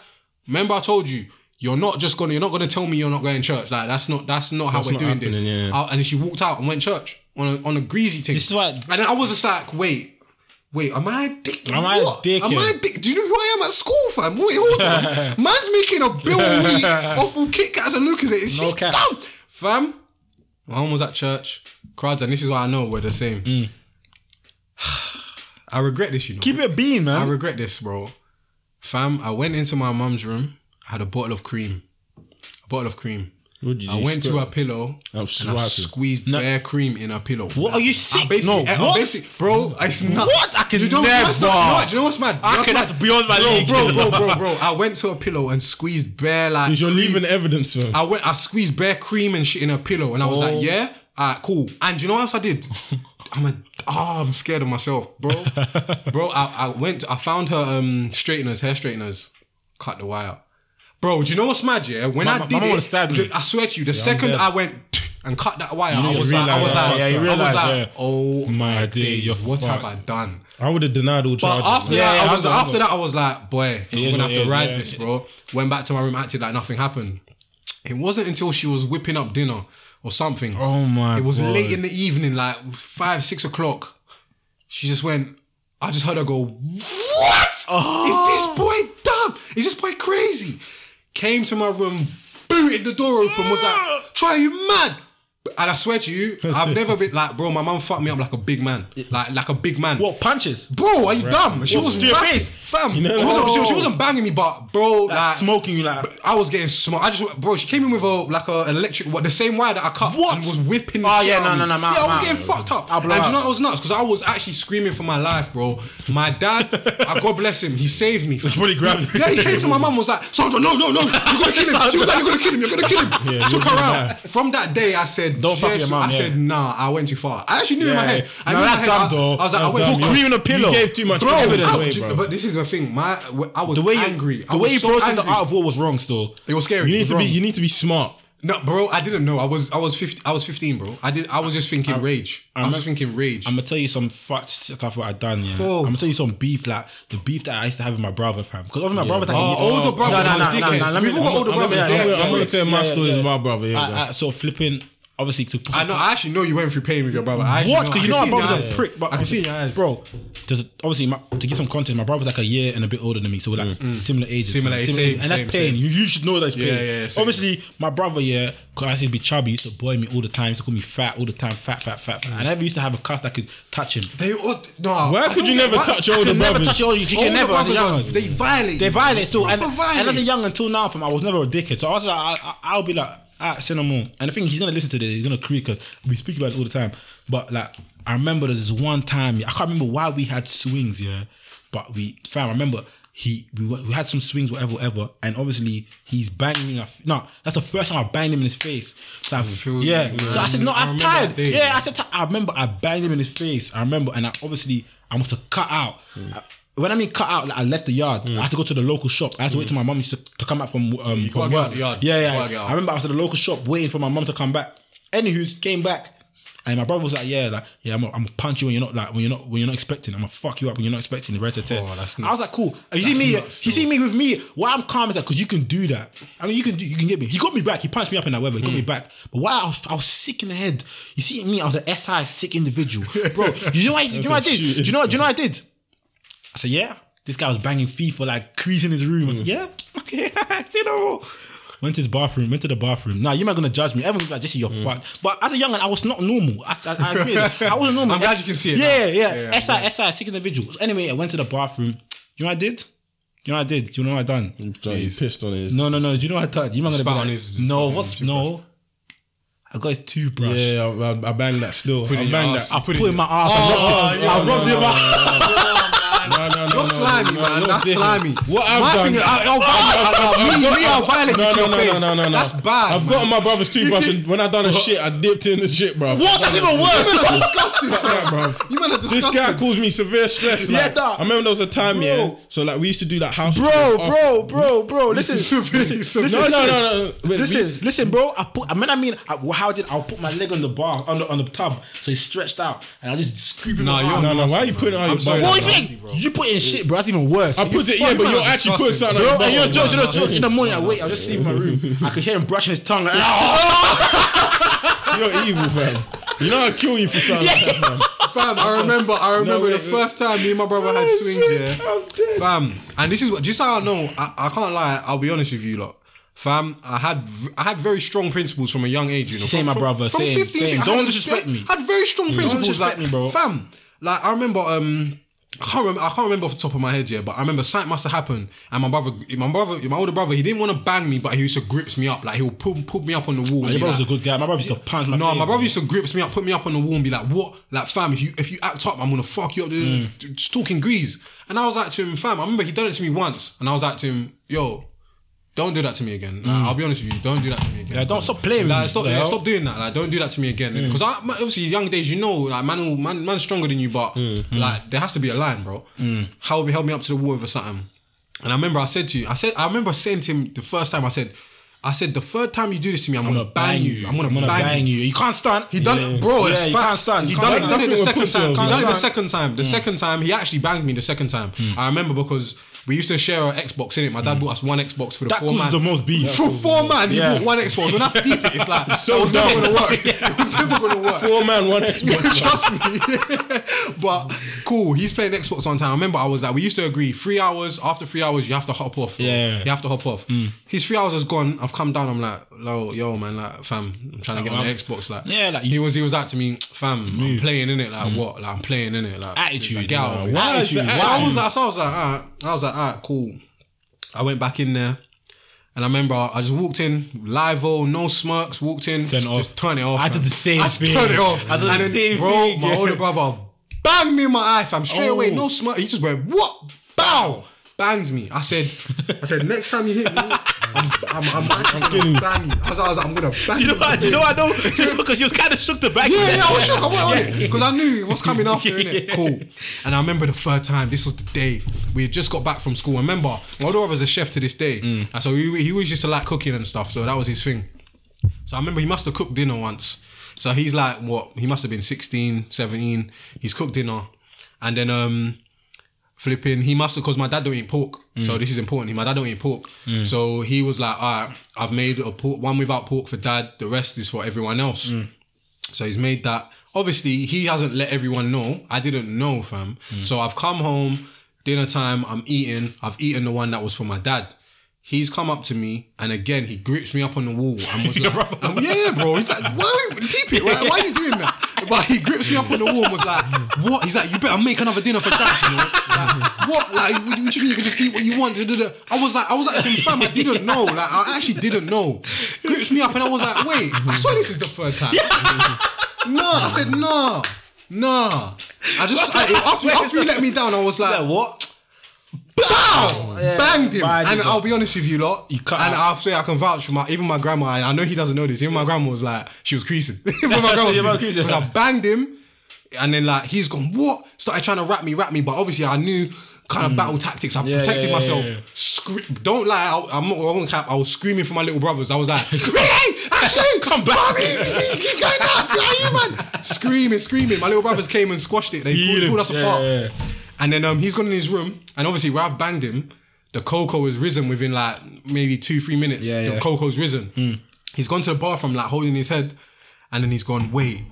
"Remember, I told you." You're not just gonna. You're not gonna tell me you're not going to church. Like that's not. That's not how That's we're not doing this. yeah. I- and then she walked out and went church on a on a greasy thing. This is why- And then I was just like, wait, wait, am I a dick? Am I a What? dickhead? Am I a dick? Do you know who I am at school, fam? Wait, hold on. Man's making a bill a week off of Kit Kats and Lucas. She's No cap. dumb. Fam, my mom was at church. Crowds, and this is why I know we're the same. Mm. I regret this, you know. Keep it being, man. I regret this, bro. Fam, I went into my mum's room, had a bottle of cream. A bottle of cream. What did I do? went to Squirt? her pillow I'm and I swiping. squeezed bare cream in her pillow. What are you I sick? basically- No, I what? basically- bro, it's not. What? I can you know, never. what's not- you know Do you know what's mad? I You know can- what's that's beyond my bro, league. Bro, bro, bro, bro. I went to a pillow and squeezed bare like. Because you're cream. leaving evidence, fam. I went. I squeezed bare cream and shit in her pillow, and I was Oh. like, "Yeah, alright, cool." And you know what else I did? I'm a. Oh, I'm scared of myself, bro. bro, I, I went. I found her um straighteners, hair straighteners. Cut the wire, bro. Do you know what's mad? Yeah, when My- I my did mama it, would've stabbed me. the- I swear to you, the second dead. I went and cut that wire, I was like, I was like, yeah, you I was like, yeah. oh My my day, you're what have I fucked. done? I would have denied all But charges. after Yeah, that, yeah, I was I'm after that, I was like, boy, is I'm gonna what have it to is, ride yeah. this, bro. Went back to my room, acted like nothing happened. It wasn't until she was whipping up dinner or something. Oh my It was God. late in the evening, like five, six o'clock. She just went. I just heard her go, "What? Is this oh. boy dumb? Is this boy crazy?" Came to my room, booted the door open, was like, "Try you mad?" And I swear to you, I've never been like, bro. My mum fucked me up like a big man, like like a big man. What punches? Bro, are you dumb? She What, was to your face? fam. know she, wasn't, she, she wasn't banging me, but bro, Like, like smoking you like. I was getting smoked. I just, bro, she came in with a like a an electric, what the same wire that I cut What? and was whipping. Oh, shit yeah, no, no, no, man, Yeah, I was man. getting fucked up. I'll And blow you know up. what was nuts? Because I was actually screaming for my life, bro. My dad, uh, God bless him, he saved me. He probably grabbed. Yeah, he came to my mum was like, Sandra, no, no, no, you're gonna kill him. She was like, you're gonna kill him. You're gonna kill him. Took her out. From that day, I said, Don't fuck your mum, I yeah. said, nah, I went too far. I actually knew in my Yeah, head. I No, knew in my that's head, dumb, I- though. I was like, I That's went too You- cream in a pillow. You gave too much Bro, evidence away, bro. but this is the thing. My, I was The way you, angry. I the way was you so processed the angry. art of war was wrong. Still, It was scary. You It need was to be. wrong. You need to be smart. No, bro, I didn't know. I was I was 50, I was 15, bro. I did I was just thinking rage. I, was just thinking rage. I'm gonna tell you some fucked stuff what I done. Yeah. I'm gonna tell you some beef like the beef that I used to have with my brother, fam. Because obviously my brother's like Oh, older brothers No, no, are no, no, dickheads. no, let me- We've all got older brothers. I'm Yeah, gonna- yeah, I'm gonna yeah. tell my yeah, stories yeah. with my brother, yeah, I-. I- So flipping, obviously to I know. I actually know you went through pain with your brother. I actually What? Because you know I my can see in brother's your a eyes. prick. But I can see in your eyes, bro. There's obviously my, to give some context, my brother's like a year and a bit older than me, so we're like mm. similar ages. Similar age, same, and that's same, pain. same. You, you should know that's pain. Yeah, yeah, yeah, same. obviously, my brother, yeah, because I used to be chubby, used to boy me all the time, used to call me fat all the time, fat, fat, fat. fat. I never used to have a cuss that could touch him. They all, no. Why I could don't you get never why- touch your I older could never brothers? touch your older. You can Older never as a brothers young. are- They violate. They you. violate still, and, Proper and as a violate. young until now, from I was never a dickhead. So I was like, I, I, I'll be like, ah, no more. And I think he's gonna listen to this. He's gonna creak because we speak about it all the time. But like, I remember there's this one time. I can't remember why we had swings, yeah. But we, fam, I remember he we, we had some swings, whatever, whatever. And obviously he's banging me. in f- No, that's the first time I banged him in his face. So I, feel yeah. So I said, no, I I'm tired. Yeah, I said, I remember I banged him in his face. I remember, and I obviously I must have cut out. I- when I mean cut out, like I left the yard. I had to go to the local shop. I had to wait till my mum to, to come back from um, You from gotta get out work. Yeah, yeah. I remember I was at the local shop waiting for my mum to come back. Anywho, came back. And my brother was like, "Yeah, like, yeah, I'm I'm punch you when you're not like when you're not when you're not expecting. I'm gonna fuck you up when you're not expecting." The rest of Oh, that's I was like, "Cool." And you see me, you see me with me. Why I'm calm is that because you can do that. I mean, you can do, you can get me. He got me back. He punched me up in that weather. He got me back. But why I was, I was sick in the head. You see me, I was an SI sick individual, bro. You know what? You know what I did? Do you know? Do you know what I did? I said, "Yeah, This guy was banging FIFA like creasing his room. I was like, mm. yeah, okay, say no more. Went to his bathroom, went to the bathroom. Now, you're not gonna judge me. Everyone's like, Jesse, you're mm. fucked. But as a young man, I was not normal. I, I, I agree. I wasn't normal. I'm glad you can see it Yeah, yeah. Yeah, yeah, SI, SI, sick individual. Anyway, I went to the bathroom. You know what I did? You know what I did? Do you know what I done? Mm, so he pissed on his. No, no, no. Do you know what I done? You not gonna be like, on his no, what's no? I got his toothbrush. Yeah, I, I, banged that still. I your banged that. I put it in my ass. I oh, rubbed it. I rubbed it in my No, no, no, You're slimy, no, man. you're That's slimy. What I've My done? thing is, I- I'll violate- me, me, I'll violate you No, to no, your no, face. no, no, no, no. That's bad. I've man. got on my brother's toothbrush, and when I done a shit, I dipped in the shit, bro. What? That's even worse. You man are disgusting, that, fam. bruv. You man are This disgusting. guy caused me severe stress. Yeah, Like. I remember there was a time, Bro. yeah. So like we used to do that house. bro, shows bro, bro, bro. Listen, Severe, severe. No, no, no, no. Wait, we- Listen, listen, bro. I put. I mean, I mean, I, how did I'll put my leg on the bar on the on the tub, so it's stretched out, and I just scoop it. Nah, my you're arm. No, no. Why are you putting it on I'm your body? What that's do you nasty, think? bro. You put in shit, bro. That's even worse. I put it, yeah, but you're actually putting disgusting. something on Bro, your and you're bottom, George, you know, George, in the morning, I wait, I'll just sleep in my room. I could hear him brushing his tongue. Like, You're evil, fam. You know I'll kill you for something like that, fam. Fam, I remember. I remember wait, the wait. first time me and my brother had swings. Yeah, fam. And this is what. Just how I know. I, I can't lie. I'll be honest with you, lot. Fam, I had v- I had very strong principles from a young age. You know, Same, from, my from- brother, From same, 15, same. I Don't had- disrespect me. I had very strong principles, disrespect like me, bro. Fam, like I remember. Um, I can't remember. I can't remember off the top of my head, yeah. But I remember something must have happened, and my brother, my brother, my older brother, he didn't want to bang me, but he used to grips me up, like he'll pull, pull me up on the wall. Your be brother's like, a good guy. My brother used to punch my no, face, my brother bro. used to grips me up, put me up on the wall, and be like, "What, like, fam? If you if you act up, I'm gonna fuck you up." Dude. Mm. Just talking grease, and I was like to him, "Fam, I remember he done it to me once, and I was like to him, yo." Don't do that to me again. Like, I'll be honest with you. Don't do that to me again. Mm. Yeah, don't stop playing with Like, me. stop, yeah, stop doing that. Like, don't do that to me again. Mm. Because I, man, obviously, young days, you know, like, man, will- man, man's stronger than you, but Mm. like, there has to be a line, bro. How he held me up to the wall over something, and I remember I said to you, I said, I remember saying to him the first time, I said, I said, the third time you do this to me, I'm, gonna, bang, you. I'm gonna, bang, you. You can't stand. He done it, bro. Yeah, it's you can't stand. He done it. He done it the second time. He done it the second time. The second time, he actually banged me. The second time, I remember because we used to share an Xbox in it. My dad mm. bought us one Xbox for the That four man. the most beef. For four man, he Yeah. bought one Xbox. When I deep it, it's like so it was never gonna work. It was never gonna work. Four man, one Xbox. Trust me. but cool. He's playing Xbox on time. I remember I was like, we used to agree three hours. After three hours, you have to hop off. Yeah. You have to hop off. Mm. His three hours has gone. I've come down. I'm like, yo, yo, man, like, fam, I'm trying to get oh, on the Xbox. Like, Yeah, like, he was, he was out to me, fam. I'm playing in it. Like, mm. what? Like, I'm playing in it. Like, Attitude, Like, get out of it. why is Attitude. the So I was like, so I was like, alright. I was like, alright, cool. I went back in there. And I remember I just walked in, live all, no smirks, walked in, Turn it just off. turn it off. I did the same I just thing. turned it off. I did the and then, same bro, thing, my yeah. older brother banged me in my eye, fam. Straight away, no smirk. He just went, what? Bow! Banged me. I said, I said, next time you hit me, I'm, I'm, I'm, I'm, I'm gonna bang you. I was, I was I'm gonna bang Do you know what? Do you know what I know? Do you know because you was kind of shook to back. yeah, yeah, I was shocked. I went on it because I knew what's coming after, innit? Cool. And I remember the third time. This was the day we had just got back from school. And remember, my older brother's a chef to this day, and so he, he always used to like cooking and stuff. So that was his thing. So I remember he must have cooked dinner once. So he's like, what? He must have been 16, 17. He's cooked dinner, and then um. Flipping, he must have because my dad don't eat pork, so mm. this is important. My dad don't eat pork, mm. so he was like, "All right, I've made a pork, one without pork for dad. The rest is for everyone else." Mm. So he's made that. Obviously, he hasn't let everyone know. I didn't know, fam. So I've come home, dinner time, I'm eating. I've eaten the one that was for my dad. He's come up to me and again he grips me up on the wall and was like, "Yeah, bro." He's like, "Why? Keep it. Why, why are you doing that?" But he grips me up on the wall and was like, "What?" He's like, "You better make another dinner for dad." You know, like, what? Like, what, do you think you can just eat what you want? I was like, I was like, fam, I didn't know. Like, I actually didn't know. Grips me up and I was like, "Wait, I swear this is the third time." No, I said no, no. I just I, after, after he let me down, I was like, what? Bow! Banged him. bad, and I'll be honest with you, lot. You cut and out. I'll say I can vouch for my even my grandma. and I know he doesn't know this. Even my grandma was like, she was creasing. even my grandma was Your mum creasing. creasing. Because I banged him, and then like he's gone, what? Started trying to rap me, rap me. But obviously I knew kind of mm. battle tactics. I Yeah, protected yeah, yeah, myself. yeah. Scre- don't lie. I, I'm not. I won't cap. I was screaming for my little brothers. I was like, hey, Ashley, come back. He's, he's, he's going nuts. Like, you man. Screaming, screaming. My little brothers came and squashed it. They Feed pulled, pulled us Yeah, apart. And then um, he's gone in his room, and obviously where I've banged him, the cocoa has risen within like maybe two, three minutes. Yeah, the yeah. cocoa's risen. He's gone to the bathroom, like holding his head, and then he's gone, wait,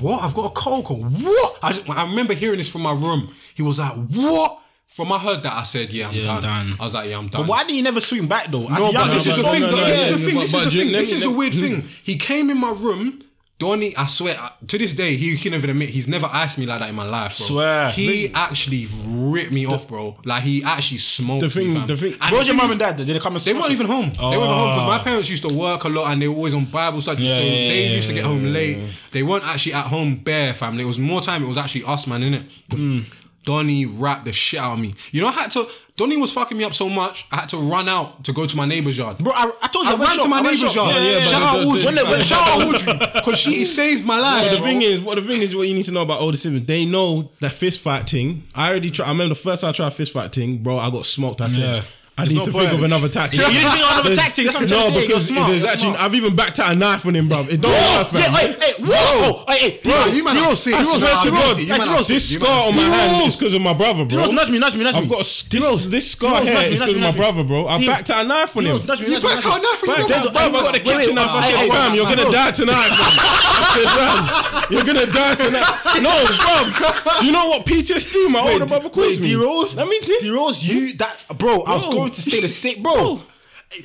what? I've got a cocoa. What? I, just, I remember hearing this from my room. He was like, what? from I heard that I said, yeah, I'm Yeah, I'm done. done. I was like, yeah, I'm done. But why didn't you never swing back though? No, but this is the thing. This is the thing. This is the Jim, thing. let This me- is the let- weird thing. He came in my room. Donny, I swear, to this day, he can even admit he's never asked me like that in my life, bro. Swear. He actually ripped me off, bro. Like, he actually smoked The thing- me, fam. the thing- And Where's the your mum and dad? Did they come and They weren't even home. They weren't home because my Oh. parents used to work a lot and they were always on Bible study. Yeah, so yeah, they yeah, used to get home late. They weren't actually at home bare, family. It was more time. It was actually us, man, innit? Mm. Donny rapped the shit out of me. You know, I had to. Donny was fucking me up so much. I had to run out to go to my neighbor's yard. Bro, I, I told you I I ran to my neighbor's shop. yard. Yeah, yeah, Shout but out Audrey. when fam. Shout out Audrey because she saved my life. But the bro. thing is, what the thing is, what you need to know about older siblings, they know that fist fight thing. I already tried. I remember the first time I tried fist fight thing, bro. I got smoked. I said, Yeah. I There's need no to point. think of another tactic. You didn't think of another tactic, that's what I'm no, trying to say. You're because smart, there's you're actually, smart. I've even backed out a knife on him, bro. It don't work, fam. Yeah, hey, hey, whoa, oh, hey, hey, Bro, you man are sick. I You man swear are to God, guilty. You man are this sick. You man scar on my sick. hand is because of my brother, bro. D-Rose, nudge me, nudge me, nudge me. I've got a, this, D-Rose, this scar D-Rose, here nudge me, because of my brother, bro. I D- backed out a knife on him. D-Rose, nudge me, You nudge me, backed nudge out a me. knife on Back your then, brother. bruv, I got the Wait, wait, kitchen knife. I hey, said, hey, fam, you're gonna die tonight. fam. I said, fam, you're gonna die tonight. No, bro. Do you know what PTSD my older brother calls me? D-Rose, Let me see. D-Rose, you, that, bro, I was Bro. going to say the same, bro.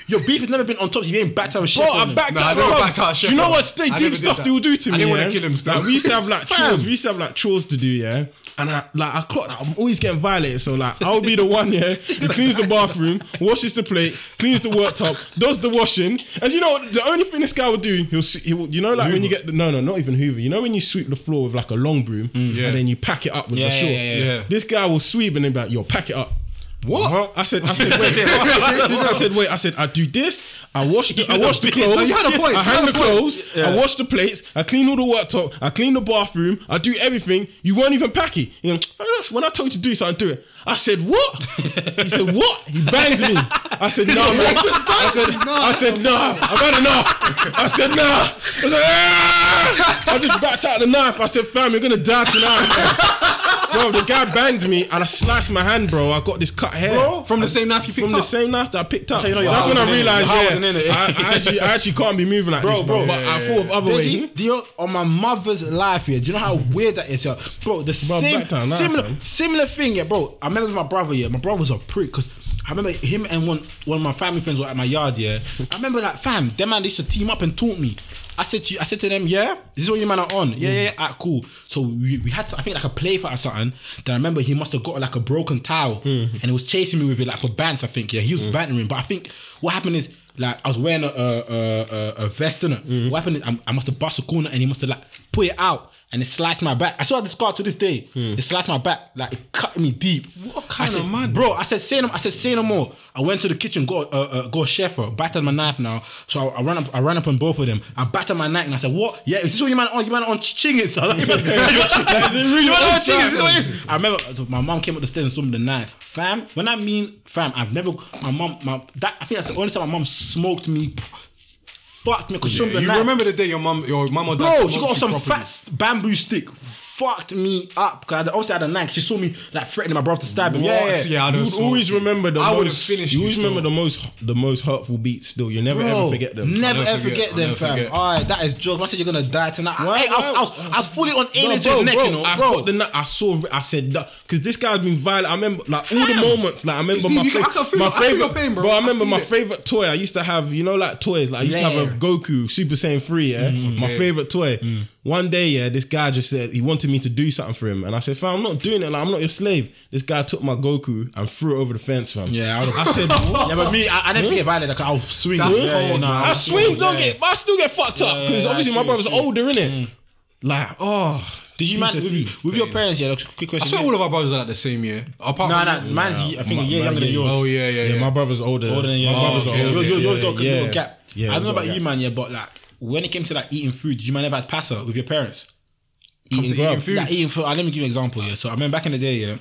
Your beef has never been on top, you ain't backed out a shit. Bro, I backed Nah, I out. never bro. backed out Do you know what stay I deep stuff that. they will do to I didn't wanna kill him still. Like, we used to have like chores. We used to have like chores to do, yeah. And I like I clock. I'm always getting violated, so like I'll be the one, yeah. Who cleans the bathroom, washes the plate, cleans the worktop, does the washing, and you know what? the only thing this guy would do, he'll he will, you know like when you get the, no no not even Hoover. You know when you sweep the floor with like a long broom yeah. and then you pack it up with Yeah, the short. yeah, yeah, yeah. This guy will sweep and then be like, yo, pack it up. What? I said, I said, wait. I said, wait. I said, I do this. I wash the, I wash the clothes. No, you had a point. I hang the clothes. I wash the plates. I clean all the worktop. I clean the bathroom. I do everything. You weren't even packing. You know, when I told you to do something, do it. I said, what? He said, what? He banged me. I said, no, man. I said, I said, no. I've had enough. I said, no. I said, ah! I just backed out the knife. I said, fam, you're gonna die tonight. Bro, the guy banged me and I sliced my hand, bro. I got this cut hair. Bro, from the same knife you picked From up. the same knife that I picked up. you know That's when I wasn't in it. realized, yeah, it. Eh? I, I actually, I actually can't be moving like Bro, this, bro. bro. But I thought of other Did ways. you, do you, on my mother's life here, do you know how weird that is, yeah? Bro, the Bro, same similar similar thing, yeah, bro. I remember with my brother, yeah. My brother was a prick because I remember him and one one of my family friends were at my yard, yeah. I remember like, fam, them man they used to team up and taunt me. I said to you, I said to them, yeah, this is what you man are on. Yeah, yeah, yeah, ah, cool. So we, we had to, I think like a play fight or something. Then I remember he must have got like a broken towel and he was chasing me with it like for bands, I think. Yeah, he was bantering. But I think what happened is like I was wearing a a, a, a, vest in it. What happened is I, I must have bust a corner and he must have like put it out. And it sliced my back. I still have the scar to this day. It sliced my back, like it cut me deep. What kind said, of man? bro? I said, say no. I said, say no more. I went to the kitchen, got uh, uh, got a chef, battered my knife now. So I, I ran up, I ran up on both of them. I battered my knife and I said, what? Yeah, is this what you man on? You man on chinging? So like, you man on chinging? Is this what it is? I remember so my mom came up the stairs and saw me the knife. Fam, when I mean fam, I've never my mom my that I think that's the only time my mom smoked me. Fucked me because Yeah, showed me the you remember the day your mum, your mum or dad Bro, she got some properly? fat bamboo stick. Fucked me up because I also had a knife. She saw me like threatening my brother to stab him. Yeah, What? yeah. Yeah, I You would always remember the I would've most. finished you always remember the most, the most hurtful beats. Still, you never Bro, ever forget them. Never never ever forget. forget them, never fam. forget. All right, that is jokes. I said you're gonna die tonight. Hey, I, was, I, was, I was fully on No, AJ's bro, neck, bro, you know, I bro. the night. I saw. I said because this guy's been violent. I remember like all the moments. Like I remember Steve, my, fa- I can feel- my I favorite. pain, bro. I I remember my it. favorite toy. I used to have. You know, like toys. Like I used to have a Goku Super Saiyan three. Yeah, mm, my favorite toy. Mm. One day, yeah, this guy just said he wanted me to do something for him, and I said, "Fam, I'm not doing it. Like I'm not your slave." This guy took my Goku and threw it over the fence, fam. Yeah, I I said, "What?" yeah, but me, I, I never get violent. Like I'll swing. That's yeah, yeah, cold, nah. I I'll swing, don't yeah. get, but I still get fucked up because yeah, obviously that's my brother's it's true. older, innit? Mm. Like, oh, Did you man with, with your parents? Yeah, like, quick question. I question. swear all of our brothers are like the same year. Apart Nah, from nah, mine's I think a year my younger than yours. Oh yeah, yeah, yeah, yeah. my brother's older. older than you. My brother's oh, okay, older. okay. Yours, yours, yeah, got a yeah. little gap. Yeah, I don't know about you, man. Yeah, but like when it came to like eating food, you man ever had pasta with your parents? Eating grub. eating food. Like eating food. Uh, let me give you an example. Yeah, so I remember back in the day. Yeah,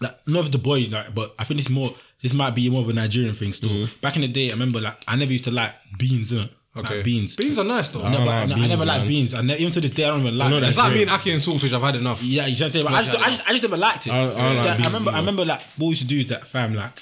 like not with the boy, like, but I think this more. This might be more of a Nigerian thing still. Mm-hmm. Back in the day, I remember like I never used to like beans. innit? Okay. Like beans. Beans are nice though. I No, don't but like I, I never man. liked beans. I ne- even to this day, I don't even like. know it. It's like being me and ackee and saltfish. I've had enough. Yeah, you trying to say, but I just, I just, I just never liked it. I I like That- I beans remember, I remember, like what we used to do is that fam, like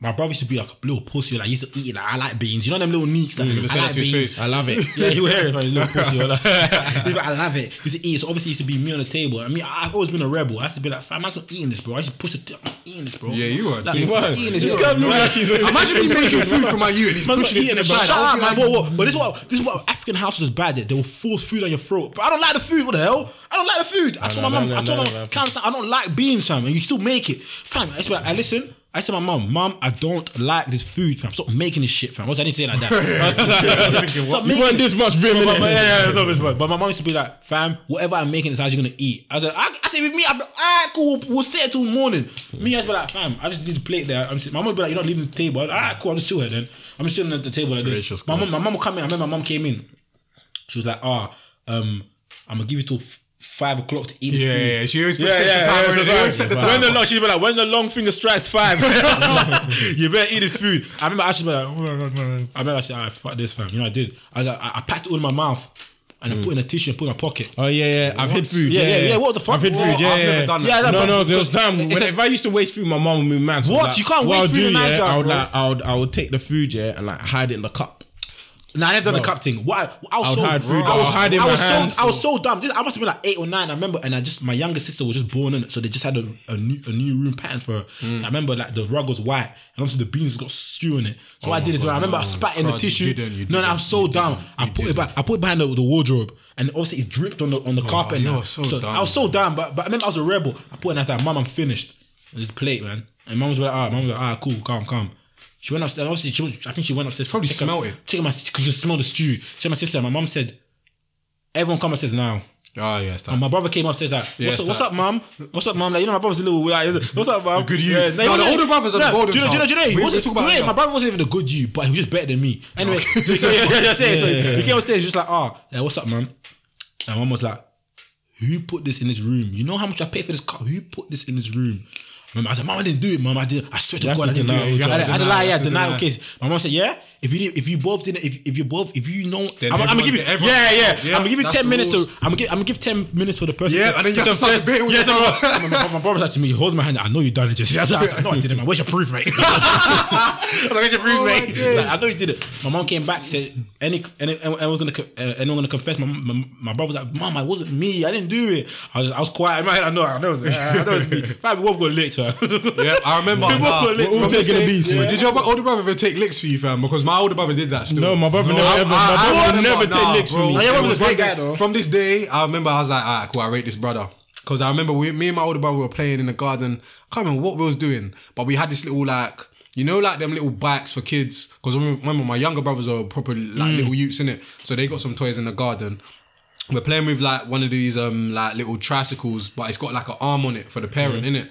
My brother used to be like a little pussy, like he used to eat it, like I like beans. You know them little neeks that mm. gonna say I that like beans. I love it. Yeah, you hear it from his little pussy. like, like, I love it. He used to eat. So obviously, it used to be me on the table. I mean, I've always been a rebel. I used to be like, fam, I'm not eating this, bro. I used to push the, I'm eating this, bro. Yeah, you were. Like, You were. eating this. This guy look like he's- Imagine me making food for my you and he's Man's pushing it it, the side. Shut up, man. like, Whoa, whoa. But this is what this is what African houses is bad. At. They will force food on your throat. But I don't like the food. What the hell? I don't like the food. I told my mum. I told my no, no. mum. "Can't I don't like beans, fam. And you still make it, fam. I used to I listen. I said to my mum, Mum, I don't like this food, fam. Stop making this shit, fam. What's I didn't say it like that. Stop You making weren't this much vim But, but, yeah, yeah, stop it, but, my mom used to be like, fam, whatever I'm making is how you're gonna eat. I said, I, I said with me, I'm like, alright, cool, we'll, we'll sit it till morning. Me, I'd be like, fam, I just did the plate there. I'm sitting, my mom would be like, you're not leaving the table. Alright, cool, I'm just chill here then. I'm just chilling at the table like this. My mom, my mom would come in. I remember my mom came in. She was like, ah, um, I'm gonna give you till five o'clock to eat. the Yeah, food. yeah, she always puts Yeah, set the yeah, timer yeah, in it. They always set the When the long, she'd be like, when the long finger strikes five, you better eat the food. I remember I should be like, I remember I said, ah, fuck this, fam. You know, I did. I, like, I, I packed it all in my mouth and I put in a tissue and put in my pocket. Oh yeah, yeah. I've hid food. Yeah, yeah, yeah. What the fuck? I've hid Well, food. Yeah, I've yeah. never done that. Yeah, that- no, no, there was but- time. it's When, a- if I used to waste food, my mom would move mad. So What? like, You can't what waste I'll food do, in yeah, Niger, I would bro. like, I would, I would take the food, yeah, and like hide it in the cup. Nah, I never done the cup thing. What? I, I was I so, hide food, I was, hide in I was hands. so, I was so dumb. This, I must have been like eight or nine. I remember, and I just my younger sister was just born in it, so they just had a, a new a new room pattern for her. Mm. I remember like the rug was white, and obviously the beans got stew in it. So what I did is, God, I remember I no. spat in the God, you tissue. didn't, you no, no, I'm didn't, so dumb. I put it didn't. back. I put it behind the, the wardrobe. And obviously it dripped on the on the carpet. and you're so dumb, I was so dumb, but but I remember I was a rebel. I put it and I said, "Mom, I'm finished." And just plate, man. And mom was like, "Ah, mom was like, ah, cool, calm, calm." She went upstairs. Obviously, she was, I think she went upstairs. Probably smelled it. Check my, could just smell the stew. Check my sister. My mom said, "Everyone come upstairs now." Oh, yeah, And my brother came upstairs like, what's, up, what's up, mom? What's up, mom? Like, you know, my brother's a little like, what's up, mom? good you. Yeah, No, he the wasn't- older brothers are the golden do you know, do you know, do you know. We- wasn't- My brother wasn't even a good you, but he was just better than me. Anyway, he came, yeah, yeah, yeah, so he came upstairs just like, oh, yeah, what's up, mom? And mom was like, who put this in this room? You know how much I paid for this car? Who put this in this room? Remember, I said, Mom, I didn't do it, Mom. I did. I swear to You have God, to I didn't do deny it. all I, the did- I did time. lie, yeah, Deny, denial deny. case. My mom said, Yeah, if you didn't, if you both didn't, if, if you both, if you know, Then I'm, I'm gonna give you, everyone- yeah, yeah, yeah, I'm gonna give you that's ten the minutes to, rules. I'm gonna give, I'm gonna give ten minutes for the person. Yeah, to- and then you to have to start confess. debating with Yeah, your so my, my, my brother said to me, hold my hand. I know you done it. Just, I said, I know I did it, man. Where's your proof, mate? I was like, Where's your proof, Oh, my mate? days. Like, I know you did it. My mom came back said, any, any anyone's gonna, co- uh, anyone gonna confess? My, my, my brother was like, Mom, I wasn't me. I didn't do it. I was, I was quiet in my head. I know, I know, it was, I know it's me. Five, we both got licked, man. Yeah, I remember. we both got licked we were all taking a day- beast, Yeah. yeah. Did your older brother ever take licks for you, fam? Because my older brother did that still. No, my brother never I- ever. I- I My brother would remember- never take nah, licks bro. from me. Yeah, your brother was a From great guy, though. From this day, I remember I was like, alright, cool, I rate this brother. Because I remember we, me and my older brother were playing in the garden. I can't remember what we was doing, but we had this little like, you know, like them little bikes for kids. Because remember, my younger brothers are proper like little youths in it, so they got some toys in the garden. We're playing with like one of these um like little tricycles, but it's got like an arm on it for the parent in it.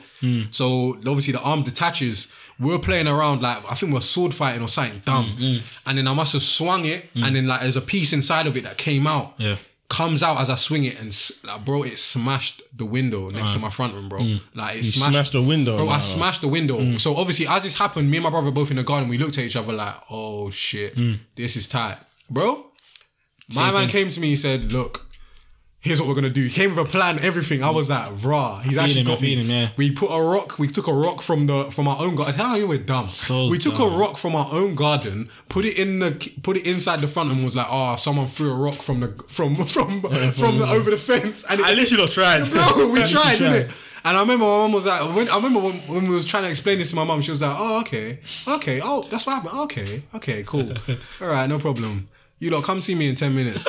So obviously the arm detaches. We're playing around like I think we're sword fighting or something dumb, and then I must have swung it, and then like there's a piece inside of it that came out. Yeah. Comes out as I swing it and like, bro, it smashed the window next to my front room, bro. Like it smashed, smashed the window, bro. I oh. smashed the window. So obviously, as this happened, me and my brother both in the garden. We looked at each other like, "Oh shit, this is tight, bro." My man came to me. He said, "Look, here's what we're gonna do." He came with a plan, everything. I was like, "Rah!" He's actually him, got me. him, yeah. We put a rock. We took a rock from the from our own garden. How you were dumb. So we took dumb. a rock from our own garden, put it in the put it inside the front, and was like, "Oh, someone threw a rock from the from from from the over the fence." And it, At least you not tried. Bro, we At least you tried, didn't it? And I remember my mom was like, when, I remember when, when we was trying to explain this to my mom, she was like, oh, okay, okay, oh, that's what happened. Okay, okay, cool. All right, no problem. You lot, come see me in 10 minutes.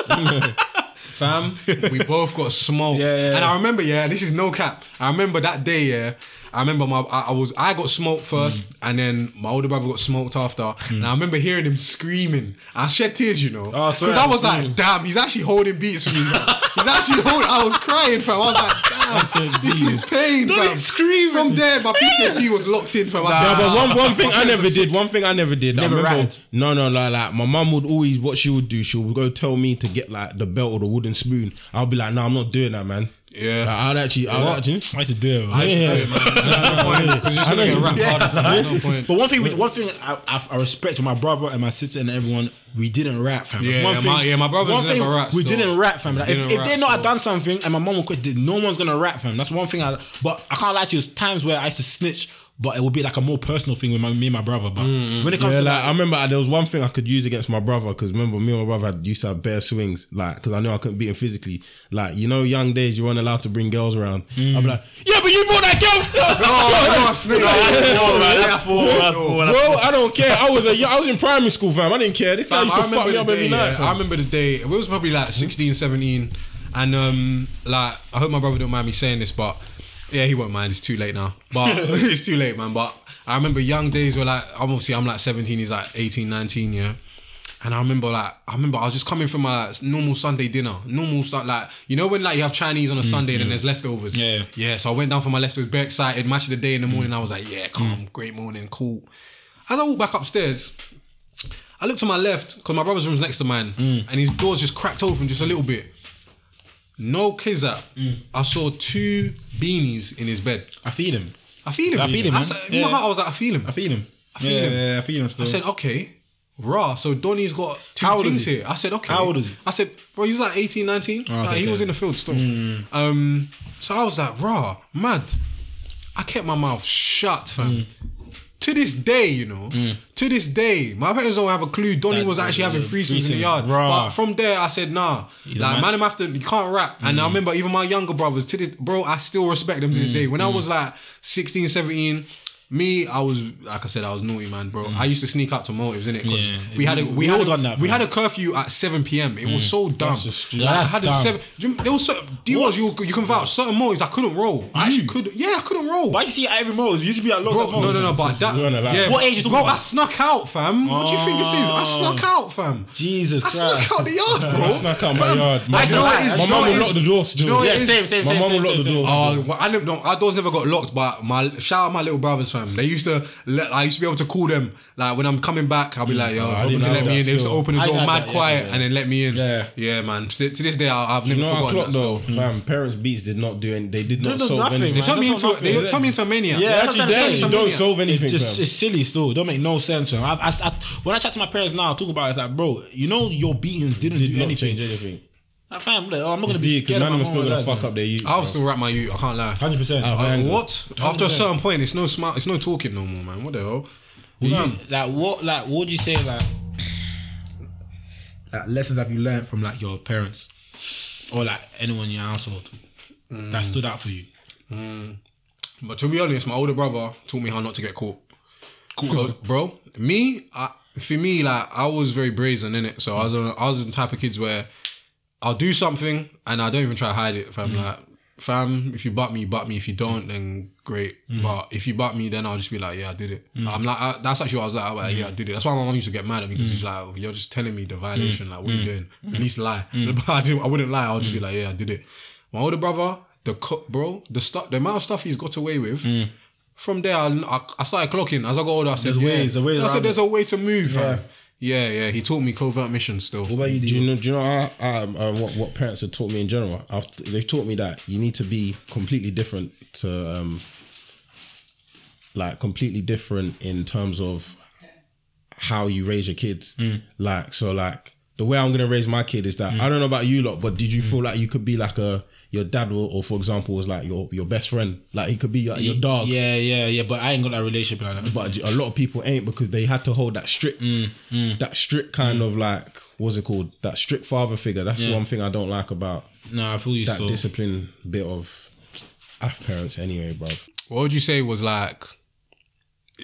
Fam, we both got smoked. Yeah, yeah. And I remember, yeah, this is no cap. I remember that day, yeah. I remember my I, I was I got smoked first, and then my older brother got smoked after. And I remember hearing him screaming. I shed tears, you know, Oh, because sorry, I was like, damn, he's actually holding beats for me. He's actually holding. I was crying, fam. I was like, damn, this is pain, fam. screaming. From there, my PTSD was locked in, fam. I was Yeah, but one, "Ah, one thing I never did, one thing I never did. I Never remember- ratted? No, no, like, like my mum would always, what she would do, she would go tell me to get like the belt or the wooden spoon. I'll be like, no, I'm not doing that, man. Yeah. Like, I'd actually, I'd actually. I used to do it. I used to do it, man. No point, 'cause you're just gonna get wrapped hard. There's no point. But one thing, we, one thing I, I, I respect to my brother and my sister and everyone, we didn't rap, fam. Yeah, one yeah, thing, my- yeah, my brothers one thing never rap We still. didn't rap, fam. Like, if didn't if rap they know I done something and my mom would quit, no one's gonna rap, fam. That's one thing I. But I can't lie to you. There's times where I used to snitch but it would be like a more personal thing with my, me and my brother. But Mm, when it comes Yeah, to like, like, I remember there was one thing I could use against my brother because remember me and my brother had, used to have bare swings, like because I knew I couldn't beat him physically. Like you know, young days you weren't allowed to bring girls around. Mm. I'd be like, yeah, but you brought that girl. Bro, I don't care. I was a, I was in primary school, fam. I didn't care. This guy used to I fuck remember me the up day. every night. I remember the day. It was probably like 16, 17. And um, like I hope my brother don't mind me saying this, but yeah, he won't mind. It's too late now. But it's too late, man. But I remember young days where like obviously I'm like 17, he's like 18, 19, yeah. And I remember like I remember I was just coming from my normal Sunday dinner, normal stuff like you know when like you have Chinese on a Sunday and then mm-hmm. there's leftovers. Yeah. yeah. So I went down for my leftovers, very excited. Match of the day in the mm. morning. I was like, yeah, calm, mm. great morning, cool. As I walk back upstairs, I look to my left because my brother's room's next to mine, Mm. and his door's just cracked open just a little bit. No kizap. Mm. I saw two beanies in his bed. I feed him. I feel him. I feel him, I, man. said, in Yeah. my heart, I was like, I feel him. I feed him. I feel yeah, him. Yeah, I feed him still. I said, okay, raw. So Donny's got two How old is things he? here. I said, okay. How old is he? I said, bro, he's like 18, 19. Oh, Like, okay, he was in the field still. Um, so I was like, raw, mad. I kept my mouth shut, fam. To this day, you know, mm. to this day, my parents don't have a clue. Donny That- was actually having threesomes in the yard. raw. But from there, I said, nah. a like, man. man, I'm after, you can't rap. And I mm. remember even my younger brothers, to this, bro, I still respect them to this mm. day. When I was like 16, 17, me, I was, like I said, I was naughty, man, bro. Mm. I used to sneak out to motives, innit? Because Yeah. we had a, We- we, we had all a, done that, we had a curfew at 7 p.m. It was mm. so dumb. just Like, I that's had a seven. you- There was certain, do you, you, you can vouch certain motives I couldn't roll. I actually could. Yeah, I couldn't roll. Why you see at every mall? It used to be at loads Bro, of no, no, no, but that, weren't allowed. yeah, What age you talking bro, about? I snuck out, fam. What do you think this is? I Oh. snuck out, fam. Jesus I Christ. snuck out the yard, bro. I snuck out my Fam, yard. My you know what it is? my You know mum what would it lock the door still. Know what Yeah, it is? same, same, My same. mum same, would lock same, the same. door. Oh, well, I never, no, our doors never got locked, but my shout out my little brothers, fam. They used to let, I used to be able to call them like when I'm coming back. I'll be mm, like, yo, I open to let me that in. They used to open the I door had mad that, yeah, quiet yeah. and then let me in. Yeah. yeah, man. To, to this day, I, I've never You know forgotten clock that. though, stuff. fam. Parents beats did not do any. They did not no, solve nothing, anything. They man. turned me That's into not they nothing. turned me into a maniac. Yeah, actually they don't solve anything. It's just silly still. Don't make no sense. Fam. I've, I, I, when I chat to my parents now, I talk about it, it's like, bro, you know your beatings didn't do anything. Change. Like, fam, like, oh, I'm not gonna be Because scared of man my was still gonna fuck up their youth. I'll still rap my youth. I can't lie. Hundred percent. I've Uh, anger. what? After a certain point, it's no smart. It's no talking no more, man. What the hell? Would you, like what? Like what would you say? Like, like lessons have you learned from like your parents or like anyone in your household that stood out for you? But to be honest, my older brother taught me how not to get caught. Cool, bro. Me, I, for me, like I was very brazen in it. So I was, on, I was the type of kids where I'll do something and I don't even try to hide it. Fam, mm. like, fam, if you butt me, you butt me. If you don't, then great. Mm. But if you butt me, then I'll just be like, yeah, I did it. Mm. I'm like, I, that's actually what I was like. I was like, yeah, I did it. That's why my mom used to get mad at me because she's like, oh, you're just telling me the violation. Like, what are you doing? At least lie. But I, didn't, I wouldn't lie. I'll just be like, yeah, I did it. My older brother, the co- bro, the stuff, the amount of stuff he's got away with. From there, I, I, I started clocking. As I got older, I said, There's yeah. ways, there's ways I said, there's a way to move, fam. Yeah, yeah. He taught me covert missions still. What about you? Do you know? Do you know um, um, what what parents have taught me in general? I've, they've taught me that you need to be completely different to, um, like completely different in terms of how you raise your kids. Like so, like the way I'm gonna raise my kid is that I don't know about you lot, but did you feel like you could be like a your dad or, or for example was like your your best friend, like he could be like your dog. Yeah, yeah, yeah. But I ain't got that relationship like that. But a lot of people ain't because they had to hold that strict, mm, mm. that strict kind mm. of like what's it called? That strict father figure. That's Yeah. one thing I don't like about no, I feel you that still. discipline bit of af parents anyway, bro. What would you say was like,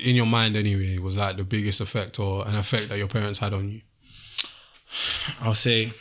in your mind anyway, was like the biggest effect or an effect that your parents had on you? I'll say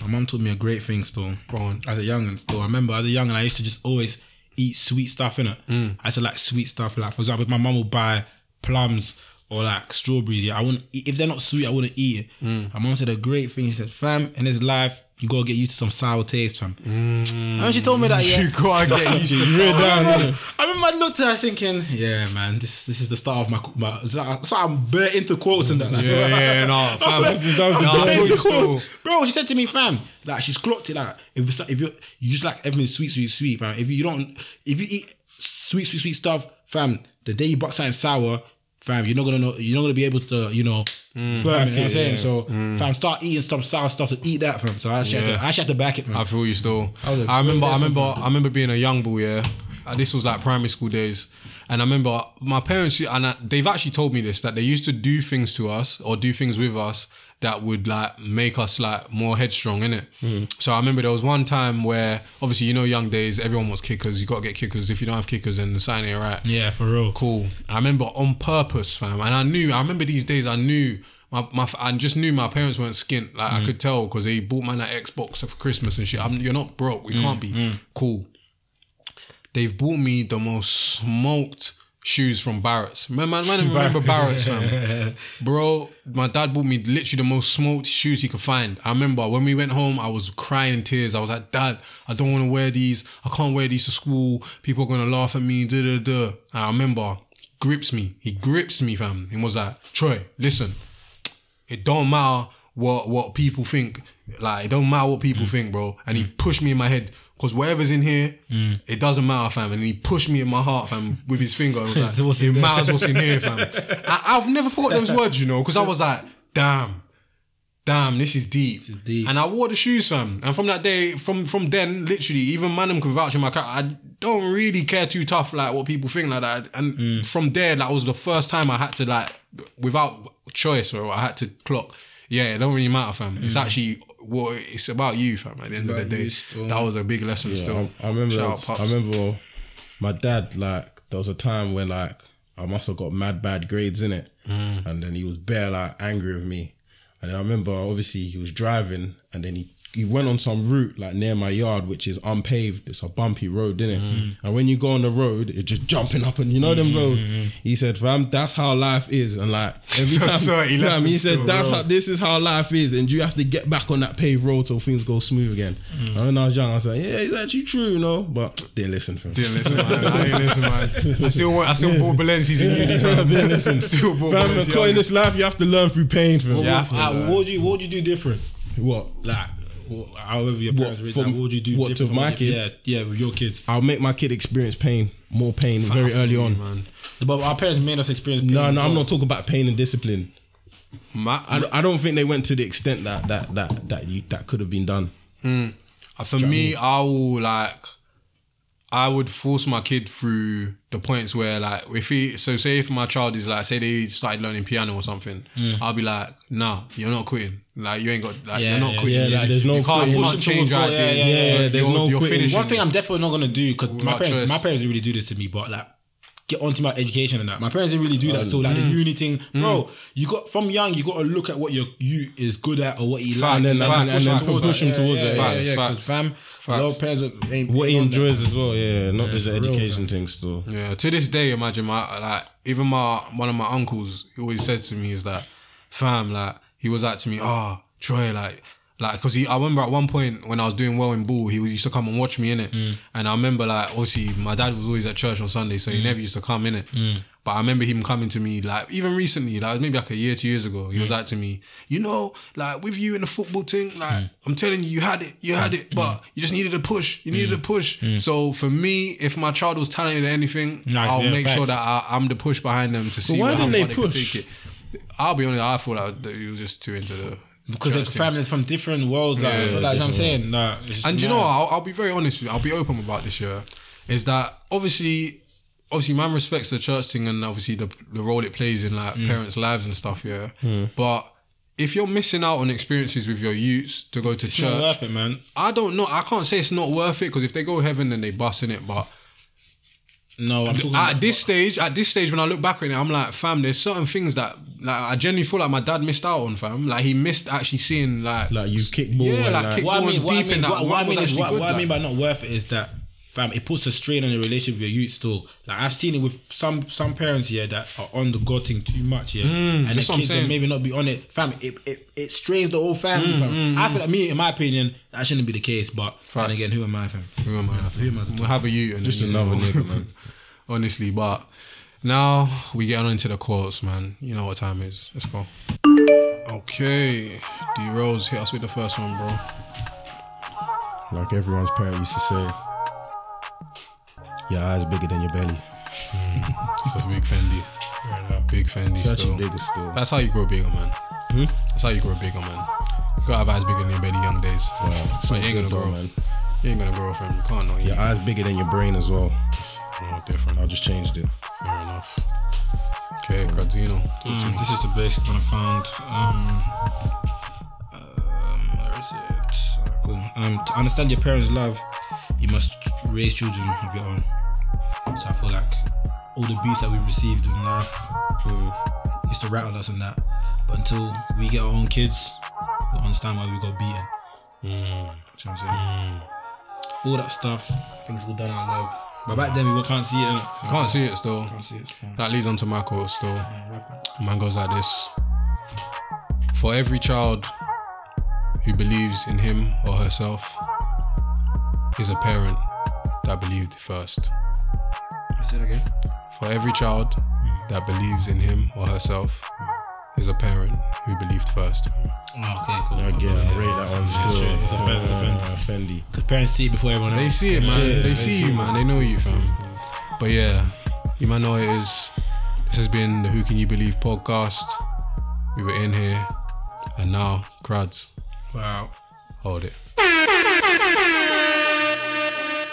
my mom taught me a great thing still. Go on. As a youngin still. I remember as a youngin I used to just always eat sweet stuff in it. Mm. I used to like sweet stuff. Like for example, my mom would buy plums or like strawberries, yeah, I wouldn't eat, if they're not sweet, I wouldn't eat it. Mm. My mom said a great thing. She said, fam, in this life, you gotta get used to some sour taste, fam. And when she told me that, yeah. You gotta get used to it. I remember I looked at her thinking, yeah, man, this this is the start of my. my so, so I'm bare into quotes and that. Like, Yeah, yeah, no, fam. That was I best. feel you still. Bro, she said to me, fam, like she's clocked it. Like if it's, if you you just like everything sweet, sweet, sweet, fam. If you don't, if you eat sweet, sweet, sweet stuff, fam, the day you bought something sour, fam, you're not gonna know. You're not gonna be able to, you know, Mm. firm it. You know what I'm saying? So, fam, start eating stuff sour stuff and eat that, fam. So I actually, had, to, I actually had to back it, man. I feel you still. I remember, I remember, I remember being a young boy. Yeah, Uh, this was like primary school days, And I remember my parents, and I, they've actually told me this that they used to do things to us or do things with us that would like make us like more headstrong in it. Hmm. So I remember there was one time where obviously you know young days everyone wants kickers. You got to get kickers. If you don't have kickers, then the sign ain't right. Yeah, for real. Cool. I remember on purpose, fam, and I knew. I remember these days. I knew. My, my, I just knew my parents weren't skint. Like I hmm. could tell because they bought man an Xbox for Christmas and shit. I'm, you're not broke. We hmm. can't be cool. They've bought me the most smoked shoes from Barratts. Man, man, man remember Barratts, fam. Bro, my dad bought me literally the most smoked shoes he could find. I remember when we went home, I was crying in tears. I was like, Dad, I don't want to wear these. I can't wear these to school. People are gonna laugh at me. Da da da. I remember, grips me. He grips me, fam. He was like, Troy, listen, it don't matter what what people think. Like it don't matter what Mm. people think, bro. And he pushed me in my head because whatever's in here, Mm. it doesn't matter, fam. And he pushed me in my heart, fam, with his finger. And was like, What's it matters what's in here, fam. I, I've never thought those words, you know, because I was like, damn. Damn, this is deep. deep. And I wore the shoes, fam. And from that day, from from then, literally, even Manham can vouch in my car. I don't really care too tough like what people think like that. And Mm. from there, that was the first time I had to like, without choice, bro, I had to clock. Yeah, it don't really matter, fam. It's actually what it's about you, fam. At the end of the day, still. that was a big lesson. Yeah, still, I, I remember. Shout out, I remember my dad. Like there was a time when like I must have got mad bad grades in it, Mm. and then he was bare like angry with me. And then I remember obviously he was driving, and then he he went on some route like near my yard, which is unpaved. It's a bumpy road, isn't it? Mm. And when you go on the road, it's just jumping up, and you know them roads. He said, "Fam, that's how life is." And like every So time, sorry, you know what I he said, "That's bro. how this is how life is, and you have to get back on that paved road till things go smooth again." And when I was young, I was like, "Yeah, it's actually true, you know," but didn't listen for him. Didn't listen, man. I didn't listen, man. I still want. I still bought Balenci's in uni, fam. Didn't listen. Still bought Fam, in this life, you have to learn through pain. Fam. Yeah, What, uh, what would you what would you do different? What? Like however your parents raised, from- what would you do what, to my kids? Yeah, yeah, with your kids. I'll make my kid experience pain, more pain, very early on. man. But our parents made us experience. No, no, I'm not talking about pain and discipline. My, I, don't- I don't think they went to the extent that that that that you that could have been done. Uh, For me, I will like, I would force my kid through the points where like, if he, so say if my child is like, say they started learning piano or something, I'll be like, nah, you're not quitting. Like you ain't got, like Yeah, you're not yeah, quitting. yeah, like, there's no you can't, you can't change your towards goal, yeah, ideas. yeah, yeah, yeah, there's you're, no you're quitting. finishing One thing. I'm definitely not gonna do because my parents, choice. my parents didn't really do this to me, but like get onto my education and that. My parents didn't really do that. So like the Mm. uni thing, bro. You got from young, you got to look at what your you is good at or what he likes, And then, facts, and, and then facts, push him towards it. yeah, Facts, yeah, 'cause facts. fam, Facts. a lot of parents ain't What he ain't on enjoys as well, yeah, not just the for real, education thing still. Yeah, to this day, imagine my like even my one of my uncles always said to me is that, fam, like he was like to me, oh Troy, like like because he I remember at one point when I was doing well in ball, he was, used to come and watch me in it, mm. and I remember like obviously my dad was always at church on Sunday, so he mm. never used to come in it. Mm. But I remember him coming to me like even recently, like maybe like a year, two years ago, he was like to me, you know, like with you in the football thing, like I'm telling you, you had it, you had it, but you just needed a push, you needed a push. So for me, if my child was talented at anything, I'll yeah, make sure that I, I'm the push behind them to see why how didn't they they can take it. I'll be honest, I thought that he was just too into the because they're families from different worlds. Like, Yeah, I feel like I'm saying, nah, it's And you know. I'll, I'll be very honest with you. I'll be open about this year. Is that obviously, obviously, man respects the church thing and obviously the the role it plays in like Mm. parents' lives and stuff. Yeah, but if you're missing out on experiences with your youths to go to It's church, not worth it, man. I don't know. I can't say it's not worth it because if they go heaven, then they bust in it. But No, I'm talking at about this stage, at this stage, when I look back on it, I'm like, fam, there's certain things that like I genuinely feel like my dad missed out on, fam. Like he missed actually seeing like Like you kick more, yeah, like, like- kick what I mean, and what I deep in mean, that. what, what I mean is actually what, good, what I mean by not worth it is that, fam, it puts a strain on the relationship with your youth. Still, like I've seen it with some some parents here that are on the God thing too much, yeah, mm, and the that's kids that maybe not be on it, fam. It it, it strains the whole family, mm, fam. Mm, I feel like me, in my opinion, that shouldn't be the case. But Facts. and again, who am I, fam? Who am I? Who am I to We'll have a you and Just another nigga, man. Honestly, but now we get on into the quotes, man. You know what time is. Let's go. Okay, D Rose hit us with the first one, bro. Like everyone's parent used to say, your eyes bigger than your belly. It's a big Fendi. Big Fendi It's still. actually bigger still. That's how you grow bigger, man. That's how you grow bigger, man. You gotta have eyes bigger than your belly young days. Wow, So you ain't gonna grow. man. You ain't gonna grow from. You can't know. Your eyes bigger than your brain as well. know different. I just changed it. Fair enough. Okay, Gradino. talk to Mm, this is the basic one I found. Um, where is it? Uh, Cool. Um, to understand your parents' love, you must raise children of your own. So I feel like all the beats that we received in life will used to rattle us and that. But until we get our own kids, we'll understand why we got beaten. Mm. You know what I'm saying? All that stuff, things were done out of love. But back then we can't see it. You can't see it still. Can't see it. it's fine. That leads on to my quote still. Yeah. Man goes like this For every child who believes in him or herself is a parent that believed first. Say it again. For every child that believes in him or herself is a parent who believed first. Oh, okay, cool. Again, I rate that one It's still. true. It's a fair- it's a fair- Uh, Fendi. Because parents see it before everyone else. They see it, man. it, They they see see you, man. They know you, fam. But yeah, you might know it is. This has been the Who Can You Believe podcast. We were in here, and now, crads, Wow. hold it.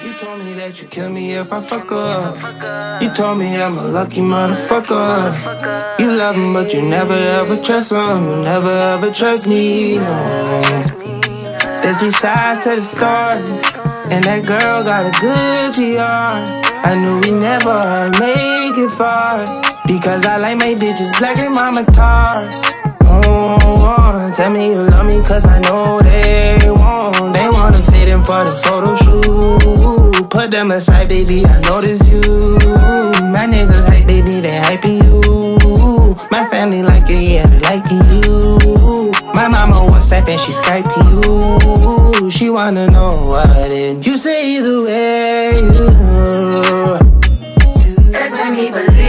You told me that you kill me if I fuck up. You told me I'm a lucky motherfucker. You love him, but you never ever trust him. You never ever trust me. No. There's three sides to the story, and that girl got a good PR. I knew we never make it far because I like my bitches black and mama tar. Oh, oh, tell me you love me cause I know they won't. They wanna fit in for the photo shoot. Put them aside, baby, I notice you. My niggas hype, baby, they hyping you. My family like it, yeah, they liking you. My mama WhatsApp and she Skyping you. She wanna know what it. You say either way. Let's make me believe